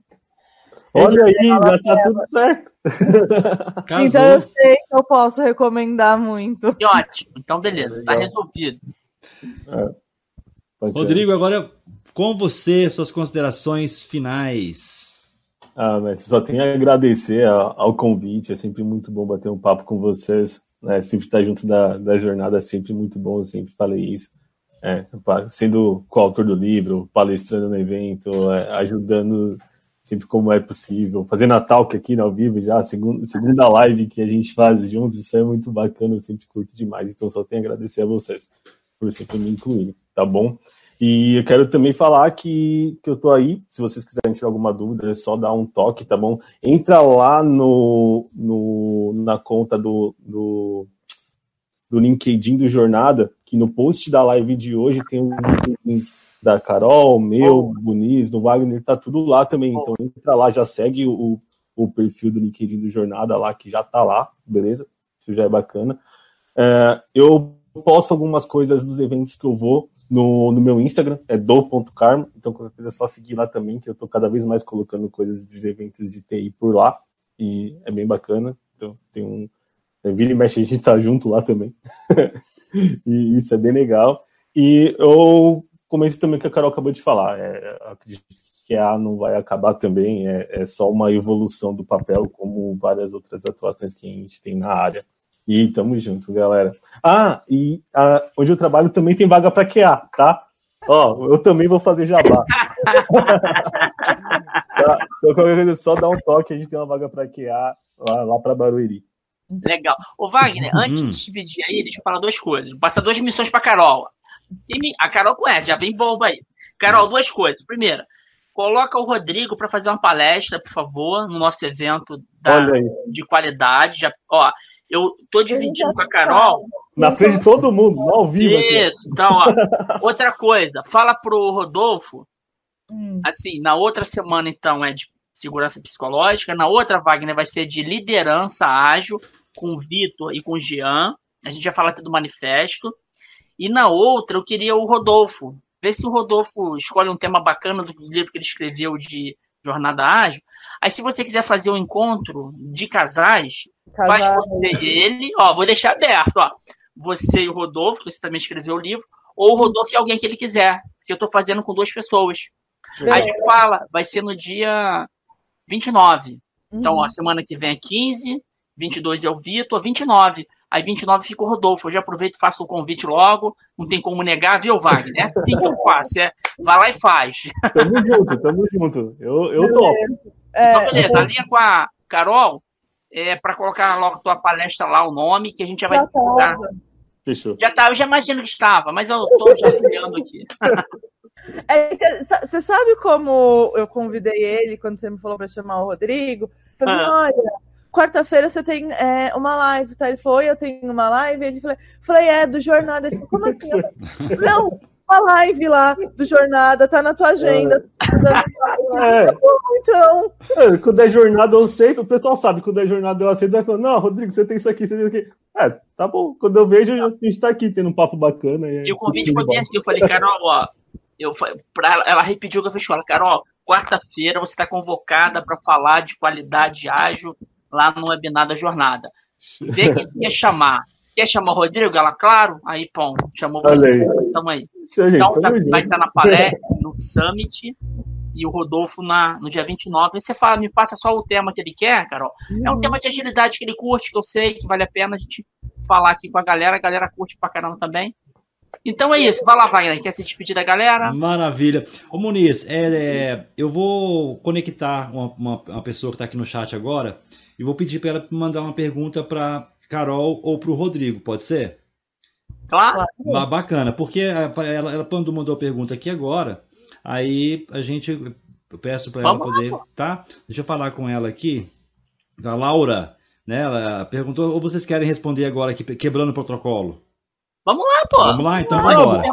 Olha aí, já tá tudo certo. <laughs> então eu sei que eu posso recomendar muito. Que ótimo. Então, beleza, tá resolvido. É. Rodrigo, agora com você, suas considerações finais. Ah, mas só tenho a agradecer ao convite, é sempre muito bom bater um papo com vocês, né? Sempre estar junto da, da jornada é sempre muito bom, eu sempre falei isso. É, sendo coautor do livro, palestrando no evento, é, ajudando sempre como é possível, fazendo a talk aqui ao vivo já, segunda, segunda live que a gente faz juntos, isso é muito bacana, eu sempre curto demais, então só tenho a agradecer a vocês por sempre me incluírem, tá bom? E eu quero também falar que, que eu tô aí. Se vocês quiserem tirar alguma dúvida, é só dar um toque, tá bom? Entra lá no, no na conta do, do, do LinkedIn do Jornada, que no post da live de hoje tem os links da Carol, meu, do Buniz, do Wagner, tá tudo lá também. Então entra lá, já segue o, o perfil do LinkedIn do Jornada lá, que já tá lá, beleza? Isso já é bacana. É, eu posto algumas coisas dos eventos que eu vou no, no meu Instagram, é do.carmo, então qualquer coisa é só seguir lá também, que eu tô cada vez mais colocando coisas dos eventos de TI por lá, e é bem bacana, então tem um... É, vira e mexe, a gente tá junto lá também, <laughs> e isso é bem legal. E eu comentei também que a Carol acabou de falar, é, acredito que a não vai acabar também, é, é só uma evolução do papel, como várias outras atuações que a gente tem na área. E tamo junto, galera. Ah, e a, onde eu trabalho também tem vaga para QA, tá? Ó, eu também vou fazer jabá. <laughs> tá? Então, qualquer coisa, só dá um toque, a gente tem uma vaga para QA lá, lá para Barueri. Legal. Ô, Wagner, hum. antes de se dividir aí, deixa eu falar duas coisas. Vou passar duas missões para Carol. A Carol conhece, já vem bomba aí. Carol, duas coisas. Primeira, coloca o Rodrigo para fazer uma palestra, por favor, no nosso evento da, de qualidade. Já, ó, eu tô dividindo com a Carol. Na frente de todo mundo, ao vivo. Isso, aqui. então, ó, outra coisa, fala pro Rodolfo, hum. assim, na outra semana, então, é de segurança psicológica, na outra, Wagner, vai ser de liderança ágil, com o Vitor e com o Jean, a gente vai falar aqui do manifesto, e na outra, eu queria o Rodolfo, ver se o Rodolfo escolhe um tema bacana do livro que ele escreveu de Jornada Ágil, aí se você quiser fazer um encontro de casais, Casar. Vai você e ele, ó, vou deixar aberto, ó. Você e o Rodolfo, que você também escreveu o livro, ou o Rodolfo e alguém que ele quiser, que eu tô fazendo com duas pessoas. É. Aí a gente fala, vai ser no dia 29. Uhum. Então, ó, uhum. semana que vem é 15, 22 é o Vitor, 29. Aí 29 fica o Rodolfo. Eu já aproveito e faço o convite logo. Não tem como negar, viu, Wagner? O que eu faço? É, vai lá e faz. Tamo junto, tamo junto. Eu, eu topo. É, então, beleza. A linha com a Carol, é, para colocar logo tua palestra lá, o nome, que a gente já vai. Já tá. Fechou. Já tá, eu já imagino que estava, mas eu tô já olhando aqui. <laughs> Você é, sabe como eu convidei ele quando você me falou para chamar o Rodrigo? Falei, ah. olha, quarta-feira você tem é, uma live, tá? Ele falou, eu tenho uma live. Ele falou, falei, é, do Jornada. Ele falou, como assim? não, a live lá do Jornada, tá na tua agenda. É. Tá então. É, quando é jornada, eu aceito. O pessoal sabe quando é jornada, eu aceito. Vai falando, não, Rodrigo, você tem isso aqui, você tem isso aqui. É, tá bom. Quando eu vejo, a gente tá aqui tendo um papo bacana. E, o convite foi bem assim. Eu falei, Carol, ó. Eu, pra ela, ela repetiu o que eu com ela. Carol, quarta-feira você está convocada para falar de qualidade ágil lá no webinar da jornada. Vê quem <laughs> quer chamar. Quer chamar o Rodrigo? Ela, claro. Aí, pô, chamou você. Tamo aí. Então, tá, vai estar na palestra, no Summit, e o Rodolfo na, no dia 29. Aí você fala, me passa só o tema que ele quer, Carol. É um uhum. tema de agilidade que ele curte, que eu sei que vale a pena a gente falar aqui com a galera. A galera curte pra caramba também. Então é isso. Vai lá, Wagner. Quer se despedir da galera? Maravilha. Ô, Muniz, é, é, eu vou conectar uma, uma, uma pessoa que está aqui no chat agora e vou pedir para ela mandar uma pergunta para Carol ou para o Rodrigo, pode ser? Claro. Bacana, porque ela, ela quando mandou a pergunta aqui agora, aí a gente eu peço para ela poder, lá, tá? Deixa eu falar com ela aqui, da Laura, né? Ela perguntou, ou vocês querem responder agora aqui, quebrando o protocolo? Vamos lá, pô. Vamos lá, então vamos embora.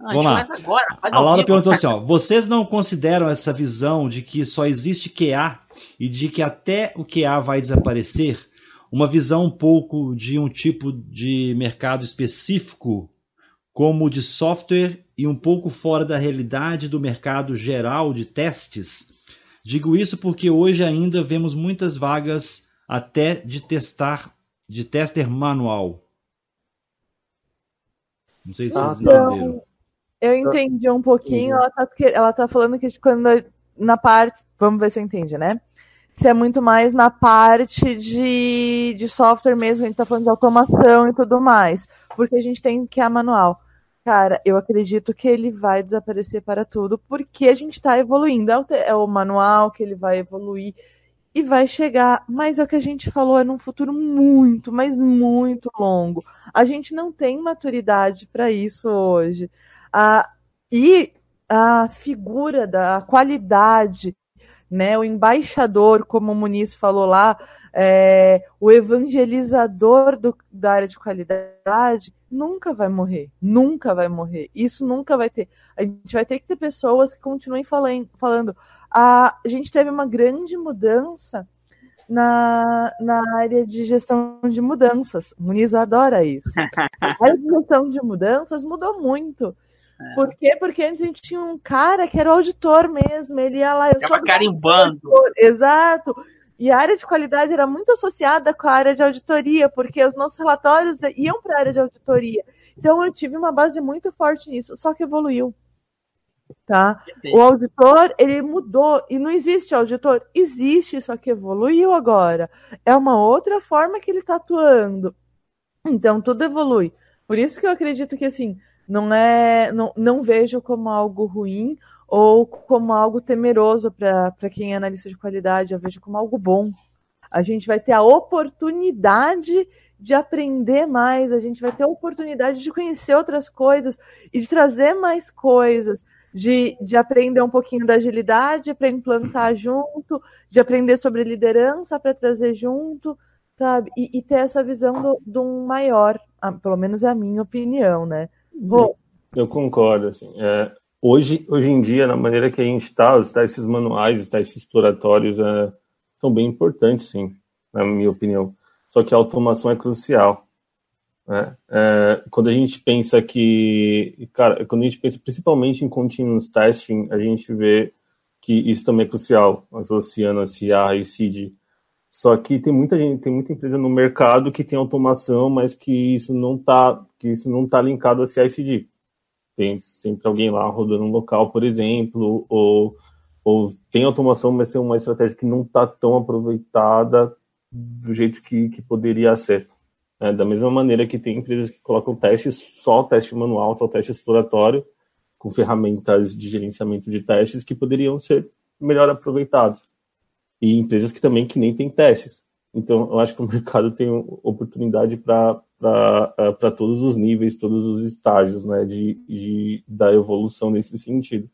Vamos lá. Agora, a Laura perguntou assim, ó, vocês não consideram essa visão de que só existe QA e de que até o QA vai desaparecer uma visão um pouco de um tipo de mercado específico, como o de software, e um pouco fora da realidade do mercado geral de testes. Digo isso porque hoje ainda vemos muitas vagas até de testar, de tester manual. Não sei se vocês então, entenderam. Eu entendi um pouquinho. Ela está ela tá falando que quando na parte, vamos ver se eu entendi, né? Se é muito mais na parte de, de software mesmo, a gente está falando de automação e tudo mais, porque a gente tem que a manual. Cara, eu acredito que ele vai desaparecer para tudo, porque a gente está evoluindo. É o, é o manual que ele vai evoluir e vai chegar, mas é o que a gente falou, é num futuro muito, mas muito longo. A gente não tem maturidade para isso hoje. Ah, e a figura da qualidade né? O embaixador, como o Muniz falou lá, é, o evangelizador do, da área de qualidade nunca vai morrer, nunca vai morrer. Isso nunca vai ter. A gente vai ter que ter pessoas que continuem falando. falando. A, a gente teve uma grande mudança na, na área de gestão de mudanças. O Muniz adora isso. <laughs> A área de gestão de mudanças mudou muito. É. Por quê? Porque antes a gente tinha um cara que era o auditor mesmo, ele ia lá... Eu Ficava carimbando. Exato. E a área de qualidade era muito associada com a área de auditoria, porque os nossos relatórios iam para a área de auditoria. Então eu tive uma base muito forte nisso, só que evoluiu. Tá? O auditor, ele mudou e não existe auditor, existe, só que evoluiu agora. É uma outra forma que ele está atuando. Então, tudo evolui. Por isso que eu acredito que, assim, não é. Não, não vejo como algo ruim ou como algo temeroso para quem é analista de qualidade, eu vejo como algo bom. A gente vai ter a oportunidade de aprender mais, a gente vai ter a oportunidade de conhecer outras coisas e de trazer mais coisas, de, de aprender um pouquinho da agilidade para implantar junto, de aprender sobre liderança para trazer junto, sabe? E, e, ter essa visão do, do maior, pelo menos é a minha opinião, né? Bom, eu concordo, assim, é, hoje, hoje em dia, na maneira que a gente está, os testes manuais, os testes exploratórios é, são bem importantes, sim, na minha opinião. Só que a automação é crucial. Né? É, quando a gente pensa que, cara, quando a gente pensa principalmente em continuous testing, a gente vê que isso também é crucial, associando a CA e CID. Só que tem muita gente, tem muita empresa no mercado que tem automação, mas que isso não está, que isso não tá linkado a CI/CD. Tem sempre alguém lá rodando um local, por exemplo, ou, ou tem automação, mas tem uma estratégia que não está tão aproveitada do jeito que, que poderia ser. É, da mesma maneira que tem empresas que colocam testes, só teste manual, só teste exploratório, com ferramentas de gerenciamento de testes que poderiam ser melhor aproveitados. E empresas que também que nem têm testes. Então, eu acho que o <laughs> mercado tem oportunidade para é, todos os níveis, todos os estágios né, de, de da evolução nesse sentido.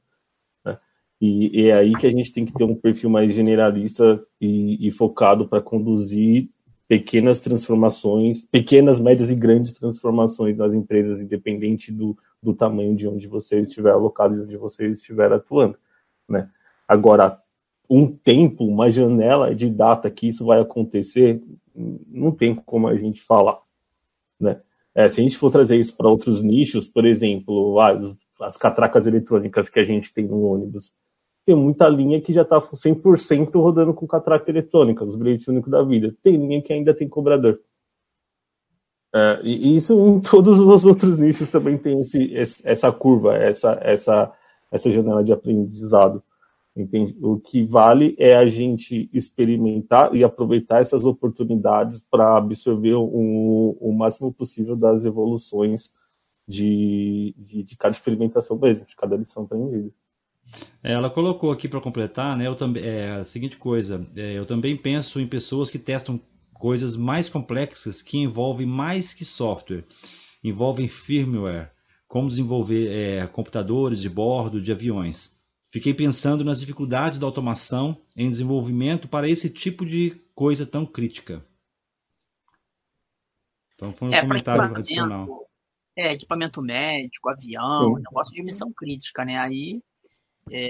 E, e, é aí que a gente tem que ter um perfil mais generalista e, e focado para conduzir pequenas transformações, pequenas, médias e grandes transformações nas empresas, independente do, do tamanho de onde você estiver alocado e onde você estiver atuando. Né? Agora, um tempo, uma janela de data que isso vai acontecer, não tem como a gente falar. Né? É, se a gente for trazer isso para outros nichos, por exemplo, ah, as catracas eletrônicas que a gente tem no ônibus, tem muita linha que já está 100% rodando com catraca eletrônica, os bilhetes únicos da vida. Tem linha que ainda tem cobrador. É, e isso em todos os outros nichos também tem esse, essa curva, essa, essa, essa janela de aprendizado. Entende? O que vale é a gente experimentar e aproveitar essas oportunidades para absorver o, o máximo possível das evoluções de, de, de cada experimentação mesmo, de cada lição aprendida. É, ela colocou aqui para completar, né? Eu também é a seguinte coisa. É, eu também penso em pessoas que testam coisas mais complexas que envolvem mais que software, envolvem firmware, como desenvolver é, computadores de bordo de aviões. Fiquei pensando nas dificuldades da automação em desenvolvimento para esse tipo de coisa tão crítica. Então foi um é, comentário adicional. É, equipamento médico, avião, Sim. negócio de missão crítica, né? Aí é,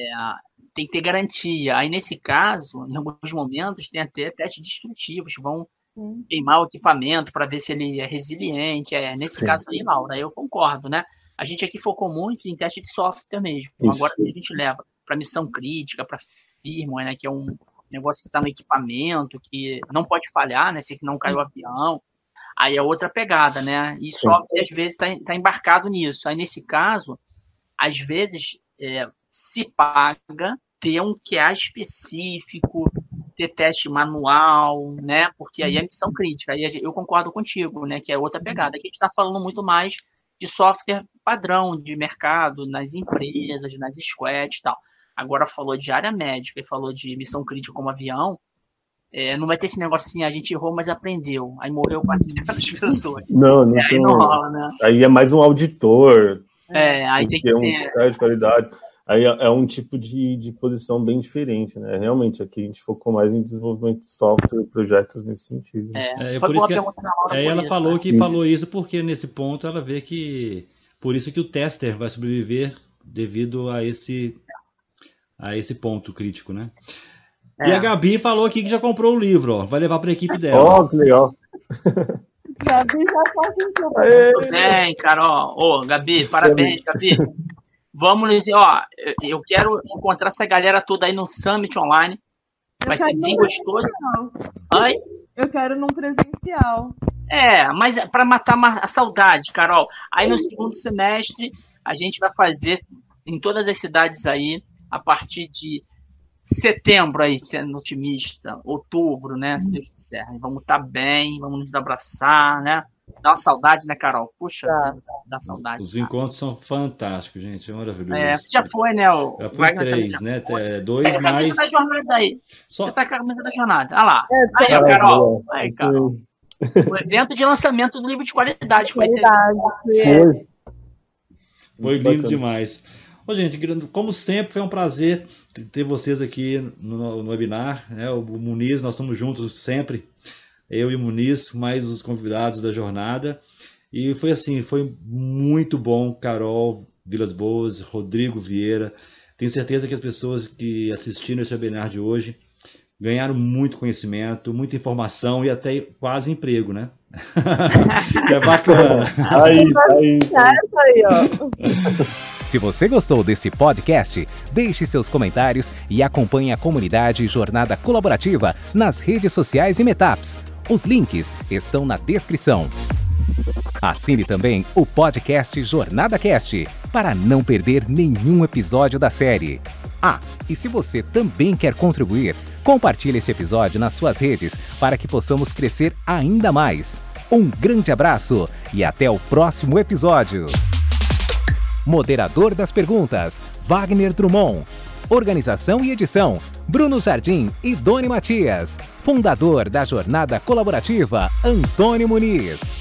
tem que ter garantia. Aí, nesse caso, em alguns momentos, tem até testes destrutivos, vão Sim. queimar o equipamento para ver se ele é resiliente. É, nesse Sim. caso aí, Laura, eu concordo, né? A gente aqui focou muito em teste de software mesmo. Isso. Agora a gente leva para missão crítica, para firmware, né? Que é um negócio que está no equipamento, que não pode falhar, né? Se não caiu o avião. Aí é outra pegada, né? E software, às vezes, está tá embarcado nisso. Aí, nesse caso, às vezes, é, se paga ter um QA específico, ter teste manual, né? Porque aí é missão crítica. Aí eu concordo contigo, né? Que é outra pegada. Aqui a gente está falando muito mais de software padrão de mercado, nas empresas, nas squads e tal. Agora falou de área médica e falou de missão crítica como avião. É, não vai ter esse negócio assim, a gente errou, mas aprendeu. Aí morreu 400 <laughs> pessoas. Não, não, é, aí não rola, né? Aí é mais um auditor. É, aí tem que ter. Um de qualidade. Aí é, é um tipo de, de posição bem diferente, né? Realmente, aqui a gente focou mais em desenvolvimento de software, projetos nesse sentido. É, é por isso que aí ela isso, falou né? que falou isso porque nesse ponto ela vê que por isso que o tester vai sobreviver devido a esse a esse ponto crítico, né? É. E a Gabi falou aqui que já comprou o livro, ó, vai levar para a equipe dela. Ó, oh, que legal. Gabi já tá Tudo bem, Carol. Ô, Gabi, parabéns, Gabi. Vamos, ó, eu quero encontrar essa galera toda aí no Summit Online. Vai ser bem gostoso. Ai? Eu quero num presencial. É, mas é para matar a saudade, Carol. Aí no segundo semestre a gente vai fazer em todas as cidades aí a partir de setembro aí, sendo otimista, outubro, né? Se Deus quiser. Vamos estar tá bem, vamos nos abraçar, né? Dá uma saudade, né, Carol? Puxa, dá, dá saudade. Os encontros são fantásticos, gente. É maravilhoso. É, já foi, né? O já foi três, né? É, dois é, mais. Da jornada aí. Só... Você tá com a camisa da jornada. Olha lá. É, aí, é, Carol. Aí, Carol. O evento de lançamento do livro de qualidade. Qualidade. Foi, foi lindo demais. Ô, gente, como sempre, foi um prazer ter vocês aqui no, no webinar. Né? O Muniz, nós estamos juntos sempre eu e o Muniz, mais os convidados da jornada. E foi assim, foi muito bom, Carol Vilas Boas, Rodrigo Vieira. Tenho certeza que as pessoas que assistiram esse webinar de hoje ganharam muito conhecimento, muita informação e até quase emprego, né? <laughs> é bacana. aí, aí. <laughs> Se você gostou desse podcast, deixe seus comentários e acompanhe a comunidade Jornada Colaborativa nas redes sociais e Metaps. Os links estão na descrição. Assine também o podcast Jornada Cast para não perder nenhum episódio da série. Ah, e se você também quer contribuir, compartilhe esse episódio nas suas redes para que possamos crescer ainda mais. Um grande abraço e até o próximo episódio. Moderador das perguntas, Wagner Drummond. Organização e edição: Bruno Jardim e Doni Matias. Fundador da Jornada Colaborativa, Antônio Muniz.